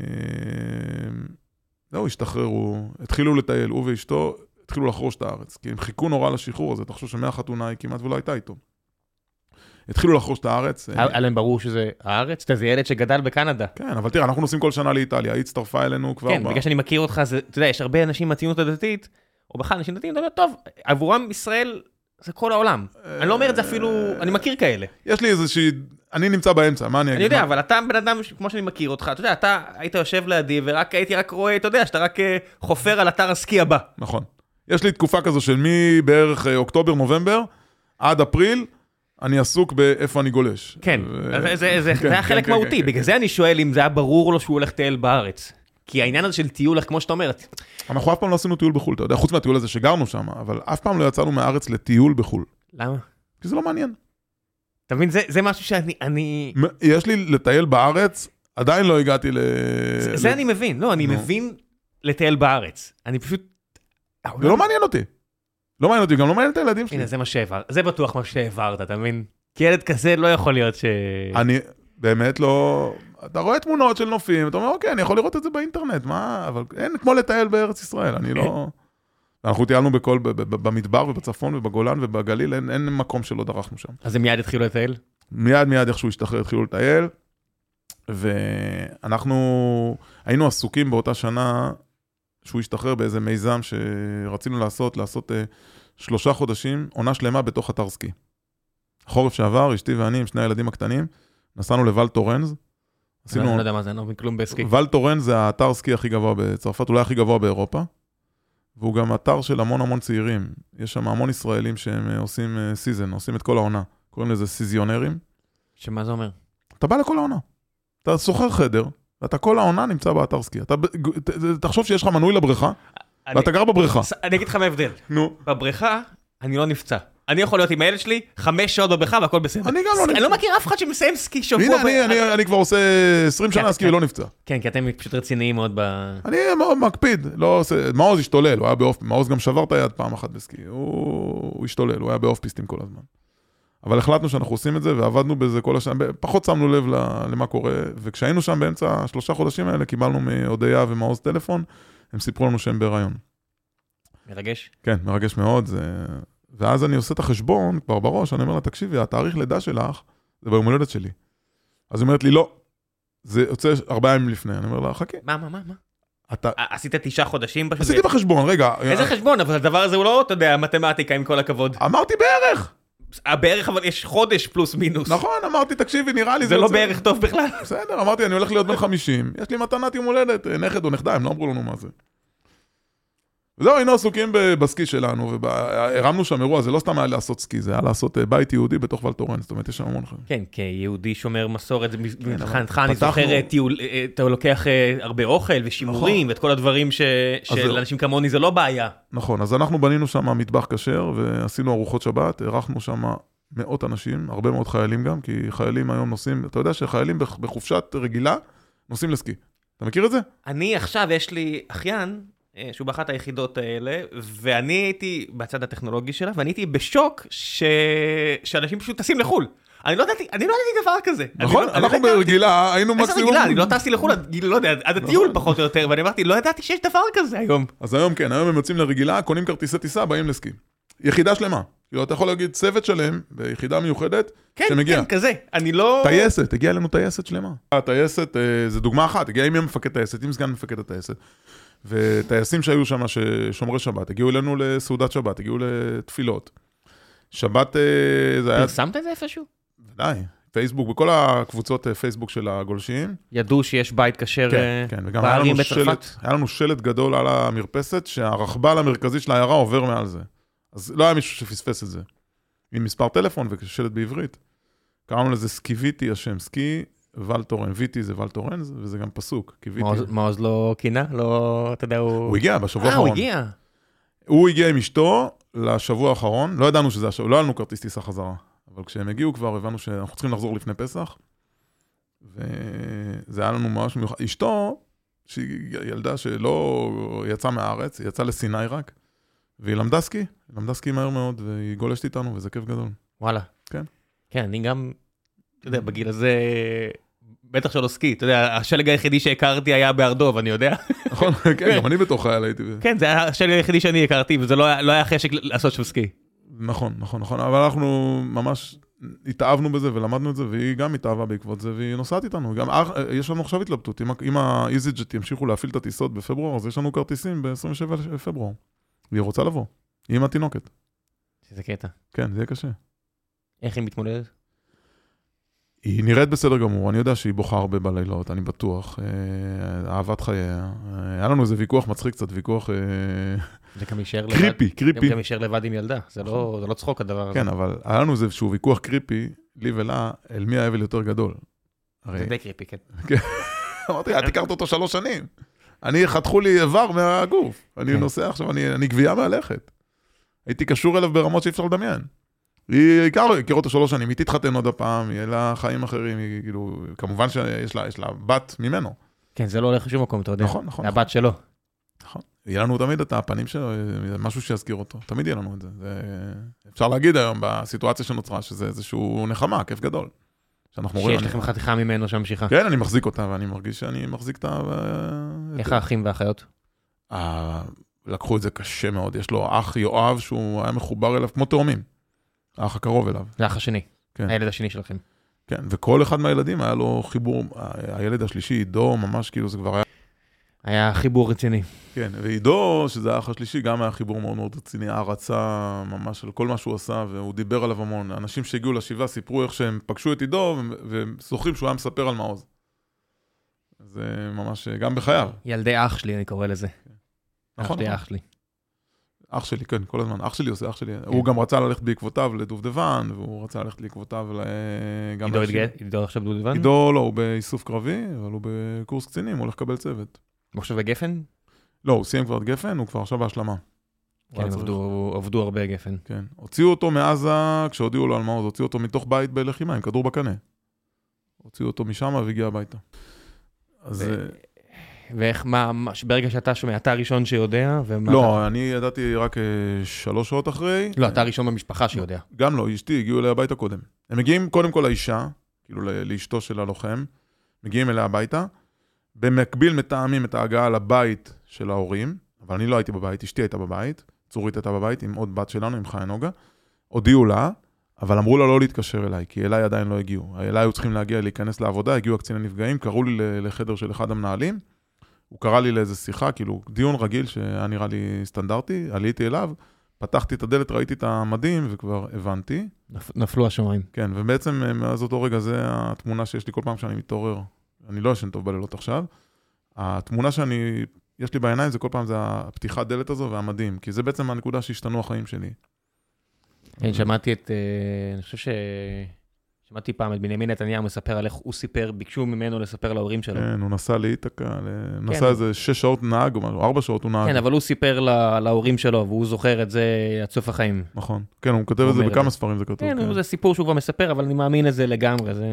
זהו, השתחררו, התחילו לטייל, הוא ואשתו התחילו לחרוש את הארץ, כי הם חיכו נורא לשחרור הזה, תחשוב שמהחתונה היא כמעט ולא הייתה איתו. התחילו לחרוש את הארץ. אה, היה להם ברור שזה הארץ? אתה זה ילד שגדל בקנדה. כן, אבל תראה, אנחנו נוסעים כל שנה לאיטליה, היא הצטרפה אלינו כבר... כן, בגלל שאני מכיר אותך, אתה יודע, יש הרבה אנשים מהציונות הדתית, או בכלל אנשים דתיים, אתה אומר, טוב, עבורם ישראל זה כל העולם. אני לא אומר את זה אפילו, אני מכיר כאלה. יש לי איזושהי... אני נמצא באמצע, מה אני אגיד? אני יודע, אבל אתה בן אדם, כמו שאני מכיר אותך, אתה יודע, אתה היית יושב לידי, ורק הייתי רק רואה, אתה יודע, שאתה רק אה, חופר על אתר הסקי הבא. נכון. יש לי תקופה כזו של מבערך אה, אוקטובר, נובמבר, עד אפריל, אני עסוק באיפה אני גולש. כן, ו- זה- זה זה- כן, זה היה כן, חלק כן, מהותי, כן, בגלל כן. זה אני שואל אם זה היה ברור לו שהוא הולך לטייל בארץ. כי העניין הזה של טיול, כמו שאתה אומר, אנחנו אף פעם לא עשינו טיול בחו"ל, אתה יודע, חוץ מהטיול הזה שגרנו שם, אבל אף פעם לא יצאנו מהארץ לטיול בחו"ל. למה? כי זה לא מעניין. אתה מבין, זה- זה משהו שאני, אני, יש לי לטייל בארץ, עדיין לא הגעתי ל... זה- ל- זה אני מבין, לא, אני נו. מבין לטייל בארץ. אני פשוט... זה לא מעניין אותי. לא מעניין אותי, גם לא מעניין את הילדים שלי. הנה, זה מה שהעברת, זה בטוח מה שהעברת, אתה מבין? כי ילד כזה לא יכול להיות ש... אני באמת לא... אתה רואה תמונות של נופים, אתה אומר, אוקיי, אני יכול לראות את זה באינטרנט, מה... אבל אין כמו לטייל בארץ ישראל, אני לא... אנחנו טיילנו בכל, במדבר ובצפון ובגולן ובגליל, אין, אין מקום שלא דרכנו שם. אז הם מיד התחילו לטייל? מיד מיד איך שהוא השתחרר התחילו לטייל, ואנחנו היינו עסוקים באותה שנה שהוא השתחרר באיזה מיזם שרצינו לעשות, לעשות אה, שלושה חודשים, עונה שלמה בתוך אתר סקי. חורף שעבר, אשתי ואני עם שני הילדים הקטנים, נסענו לוואל טורנז. אני עשינו, לא יודע מה זה, אני לא מבין כלום בסקי. ואל טורנז זה האתר סקי הכי גבוה בצרפת, אולי הכי גבוה באירופה. והוא גם אתר של המון המון צעירים. יש שם המון ישראלים שהם אה, עושים season, עושים את כל העונה. קוראים לזה saisonniers. שמה זה אומר? אתה בא לכל העונה. אתה שוכר חדר, ואתה כל העונה נמצא באתר סקי. אתה, תחשוב שיש לך מנוי לבריכה, אני- ואתה גר בבריכה. אני אגיד לך מה ההבדל. נו. בבריכה, אני לא נפצע. אני יכול להיות עם הילד שלי חמש שעות בבריכה והכל בסדר. אני גם לא אני נפצע. לא מכיר אף אחד שמסיים סקי שבוע. הנה, ב- אני, אני, אני כבר עושה 20 כן, שנה סקי כן. ולא נפצע. כן, כי אתם פשוט רציניים מאוד ב... אני מאוד מקפיד, לא עושה... מעוז השתולל, הוא היה באוף... מעוז גם שבר את היד פעם אחת בסקי. הוא, הוא השתולל, הוא היה באוף פיסטים כל הזמן. אבל החלטנו שאנחנו עושים את זה, ועבדנו בזה כל השנה, פחות שמנו לב למה קורה, וכשהיינו שם באמצע השלושה חודשים האלה, קיבלנו מהודיה ומעוז טלפון, הם סיפרו לנו שהם בהיריון. מרגש. כן, מרגש מאוד. זה... ואז אני עושה את החשבון כבר בראש, אני אומר לה, תקשיבי, התאריך לידה שלך זה ביום הולדת שלי. אז היא אומרת לי, לא, זה יוצא ארבעה ימים לפני. אני אומר לה, חכי, מה, מה, מה, מה? אתה... עשית תשעה חודשים פשוט? עשיתי בחשבון, רגע. איזה חשבון? אבל הדבר הזה הוא לא, אתה יודע, מתמטיקה עם כל הכבוד. אמרתי בערך. אה, בערך אבל יש חודש פלוס מינוס. נכון, אמרתי, תקשיבי, נראה לי זה לא יוצא- בערך טוב בכלל. בסדר, אמרתי, אני הולך להיות בן 50, יש לי מתנת יום הולדת, אה, נכד או נכדה, הם לא אמרו לנו מה זה. וזהו, היינו עסוקים בסקי שלנו, והרמנו שם אירוע, זה לא סתם היה לעשות סקי, זה היה לעשות אה, בית יהודי בתוך ולטורן, זאת אומרת, יש שם המון חיים. כן, כיהודי שומר מסורת, זה מבחינתך, אבל אני זוכר, אה, אה, אתה לוקח הרבה אוכל ושימורים, ואת כל הדברים זהו. שלאנשים כמוני זה לא בעיה. נכון, אז אנחנו בנינו שם מטבח כשר, ועשינו ארוחות שבת, אירחנו שם מאות אנשים, הרבה מאוד חיילים גם, כי חיילים היום נוסעים, אתה יודע שחיילים בח- בחופשת רגילה נוסעים לסקי. אתה מכיר את זה? אני עכשיו, יש לי אחיין, שהוא באחת היחידות האלה, ואני הייתי בצד הטכנולוגי שלה, ואני הייתי בשוק ש... שאנשים פשוט טסים לחו"ל. אני לא ידעתי, אני לא ידעתי דבר כזה. אני נכון, לא- אני אנחנו לא הכרתי. ברגילה היינו איזה מקסימום... רגילה, אני לא טסתי לחו"ל, גיל, לא יודע, עד הטיול נכון. פחות או יותר, ואני אמרתי, לא ידעתי שיש דבר כזה היום. אז היום כן, היום הם יוצאים לרגילה, קונים כרטיסי טיסה, באים לסקי. יחידה שלמה. כאילו, אתה יכול להגיד צוות שלם, ביחידה מיוחדת, כן, שמגיע. כן, כזה. אני לא... טייסת, הגיעה אלינו טייסת שלמה. הטייסת, אה, זה דוגמה אחת, הגיעה עם מפקד טייסת, עם סגן מפקד הטייסת. וטייסים שהיו שם, שומרי שבת, הגיעו אלינו לסעודת שבת, הגיעו לתפילות. שבת אה, זה היה, פרסמת את זה איפשהו? ודאי, פייסבוק, בכל הקבוצות אה, פייסבוק של הגולשים. ידעו שיש בית כשר כן, אה, כן, וגם היה בערים לנו, בצרפת? שלט, היה לנו שלט גדול על המרפסת, שהרכבל המרכזי של העיירה עובר מעל זה. אז לא היה מישהו שפספס את זה. עם מספר טלפון ושלט בעברית. קראנו לזה סקיוויטי השם, סקי ולטורן, ויטי זה ולטורן, וזה גם פסוק, קיוויטי. מעוז- מעוז לא קינה? לא, אתה יודע, הוא... הוא הגיע בשבוע אה, הוא האחרון. הגיע. הוא הגיע עם אשתו לשבוע האחרון, לא ידענו שזה השבוע, לא היה לנו כרטיס טיסה חזרה. אבל כשהם הגיעו כבר הבנו שאנחנו צריכים לחזור לפני פסח, וזה היה לנו ממש מיוחד. אשתו, שהיא ילדה שלא יצאה מהארץ, היא יצאה לסיני רק, והיא למדה סקי, למדה סקי מהר מאוד, והיא גולשת איתנו, וזה כיף גדול. וואלה. כן. כן, אני גם, אתה יודע, בגיל הזה, בטח שלא סקי, אתה יודע, השלג היחידי שהכרתי היה בהר דוב, אני יודע. נכון? כן, גם אני בתור חייל הייתי... כן, זה היה השלג היחידי שאני הכרתי, וזה לא היה- לא היה חשק לעשות שם סקי. נכון, נכון, נכון, אבל אנחנו ממש התאהבנו בזה ולמדנו את זה, והיא גם התאהבה בעקבות זה, והיא נוסעת איתנו. גם אח- יש לנו עכשיו התלבטות, אם, אם האיזיג'ט ימשיכו להפעיל את הטיסות בפברואר, אז יש לנו כרטיסים ב-27 בפברואר. והיא רוצה לבוא, היא עם התינוקת. איזה קטע. כן, זה יהיה קשה. איך היא מתמודדת? היא נראית בסדר גמור, אני יודע שהיא בוכה הרבה בלילות, אני בטוח. אה, אהבת חייה. אה, היה לנו איזה ויכוח מצחיק קצת, ויכוח אה, זה גם יישאר לבד. קריפי, קריפי. גם יישאר לבד עם ילדה, זה לא זה לא צחוק הדבר הזה. כן, אבל היה לנו איזשהו ויכוח קריפי, לי ולה, אל מי האבל יותר גדול. הרי זה די קריפי, כן. אמרתי, את הכרת אותו שלוש שנים. אני, חתכו לי איבר מהגוף. אני כן. נוסע עכשיו, אני, אני גבייה מהלכת. הייתי קשור אליו ברמות שאי אפשר לדמיין. היא הכר, הכיר אותו שלוש שנים, היא תתחתן עוד הפעם, יהיה לה חיים אחרים, היא כאילו, כמובן שיש לה, יש לה בת ממנו. כן, זה לא הולך לשום מקום, אתה יודע. נכון, נכון. זה הבת שלו. נכון. יהיה לנו תמיד את הפנים שלו, משהו שיזכיר אותו. תמיד יהיה לנו את זה. זה... אפשר להגיד היום בסיטואציה שנוצרה, שזה איזשהו נחמה, כיף גדול. שאנחנו רואים... שיש אני- לכם חתיכה ממנו שממשיכה. כן, אני מחזיק אותה, ואני מרגיש שאני מחזיק את ה... איך האחים והאחיות? לקחו את זה קשה מאוד. יש לו אח יואב שהוא היה מחובר אליו כמו תאומים. האח הקרוב אליו. זה האח השני. כן. הילד השני שלכם. כן, וכל אחד מהילדים היה לו חיבור, הילד השלישי, עידו, ממש כאילו זה כבר היה... היה חיבור רציני. כן, ועידו, שזה האח השלישי, גם היה חיבור מאוד מאוד רציני, הערצה ממש על כל מה שהוא עשה, והוא דיבר עליו המון. אנשים שהגיעו לשבעה סיפרו איך שהם פגשו את עידו, והם זוכרים שהוא היה מספר על מעוז. זה ממש, גם בחייו. ילדי אח שלי, אני קורא לזה. אח נכון, שלי, נכון. אח שלי. אח שלי, כן, כל הזמן. אח שלי עושה, אח שלי. הוא גם רצה ללכת בעקבותיו לדובדבן, והוא רצה ללכת בעקבותיו ל... גם עידו התגייס- עידו עכשיו דודבן? עידו, לא, הוא באיסוף קרבי, אבל הוא בקורס קצינים, הוא הולך לקבל צוות. הוא עכשיו בגפן? לא, הוא סיים כבר את גפן, הוא כבר עכשיו בהשלמה. כן, הם עבדו- עבדו הרבה גפן. כן. הוציאו אותו מעזה, כשהודיעו לו על מעוז, הוציאו אותו מתוך בית בלחימה, עם כדור בקנה. הוציאו אותו משם והגיע הביתה. אז... ואיך, מה, ברגע שאתה שומע, אתה הראשון שיודע, ומה... אתה- לא, אני ידעתי רק אה, שלוש שעות אחרי. לא, אתה הראשון במשפחה שיודע. גם לא, אשתי, הגיעו אליה הביתה קודם. הם מגיעים קודם כל לאישה, כאילו לאשתו של הלוחם, מגיעים אליה הביתה, במקביל מתאמים את ההגעה לבית של ההורים, אבל אני לא הייתי בבית, אשתי הייתה בבית, צורית הייתה בבית עם עוד בת שלנו, עם חיה נוגה, הודיעו לה, אבל אמרו לה לא להתקשר אליי, כי אליי עדיין לא הגיעו. אליי היו צריכים להגיע, להיכנס לעבודה, הגיעו הקציני נפגעים, קראו לי לחדר של אחד המנהלים, הוא קרא לי לאיזה שיחה, כאילו, דיון רגיל שהיה נראה לי סטנדרטי, עליתי אליו, פתחתי את הדלת, ראיתי את המדים וכבר הבנתי. נפ- נפלו השמיים. כן, ובעצם אה, מאז אותו רגע זה התמונה שיש לי כל פעם שאני מתעורר. אני לא ישן טוב בלילות עכשיו. התמונה שאני יש לי בעיניים, זה כל פעם זה הפתיחת דלת הזו והמדהים, כי זה בעצם הנקודה שהשתנו החיים שלי. כן, שמעתי את, אה, אני חושב ש... שמעתי פעם את בנימין נתניהו מספר על איך הוא סיפר, ביקשו ממנו לספר להורים שלו. כן, הוא נסע לאיתקה, כן. נסע איזה שש שעות נהג או משהו, ארבע שעות הוא נהג. כן, אבל הוא סיפר לה- להורים שלו, והוא זוכר את זה עד סוף החיים. נכון. כן, הוא כותב את זה בכמה זה. ספרים, זה כתוב. כן, כן. זה סיפור שהוא כבר מספר, אבל אני מאמין לזה לגמרי, זה...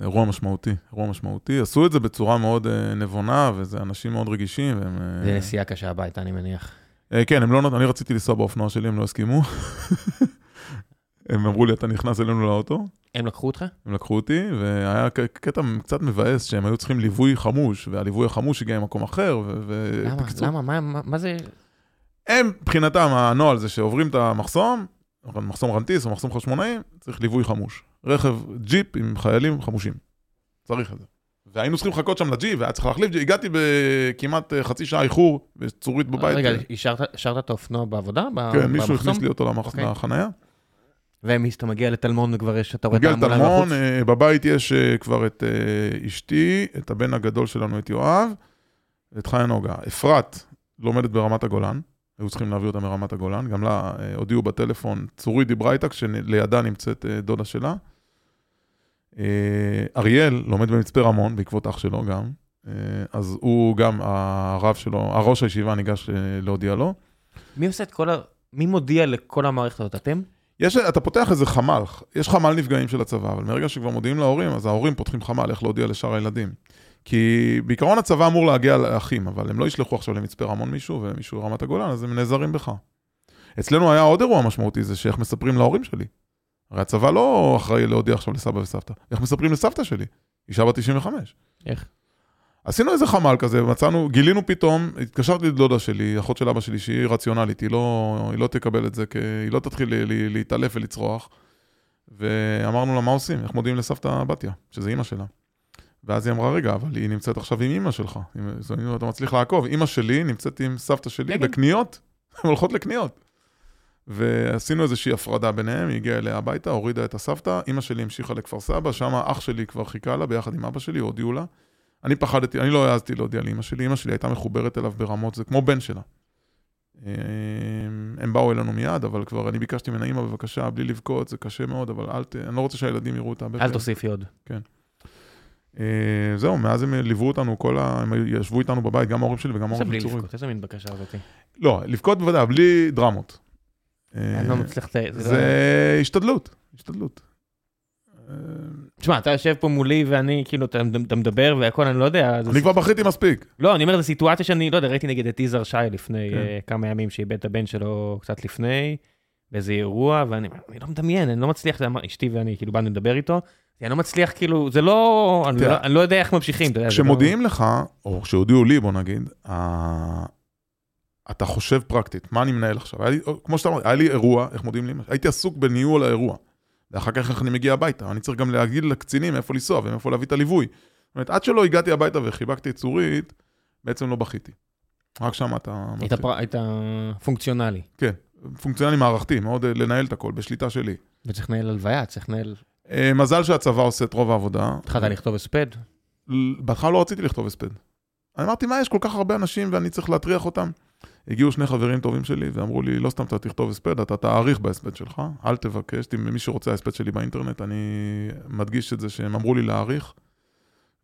אירוע משמעותי, אירוע משמעותי. עשו את זה בצורה מאוד אה, נבונה, וזה אנשים מאוד רגישים, והם... אה, זה נסיעה קשה הביתה, אני מניח. אה, כן, הם לא נות... אני רציתי לנסוע באופנוע שלי, הם לא הסכימו. הם אמרו לי, אתה נכנס אלינו לאוטו, הם לקחו אותך? הם לקחו אותי, והיה קטע קצת מבאס שהם היו צריכים ליווי חמוש, והליווי החמוש הגיע ממקום אחר, ו... למה? בקיצור, למה? מה- מה מה זה? הם, מבחינתם, הנוהל זה שעוברים את המחסום, מחסום רנטיס או מחסום חשמונאים, צריך ליווי חמוש. רכב ג'יפ עם חיילים חמושים. צריך את זה. והיינו צריכים לחכות שם לג'יפ, והיה צריך להחליף ג'יפ. הגעתי בכמעט אה, חצי שעה איחור, בצורי בבית. רגע, השארת השארת את האופנוע בעבודה? כן, מישהו? הכניס לי אותו אוקיי. לחנייה. ואתה מגיע לטלמון וכבר יש, אתה רואה את מגיע לטלמון, בחוץ? אה, בבית יש אה, כבר את אה, אשתי, את הבן הגדול שלנו, את יואב, ואת חיה נוגה. אפרת לומדת ברמת הגולן, היו צריכים להביא אותה מרמת הגולן, גם לה הודיעו בטלפון, צורית דיברה איתה, כשלידה נמצאת דודה שלה. אריאל לומד במצפה רמון, בעקבות אח שלו גם, אז הוא גם, הרב שלו, הראש הישיבה ניגש להודיע לו. מי עושה את כל ה... מי מודיע לכל המערכת הזאת? אתם? יש, אתה פותח איזה חמ"ל, יש חמ"ל נפגעים של הצבא, אבל מרגע שכבר מודיעים להורים, אז ההורים פותחים חמ"ל, איך להודיע לשאר הילדים. כי בעיקרון הצבא אמור להגיע לאחים, אבל הם לא ישלחו עכשיו למצפה רמון מישהו ומישהו לרמת הגולן, אז הם נעזרים בך. אצלנו היה עוד אירוע משמעותי, זה שאיך מספרים להורים שלי. הרי הצבא לא אחראי להודיע עכשיו לסבא וסבתא, איך מספרים לסבתא שלי, אישה בת 95. איך? עשינו איזה חמ"ל כזה, מצאנו, גילינו פתאום, התקשרתי לדודה שלי, אחות של אבא שלי, שהיא רציונלית, היא לא, היא לא תקבל את זה, כ... היא לא תתחיל להתעלף ולצרוח. ואמרנו לה, מה עושים? איך מודיעים לסבתא בתיה, שזה אימא שלה. ואז היא אמרה, רגע, אבל היא נמצאת עכשיו עם אימא שלך. אם, אתה מצליח לעקוב, אימא שלי נמצאת עם סבתא שלי. בקניות, הן הולכות לקניות. ועשינו איזושהי הפרדה ביניהם, היא הגיעה אליה הביתה, הורידה את הסבתא, אימא שלי המשיכה לכפר סבא, שם אח שלי כבר חיכה לה ביחד עם אבא שלי, הודיעו לה. אני פחדתי, אני לא העזתי להודיע לאמא שלי, אמא שלי הייתה מחוברת אליו ברמות, זה כמו בן שלה. אה, הם באו אלינו מיד, אבל כבר אני ביקשתי ממנה, אמא בבקשה, בלי לבכות, זה קשה מאוד, אבל אל ת... אני לא רוצה שהילדים יראו הבכי. אל תוסיפי עוד. אה, זהו, מאז הם ליוו אותנו, כל ה... הם ישבו איתנו בבית, גם ההורים שלי וגם ההורים בלי של צורית. לבכות, איזה מין בקשה הזאתי? לא, לבכות בוודאי, בלי דרמות. אה, אני לא מצליח... את זה- זה השתדלות, השתדלות. תשמע, אתה יושב פה מולי ואני, כאילו, אתה מדבר והכל, אני לא יודע. אני כבר בכיתי מספיק. לא, אני אומר, זו סיטואציה שאני, לא יודע, ראיתי נגיד את יזהר שי לפני כן. אה, כמה ימים, שאיבד את הבן שלו קצת לפני, באיזה אירוע, ואני אני לא מדמיין, אני לא מצליח, זה אמר- אשתי ואני, כאילו, באנו לדבר איתו, אני לא מצליח, כאילו, זה לא, אני לא- לא יודע איך ממשיכים, לא- כשמודיעים לך, או כשהודיעו לי, בוא נגיד, אתה חושב פרקטית, מה אני מנהל עכשיו? כמו שאתה אומר, היה לי אירוע, איך מודיעים לי? הייתי עסוק בניהול האירוע. ואחר כך איך אני מגיע הביתה, אני צריך גם להגיד לקצינים איפה לנסוע ומאיפה להביא את הליווי. זאת אומרת, עד שלא הגעתי הביתה וחיבקתי את צורית, בעצם לא בכיתי. רק שם אתה... היית. פר- היית פונקציונלי, כן, פונקציונלי מערכתי, מאוד אה, לנהל את הכל, בשליטה שלי. וצריך לנהל הלוויה, צריך לנהל... אה, מזל שהצבא עושה את רוב העבודה. התחלת לכתוב הספד? בהתחלה לא רציתי לכתוב הספד. אני אמרתי, מה, יש כל כך הרבה אנשים ואני צריך להטריח אותם? הגיעו שני חברים טובים שלי ואמרו לי, לא סתם אתה תכתוב הספד, אתה תאריך בהספד שלך, אל תבקש, אם מי שרוצה ההספד שלי באינטרנט, אני מדגיש את זה שהם אמרו לי להאריך,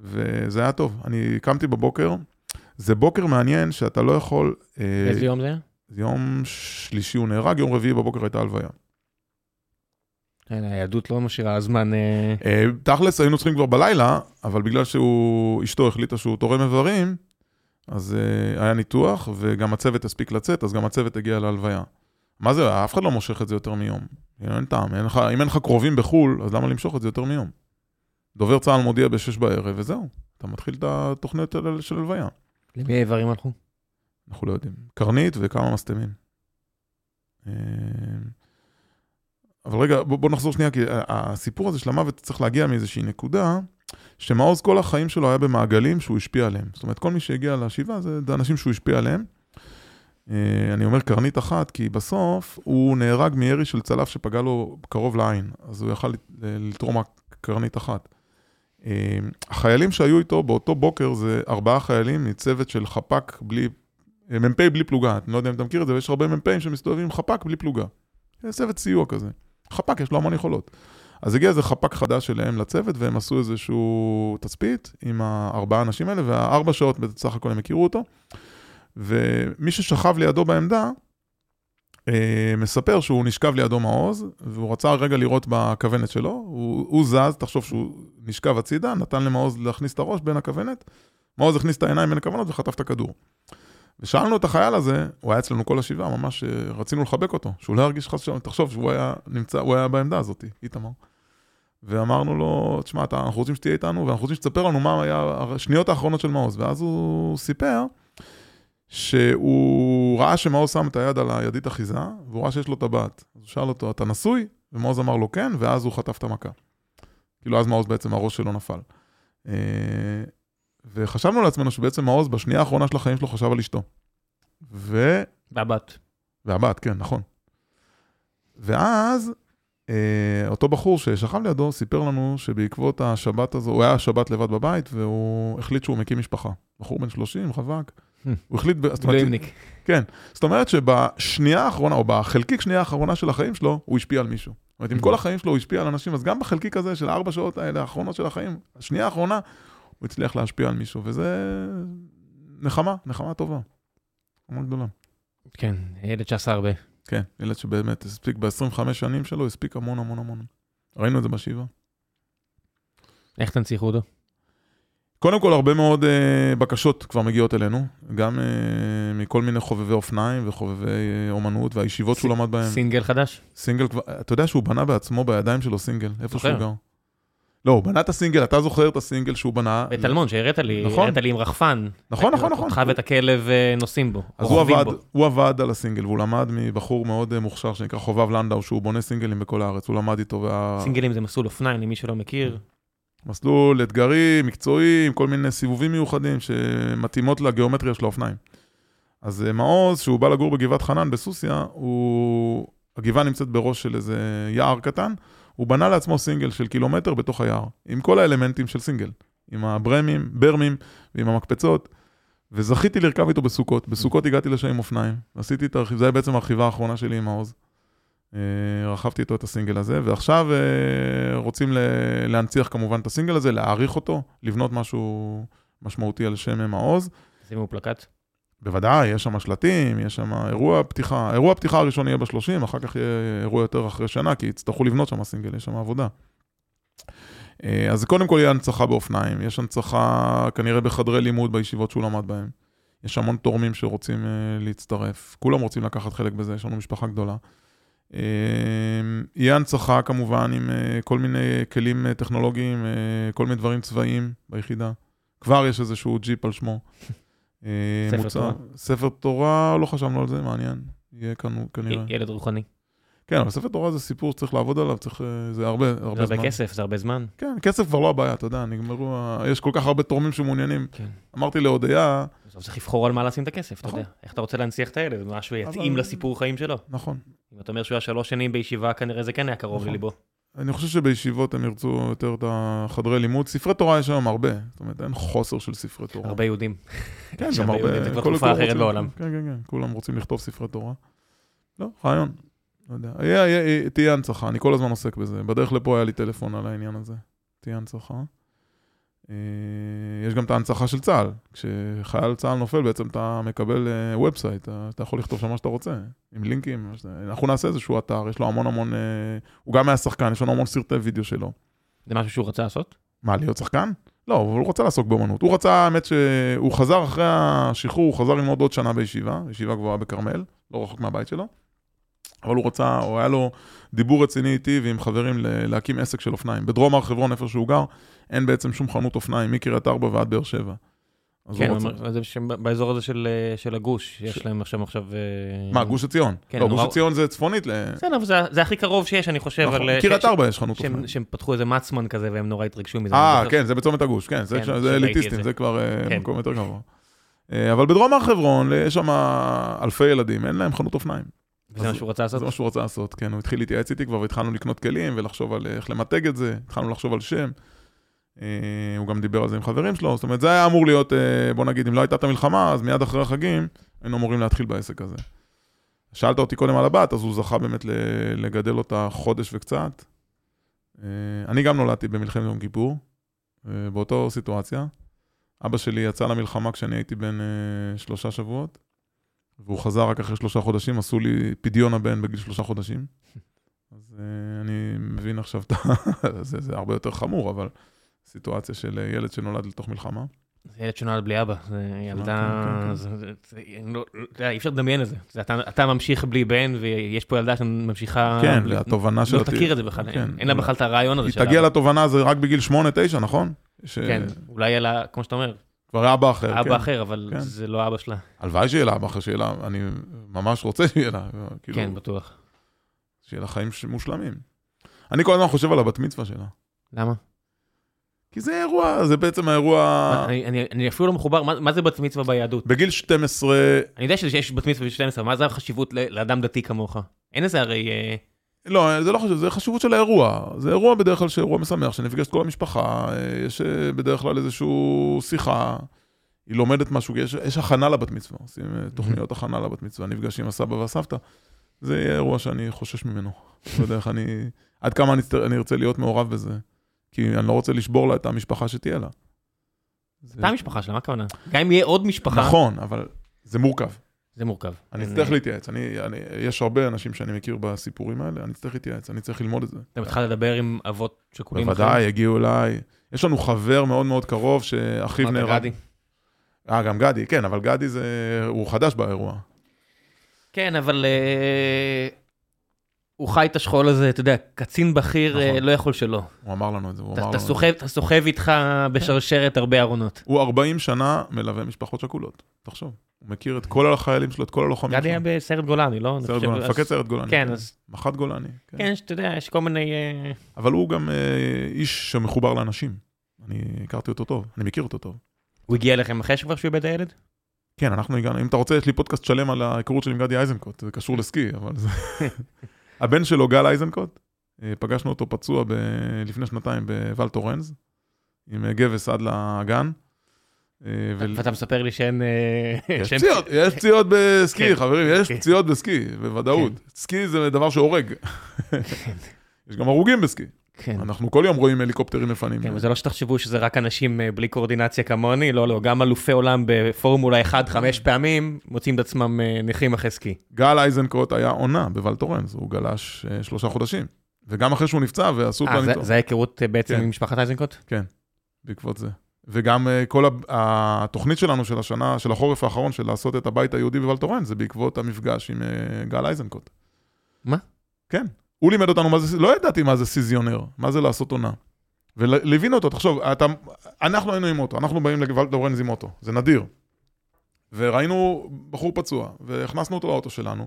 וזה היה טוב. אני קמתי בבוקר, זה בוקר מעניין שאתה לא יכול... אה, איזה יום זה היה? יום שלישי הוא נהרג, יום רביעי בבוקר הייתה הלוויה. היהדות לא משאירה זמן... אה, אה, תכלס היינו צריכים כבר בלילה, אבל בגלל שהוא, אשתו החליטה שהוא תורם איברים, אז אה, היה ניתוח, וגם הצוות הספיק לצאת, אז גם הצוות הגיע להלוויה. מה זה, אף אחד לא מושך את זה יותר מיום. אין טעם, אין לך, אם אין לך קרובים בחו"ל, אז למה למשוך את זה יותר מיום? דובר צה"ל מודיע בשש בערב, וזהו. אתה מתחיל את התוכניות האלה של הלוויה. למי האיברים הלכו? אנחנו לא יודעים. קרנית וכמה מסתמים. אה, אבל רגע, בוא, בוא נחזור שנייה, כי הסיפור הזה של המוות צריך להגיע מאיזושהי נקודה, שמעוז כל החיים שלו היה במעגלים שהוא השפיע עליהם. זאת אומרת, כל מי שהגיע לשבעה זה, אנשים שהוא השפיע עליהם. אה, אני אומר קרנית אחת, כי בסוף הוא נהרג מירי של צלף שפגע לו קרוב לעין, אז הוא יכל לת- לתרום רק קרנית אחת. אה, החיילים שהיו איתו באותו בוקר זה ארבעה חיילים מצוות של חפ"ק בלי אה, מ"פ בלי פלוגה, אני לא יודע אם אתה מכיר את זה, ויש הרבה מ"פים שמסתובבים עם חפ"ק בלי פלוגה. זה צוות סיוע כזה. חפ"ק, יש לו המון יכולות. אז הגיע איזה חפ"ק חדש שלהם לצוות, והם עשו איזשהו תצפית עם הארבעה אנשים האלה, והארבע שעות בסך הכל הם הכירו אותו. ומי ששכב לידו בעמדה, אה, מספר שהוא נשכב לידו מעוז, והוא רצה רגע לראות בכוונת שלו, הוא, הוא זז, תחשוב שהוא נשכב הצידה, נתן למעוז להכניס את הראש בין הכוונת, מעוז הכניס את העיניים בין הכוונות וחטף את הכדור. ושאלנו את החייל הזה, הוא היה אצלנו כל השבעה, ממש אה, רצינו לחבק אותו, שהוא לא ירגיש חס ושלום, תחשוב שהוא היה נמצא, הוא היה בעמדה הזאת, איתמר. ואמרנו לו, תשמע, אנחנו רוצים שתהיה איתנו, ואנחנו רוצים שתספר לנו מה היה השניות האחרונות של מעוז. ואז הוא סיפר שהוא ראה שמעוז שם את היד על הידית אחיזה, והוא ראה שיש לו טבעת. אז הוא שאל אותו, אתה נשוי? ומעוז אמר לו כן, ואז הוא חטף את המכה. כאילו, אז מעוז בעצם, הראש שלו נפל. אה, וחשבנו לעצמנו שבעצם מעוז, בשנייה האחרונה של החיים שלו, חשב על אשתו. ו... והבת. והבת, כן, נכון. ואז אותו בחור ששכב לידו סיפר לנו שבעקבות השבת הזו, הוא היה שבת לבד בבית, והוא החליט שהוא מקים משפחה. בחור בן 30, רווק. הוא החליט... מילואימניק. כן. זאת אומרת שבשנייה האחרונה, או בחלקיק שנייה האחרונה של החיים שלו, הוא השפיע על מישהו. זאת אומרת, אם כל החיים שלו הוא השפיע על אנשים, אז גם בחלקיק הזה של הארבע שעות האלה, האחרונות של החיים, השנייה האחרונה, הוא הצליח להשפיע על מישהו, וזה נחמה, נחמה טובה. נחמה גדולה. כן, ילד שעשה הרבה. כן, ילד שבאמת הספיק ב-25 שנים שלו, הספיק המון המון המון. ראינו את זה בשבעה. איך תנציחו אותו? קודם כל, הרבה מאוד uh, בקשות כבר מגיעות אלינו, גם uh, מכל מיני חובבי אופניים וחובבי uh, אומנות והישיבות שהוא למד בהן. סינגל חדש? סינגל, אתה יודע שהוא בנה בעצמו בידיים שלו סינגל, איפה שהוא גר. לא, הוא בנה את הסינגל, אתה זוכר את הסינגל שהוא בנה. בטלמון, שהראית לי, נכון. הראית לי עם רחפן. נכון, נכון, נכון. אותך ואת הכלב נוסעים בו, אז הוא עבד, בו. הוא עבד על הסינגל, והוא למד מבחור מאוד מוכשר שנקרא חובב לנדאו, שהוא בונה סינגלים בכל הארץ, הוא למד איתו. וה... סינגלים זה מסלול אופניים, למי שלא מכיר. מסלול אתגרי, מקצועי, עם כל מיני סיבובים מיוחדים שמתאימות לגיאומטריה של האופניים. אז מעוז, שהוא בא לגור בגבעת חנן בסוסיא, הוא... הגבעה נמצאת בראש של איזה יער קטן, הוא בנה לעצמו סינגל של קילומטר בתוך היער, עם כל האלמנטים של סינגל, עם הברמים, ברמים ועם המקפצות, וזכיתי לרכב איתו בסוכות. בסוכות הגעתי לשם עם אופניים, עשיתי את הרכיב, זה היה בעצם הרכיבה האחרונה שלי עם מעוז. אה, רכבתי איתו את הסינגל הזה, ועכשיו אה, רוצים להנציח כמובן את הסינגל הזה, להעריך אותו, לבנות משהו משמעותי על שם מעוז. שימו פלקט? בוודאי, יש שם שלטים, יש שם אירוע פתיחה. אירוע הפתיחה הראשון יהיה ב-30, אחר כך יהיה אירוע יותר אחרי שנה, כי יצטרכו לבנות שם סינגל, יש שם עבודה. אה, אז קודם כל יהיה הנצחה באופניים, יש הנצחה כנראה בחדרי לימוד בישיבות שהוא למד בהם. יש המון תורמים שרוצים להצטרף, כולם רוצים לקחת חלק בזה, יש לנו משפחה גדולה. אמ, יהיה הנצחה כמובן עם אה, כל מיני כלים אה, טכנולוגיים, אה, כל מיני דברים צבאיים ביחידה. כבר יש איזשהו ג'יפ על שמו. ספר מוצא, תורה? ספר תורה, לא חשבנו על זה, מעניין. יהיה כאן כנראה. ילד רוחני. כן, אבל ספר תורה זה סיפור שצריך לעבוד עליו, צריך, זה הרבה, הרבה זמן. זה הרבה כסף, זה הרבה זמן. כן, כסף כבר לא הבעיה, אתה יודע, נגמרו, יש כל כך הרבה תורמים שמעוניינים. כן. אמרתי להודיה... בסוף צריך לבחור על מה לשים את הכסף, אתה יודע. נכון. איך אתה רוצה להנציח את הילד, משהו יתאים לסיפור חיים שלו. נכון. אם אתה אומר שהוא היה שלוש שנים בישיבה, כנראה זה כן היה קרוב נכון. לליבו. אני חושב שבישיבות הם ירצו יותר את החדרי לימוד. ספרי תורה יש היום הרבה, זאת אומרת, אין חוסר של ספרי תורה. הרבה יהודים. כן, גם הרבה. זה כבר תקופה אחרת בעולם. כן, כן, כן, כולם רוצים לכתוב ספרי תורה. לא, רעיון. לא יודע. היה, היה, תהיה הנצחה, אני כל הזמן עוסק בזה. בדרך לפה היה לי טלפון על העניין הזה. תהיה הנצחה. אה, יש גם את ההנצחה של צה"ל. כשחייל צה"ל נופל, בעצם אתה מקבל ובסייט, אה, אתה יכול לכתוב שם מה שאתה רוצה, עם לינקים. אנחנו נעשה איזשהו אתר, יש לו המון המון... אה, הוא גם היה שחקן, יש לנו המון סרטי וידאו שלו. זה משהו שהוא רצה לעשות? מה, להיות שחקן? לא, אבל הוא רוצה לעסוק באמנות. הוא רצה, האמת שהוא חזר אחרי השחרור, הוא חזר ללמוד עוד שנה בישיבה, ישיבה גבוהה בכרמל, לא רחוק מהבית שלו. אבל הוא רצה, או היה לו דיבור רציני איתי ועם חברים להקים עסק של אופניים. בדרום הר חברון, איפה שהוא גר, אין בעצם שום חנות אופניים, מקריית ארבע ועד באר שבע. כן, זה באזור הזה של, של הגוש, יש ש... להם עכשיו עכשיו... אה, מה, גוש עציון? כן, לא, גוש עציון זה צפונית ל... בסדר, אבל זה, זה הכי קרוב שיש, אני חושב. נכון, קריית ארבע יש חנות אופניים. שהם פתחו איזה מצמן כזה והם נורא התרגשו מזה. אה, כן, זה בצומת הגוש, כן, זה, כן, זה אליטיסטים, זה. זה כבר אה, כן. מקום יותר גבוה. אה, אבל בדרום הר חברון יש שם אלפי ילדים, אין להם חנות אופניים. וזה מה שהוא רצה לעשות? זה מה שהוא רצה לעשות, כן. הוא התחיל להתייעץ איתי כבר, והתחלנו לקנות כלים ולחשוב על איך למתג את זה, התחלנו לחשוב על שם. אה, הוא גם דיבר על זה עם חברים שלו, זאת אומרת, זה היה אמור להיות, אה, בוא נגיד, אם לא הייתה את המלחמה, אז מיד אחרי החגים, היינו אמורים להתחיל בעסק הזה. שאלת אותי קודם על הבת, אז הוא זכה באמת לגדל אותה חודש וקצת. אה, אני גם נולדתי במלחמת יום כיפור, באותו סיטואציה. אבא שלי יצא למלחמה כשאני הייתי בן שלושה שבועות, והוא חזר רק אחרי שלושה חודשים, עשו לי פדיון הבן בגיל שלושה חודשים. אז אני מבין עכשיו את ה... זה, זה הרבה יותר חמור, אבל סיטואציה של אה, ילד שנולד לתוך מלחמה. זה ילד שנולד בלי אבא, זה ילדה, כן, כן. זה- לא- יודע, אי אפשר לדמיין את זה. אתה- ממשיך בלי בן, ויש פה ילדה שממשיכה... כן, והתובנה של... לא תכיר את זה בכלל, כן. אין- לה בכלל את הרעיון הזה היא תגיע. לתובנה הזה רק בגיל 8-9, נכון? כן, אולי יהיה לה, כמו שאתה אומר, כבר אבא אחר, אבא כן. אחר, אבל כן. זה לא אבא שלה. הלוואי שיהיה לה אבא אחר, שיהיה לה, אני ממש רוצה שיהיה לה, כאילו, כן, בטוח. שיהיה לה חיים מושלמים. אני כל הזמן חושב על הבת מצווה שלה. למה? כי זה אירוע, זה בעצם האירוע... אני- אני אני אפילו לא מחובר, מה- מה זה בת מצווה ביהדות? בגיל 12, אני יודע שיש בת מצווה ב-12, מה זה החשיבות לאדם דתי כמוך? אין לזה הרי... אה, לא, זה לא חשוב, זה חשיבות של האירוע. זה אירוע בדרך כלל שאירוע משמח, שנפגש את כל המשפחה, אה, יש אה, בדרך כלל איזושהי שיחה, היא לומדת משהו, יש, יש הכנה לבת מצווה, עושים אה, תוכניות הכנה לבת מצווה, נפגש עם הסבא והסבתא. זה יהיה אירוע שאני חושש ממנו. לא יודע איך אני... עד כמה אני, אני ארצה להיות מעורב בזה. כי אני לא רוצה לשבור לה את המשפחה שתהיה לה. אתה המשפחה שלה, מה הכוונה? גם אם יהיה עוד משפחה, נכון, אבל זה מורכב. זה מורכב. אני אצטרך להתייעץ. אני, אני, יש הרבה אנשים שאני מכיר בסיפורים האלה, אני אצטרך להתייעץ, אני צריך ללמוד את זה. אתה מתחיל לדבר עם אבות שכולים בוודאי, הגיעו אליי. יש לנו חבר מאוד מאוד קרוב שאחיו נהרג. גדי? אה, גם גדי, כן, אבל גדי זה... הוא חדש באירוע. כן, אבל אה, הוא חי את השכול הזה, אתה יודע, קצין בכיר אה, נכון. לא יכול שלא. הוא אמר לנו את זה, הוא אמר לנו את סוחב- אתה סוחב איתך בשרשרת הרבה ארונות. הוא 40 שנה מלווה משפחות שכולות, תחשוב. הוא מכיר את כל החיילים שלו, את כל הלוחמים גדי היה שלו. בסיירת גולני, לא? סיירת גולני, מפקד סיירת גולני. כן, אז... מח"ט גולני. כן. כן, שאתה יודע, יש כל מיני... אה, אבל הוא גם אה, איש שמחובר לאנשים. אני הכרתי אותו טוב, אני מכיר אותו טוב. הוא הגיע אליכם אחרי שכבר שהוא איבד הילד? כן, אנחנו הגענו, אם אתה רוצה, יש לי פודקאסט שלם על ההיכרות שלי עם גדי איזנקוט, זה קשור לסקי, אבל זה... הבן שלו, גל איזנקוט, אה, פגשנו אותו פצוע ב... לפני שנתיים בוואל טורנז, עם אה, גבס עד לגן. אה, ואתה מספר לי שאין... יש פציעות, יש פציעות בסקי, כן. חברים, יש כן. פציעות בסקי, בוודאות. סקי זה דבר שהורג. יש גם הרוגים בסקי. כן. אנחנו כל יום רואים הליקופטרים מפנים. כן, וזה לא שתחשבו שזה רק אנשים אה, בלי קואורדינציה כמוני, לא, לא, גם אלופי עולם בפורמולה 1 חמש פעמים מוצאים את עצמם אה, נכים אחרי סקי. גל איזנקוט היה עונה בוואל טורנס, הוא גלש אה, שלושה חודשים. וגם אחרי שהוא נפצע ועשו אה, פלניטו. זה- זה ההיכרות אה, בעצם כן. עם משפחת איזנקוט? בעקבות זה. וגם כל התוכנית שלנו של השנה, של החורף האחרון, של לעשות את הבית היהודי בוולטורן, זה בעקבות המפגש עם גל איזנקוט. מה? כן. הוא לימד אותנו מה זה, לא ידעתי מה זה סיזונר, מה זה לעשות עונה. וליווינו אותו, תחשוב, אתה, אנחנו היינו עם אוטו, אנחנו באים לוולטורנס עם אוטו, זה נדיר. וראינו בחור פצוע, והכנסנו אותו לאוטו שלנו,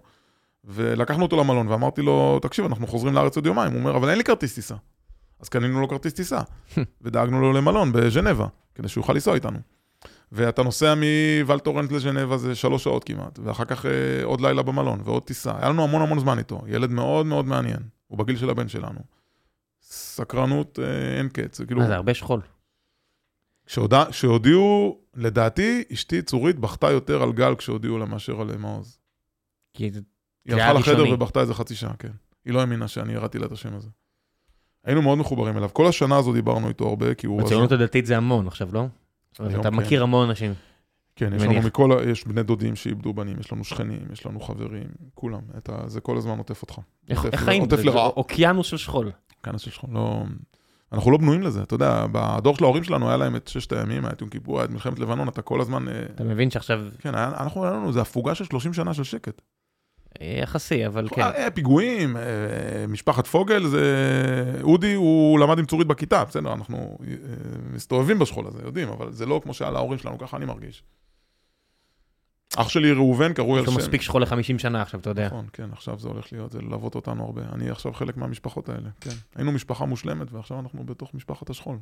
ולקחנו אותו למלון, ואמרתי לו, תקשיב, אנחנו חוזרים לארץ עוד יומיים. הוא אומר, אבל אין לי כרטיס טיסה. אז קנינו לו כרטיס טיסה, ודאגנו לו למלון בז'נבה, כדי שהוא יוכל לנסוע איתנו. ואתה נוסע מוולטורנט לז'נבה זה שלוש שעות כמעט, ואחר כך אה, עוד לילה במלון, ועוד טיסה. היה לנו המון המון זמן איתו, ילד מאוד מאוד מעניין, הוא בגיל של הבן שלנו. סקרנות אה, אין קץ, כאילו... מה זה, הרבה שכול. כשהודע- כשהודיעו, לדעתי, אשתי צורית בכתה יותר על גל כשהודיעו לה מאשר על מעוז. כי זה- היא זה הלכה היה לחדר ראשוני. ובכתה איזה חצי שעה, כן. היא לא האמינה שאני ירדתי לה את השם הזה. היינו מאוד מחוברים אליו. כל השנה הזו דיברנו איתו הרבה, כי הוא... בציונות הדתית זה המון עכשיו, לא? אתה כן. מכיר המון אנשים. כן, יש מניח. לנו מכל, יש בני דודים שאיבדו בנים, יש לנו שכנים, יש לנו חברים, כולם. את ה... זה כל הזמן עוטף אותך. איך עוטף איך חיים? עוטף זה- לרעה. אוקיינוס של שכול. כנס של שכול, לא... אנחנו לא בנויים לזה, אתה יודע, בדור של ההורים שלנו היה להם את ששת הימים, היה את יום כיפור, היה את מלחמת לבנון, אתה כל הזמן... אה, אתה מבין שעכשיו כן, היה, אנחנו, היה לנו איזה הפוגה של 30 שנה של שקט. יחסי, אבל כן. אה, פיגועים, אה, משפחת פוגל, זה... אודי, הוא למד עם צורית בכיתה, בסדר, אנחנו אה, מסתובבים בשכול הזה, יודעים, אבל זה לא כמו שהיה להורים שלנו, ככה אני מרגיש. אח שלי ראובן, קרוי על יש לו שם. מספיק שכול ל-50 שנה עכשיו, אתה יודע. נכון, כן, עכשיו זה הולך להיות, זה ללוות אותנו הרבה. אני עכשיו חלק מהמשפחות האלה, כן. היינו משפחה מושלמת, ועכשיו אנחנו בתוך משפחת השכול.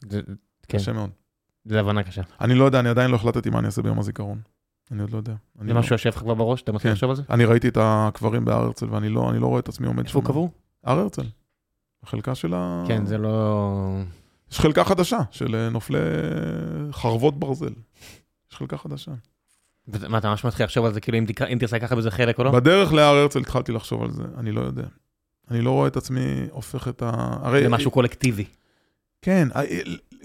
זה- כן, קשה מאוד. זה הבנה קשה. אני לא יודע, אני עדיין לא החלטתי מה אני אעשה ביום הזיכרון. אני עוד לא יודע. זה לא- משהו שיושב לך כבר בראש? אתה מתחיל כן. לחשוב על זה? אני ראיתי את הקברים בהר הרצל, ואני לא, אני לא רואה את עצמי עומד איפה הוא קבור? הר הרצל. החלקה של ה... כן, זה לא... יש חלקה חדשה של אה, נופלי חרבות ברזל. יש חלקה חדשה. מה, אתה ממש מתחיל לחשוב על זה, כאילו אם תרצה לקחת בזה חלק או לא? בדרך להר הרצל התחלתי לחשוב על זה, אני לא יודע. אני לא רואה את עצמי הופך את ה... הרי... זה משהו קולקטיבי. כן, ה-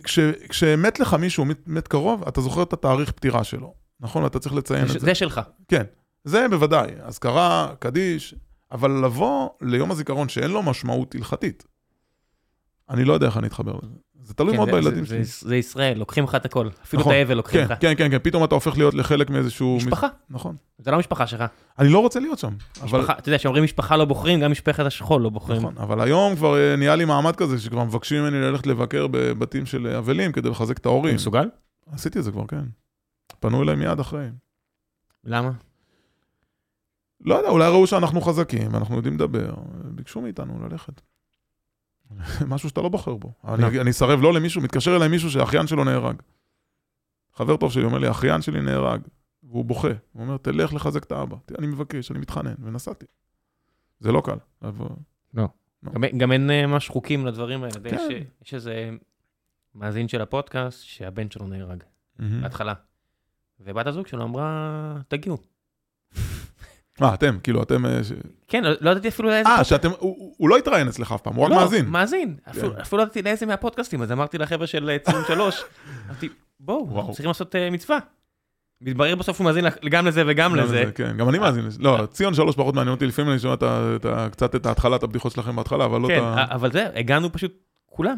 כש, כשמת לך מישהו, מת, מת קרוב, אתה זוכר את התאריך פטירה שלו, נכון? אתה צריך לציין זה- את זה. זה שלך. כן, זה בוודאי, אזכרה, קדיש, אבל לבוא ליום הזיכרון שאין לו משמעות הלכתית, אני לא יודע איך אני אתחבר לזה. זה תלוי כן, מאוד זה- בילדים שלי. זה- זה ישראל, לוקחים לך את הכל. אפילו את נכון. האבל לוקחים כן, לך. כן, כן, כן, פתאום אתה הופך להיות לחלק מאיזשהו... משפחה, נכון. זה לא משפחה שלך. אני לא רוצה להיות שם. אבל... משפחה, אתה יודע, כשאומרים משפחה לא בוחרים, גם משפחת השכול לא בוחרים. נכון, אבל היום כבר אה, נהיה לי מעמד כזה, שכבר מבקשים ממני ללכת לבקר בבתים של אבלים כדי לחזק את ההורים. מסוגל? עשיתי את זה כבר, כן. פנו אליי מיד אחרי. למה? לא יודע, אולי ראו שאנחנו חזקים, ואנחנו יודעים לדבר, ביקשו מאיתנו ללכת. משהו שאתה לא בוחר בו. אני, אני אסרב לא למישהו, מתקשר אליי מישהו שהאחיין שלו נהרג. חבר טוב שלי אומר לי, האחיין שלי נהרג, והוא בוכה. הוא אומר, תלך לחזק את האבא. אני מבקש, אני מתחנן, ונסעתי. זה לא קל. אבל... גם, גם אין אה, ממש חוקים לדברים האלה. כן. יש, יש איזה מאזין של הפודקאסט שהבן שלו נהרג. בהתחלה. ובת הזוג שלו אמרה, תגיעו. אה, אתם, כאילו, אתם... אה, כן, לא, לא ידעתי אפילו לאיזה... אה, שאתם... הוא- הוא הוא לא התראיין אצלך אף פעם, הוא רק לא, מאזין. מאזין. אפילו, כן. אפילו לא ידעתי לאיזה מהפודקאסטים, אז אמרתי לחבר'ה של אה, ציון שלוש, אמרתי, בואו. אנחנו צריכים לעשות אה, מצווה. מתברר בסוף שהוא מאזין גם לזה וגם גם לזה. כן, גם אני מאזין. לזה. לא, ציון שלוש פחות מעניין אותי, לפעמים אני שומע את את קצת את ההתחלה, את הבדיחות שלכם בהתחלה, אבל לא את כן, ה... אבל זה, הגענו פשוט, כולם.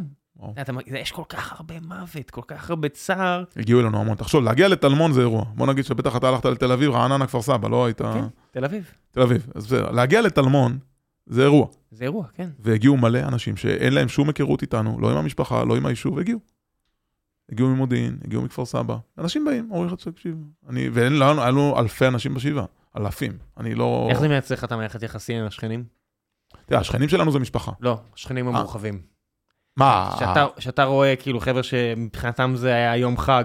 יש כל כך הרבה מוות, כל כך הרבה צער. הגיעו אלינו המון. תחשוב, להגיע לטלמון זה אירוע. בוא נגיד שבטח אתה הלכת לתל אביב, רעננה, כפר סבא, לא היית... כן, תל אביב. תל אביב. אז בסדר, להגיע לטלמון זה אירוע. זה אירוע, כן. והגיעו מלא אנשים שאין להם שום היכרות איתנו, לא עם המשפחה, לא עם היישוב, הגיעו. הגיעו ממודיעין, הגיעו מכפר סבא. אנשים באים, אומרים לך, תקשיב. אני, ואין לנו, היה לנו אלפי אנשים בשבעה. אלפים. אני לא... איך זה מייצר לך את המערכת יחסים עם השכנים? תראה, השכנים שלנו זה משפחה. לא, השכנים. המורחבים. מה? שאתה- שאתה רואה כאילו חבר'ה שמבחינתם זה היה יום חג.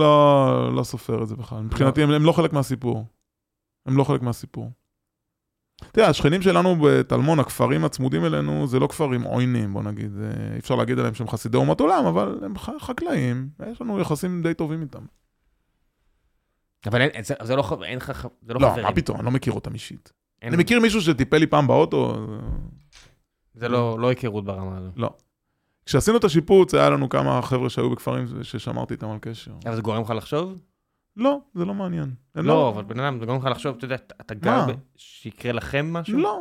לא, לא סופר את זה בכלל. מבחינתי הם, הם לא חלק מהסיפור. הם לא חלק מהסיפור. תראה, השכנים שלנו בטלמון, הכפרים הצמודים אלינו, זה לא כפרים עוינים, בוא נגיד. זה, אי אפשר להגיד עליהם שהם חסידי אומות עולם, אבל הם חקלאים, יש לנו יחסים די טובים איתם. אבל אין- זה- זה לא אין לך, זה לא לא, חברים. מה פתאום, אני לא מכיר אותם אישית. אין- אני מכיר מישהו שטיפל לי פעם באוטו. זה לא לא היכרות ברמה הזו. כשעשינו את השיפוץ, היה לנו כמה חבר'ה שהיו בכפרים ששמרתי איתם על קשר. אבל זה גורם לך לחשוב? לא, זה לא מעניין. הם לא, אבל בן אדם, זה גורם לך לחשוב, אתה יודע, אתה- גר? ב- שיקרה לכם משהו? לא.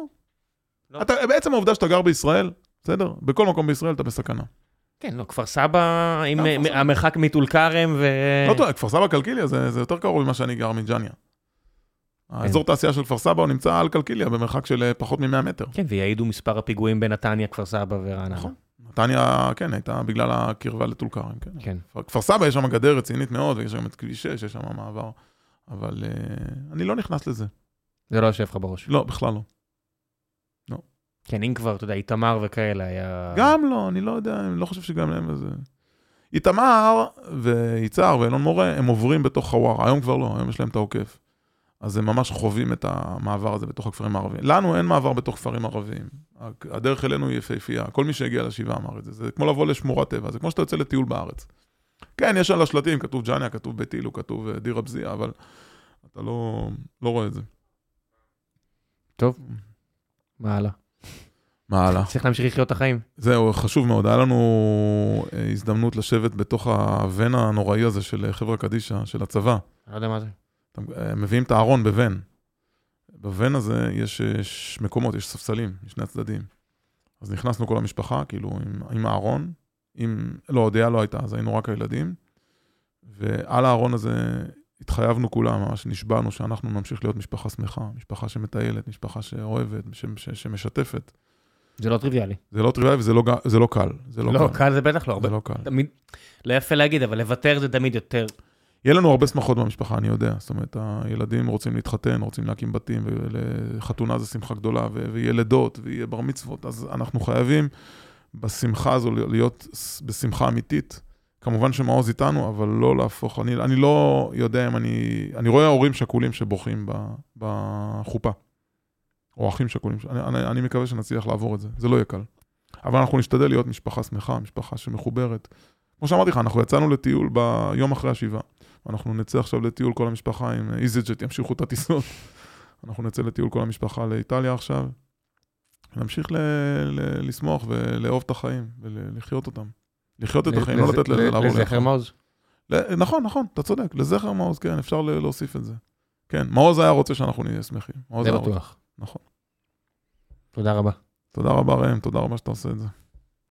לא. אתה, בעצם העובדה שאתה גר בישראל, בסדר? בכל מקום בישראל אתה בסכנה. כן, לא, כפר סבא, עם סבא. המרחק מטול כרם ו... לא טועה, כפר סבא קלקיליה זה, זה יותר קרוב ממה שאני גר מג'ניה. האזור תעשייה של כפר סבא הוא נמצא על קלקיליה במרחק של אה, פחות מ-100 מטר. כן, ויעידו מספר הפיגועים בנתניה, כפר סבא ורעננה. נכון. נתניה, כן, הייתה בגלל הקרבה לטול כרם, כן. כן. כפר- סבא יש שם גדר רצינית מאוד, ויש שם את כביש 6, יש שם מעבר. אבל אה, אני לא נכנס לזה. זה לא יושב לך בראש. לא, בכלל לא. כן, אם כבר, אתה יודע, איתמר וכאלה היה... גם לא, אני לא יודע, אני לא חושב שגם להם איזה... איתמר ויצהר ואלון מורה, הם עוברים בתוך חווארה, היום כבר לא, היום יש להם את העוקף. אז הם ממש חווים את המעבר הזה בתוך הכפרים הערביים. לנו אין מעבר בתוך כפרים ערביים. הדרך אלינו היא יפהפייה, כל מי שהגיע לשבעה אמר את זה. זה כמו לבוא לשמורת טבע, זה כמו שאתה יוצא לטיול בארץ. כן, יש על השלטים, כתוב ג'ניה, כתוב בית אילו, כתוב אה, דיר אבזיה, אבל אתה לא, לא רואה את זה. טוב. מה הלאה? מה הלאה? צריך להמשיך לחיות את החיים. זהו, חשוב מאוד. היה לנו אה, הזדמנות לשבת בתוך הוון הנוראי הזה של אה, חברה קדישא, של הצבא. אני לא יודע מה זה. מביאים את הארון בוון. בוון הזה יש, אה, ש- מקומות, יש ספסלים משני הצדדים. אז נכנסנו כל המשפחה, כאילו, עם, עם הארון, עם... לא, הודיה לא הייתה, אז היינו רק הילדים. ועל הארון הזה התחייבנו כולם, ממש נשבענו שאנחנו נמשיך להיות משפחה שמחה, משפחה שמטיילת, משפחה שאוהבת, ש, ש, שמשתפת. זה לא טריוויאלי. זה לא טריוויאלי וזה לא, זה לא קל. זה לא, לא, קל. קל זה בטח לא. הרבה- זה לא קל. תמיד, לא יפה להגיד, אבל לוותר זה תמיד יותר. יהיה לנו הרבה שמחות במשפחה, אני יודע. זאת אומרת, הילדים רוצים להתחתן, רוצים להקים בתים, וחתונה זה שמחה גדולה, ויהיה לידות, ויהיה בר מצוות, אז אנחנו חייבים בשמחה הזו להיות בשמחה אמיתית. כמובן שמעוז איתנו, אבל לא להפוך, אני, אני לא יודע אם אני... אני רואה הורים שכולים שבוכים בחופה. או אחים שכולים. אני, אני, אני מקווה שנצליח לעבור את זה, זה לא יהיה קל. אבל אנחנו נשתדל להיות משפחה שמחה, משפחה שמחוברת. כמו שאמרתי לך, אנחנו יצאנו לטיול ביום אחרי השבעה. אנחנו נצא עכשיו לטיול כל המשפחה עם איזיג'ט, ימשיכו את הטיסות. אנחנו נצא לטיול כל המשפחה לאיטליה עכשיו. נמשיך ל- ל- לשמוח ולאהוב את החיים ולחיות אותם. לחיות את החיים, לא לתת לזה לעבור לזכר. מעוז. נכון, נכון, אתה צודק, לזכר מעוז, כן, אפשר להוסיף את זה. כן, מעוז היה רוצה שאנחנו נהיה שמחים. זה. בטוח. נכון. תודה רבה. תודה רבה ראם, תודה רבה שאתה עושה את זה.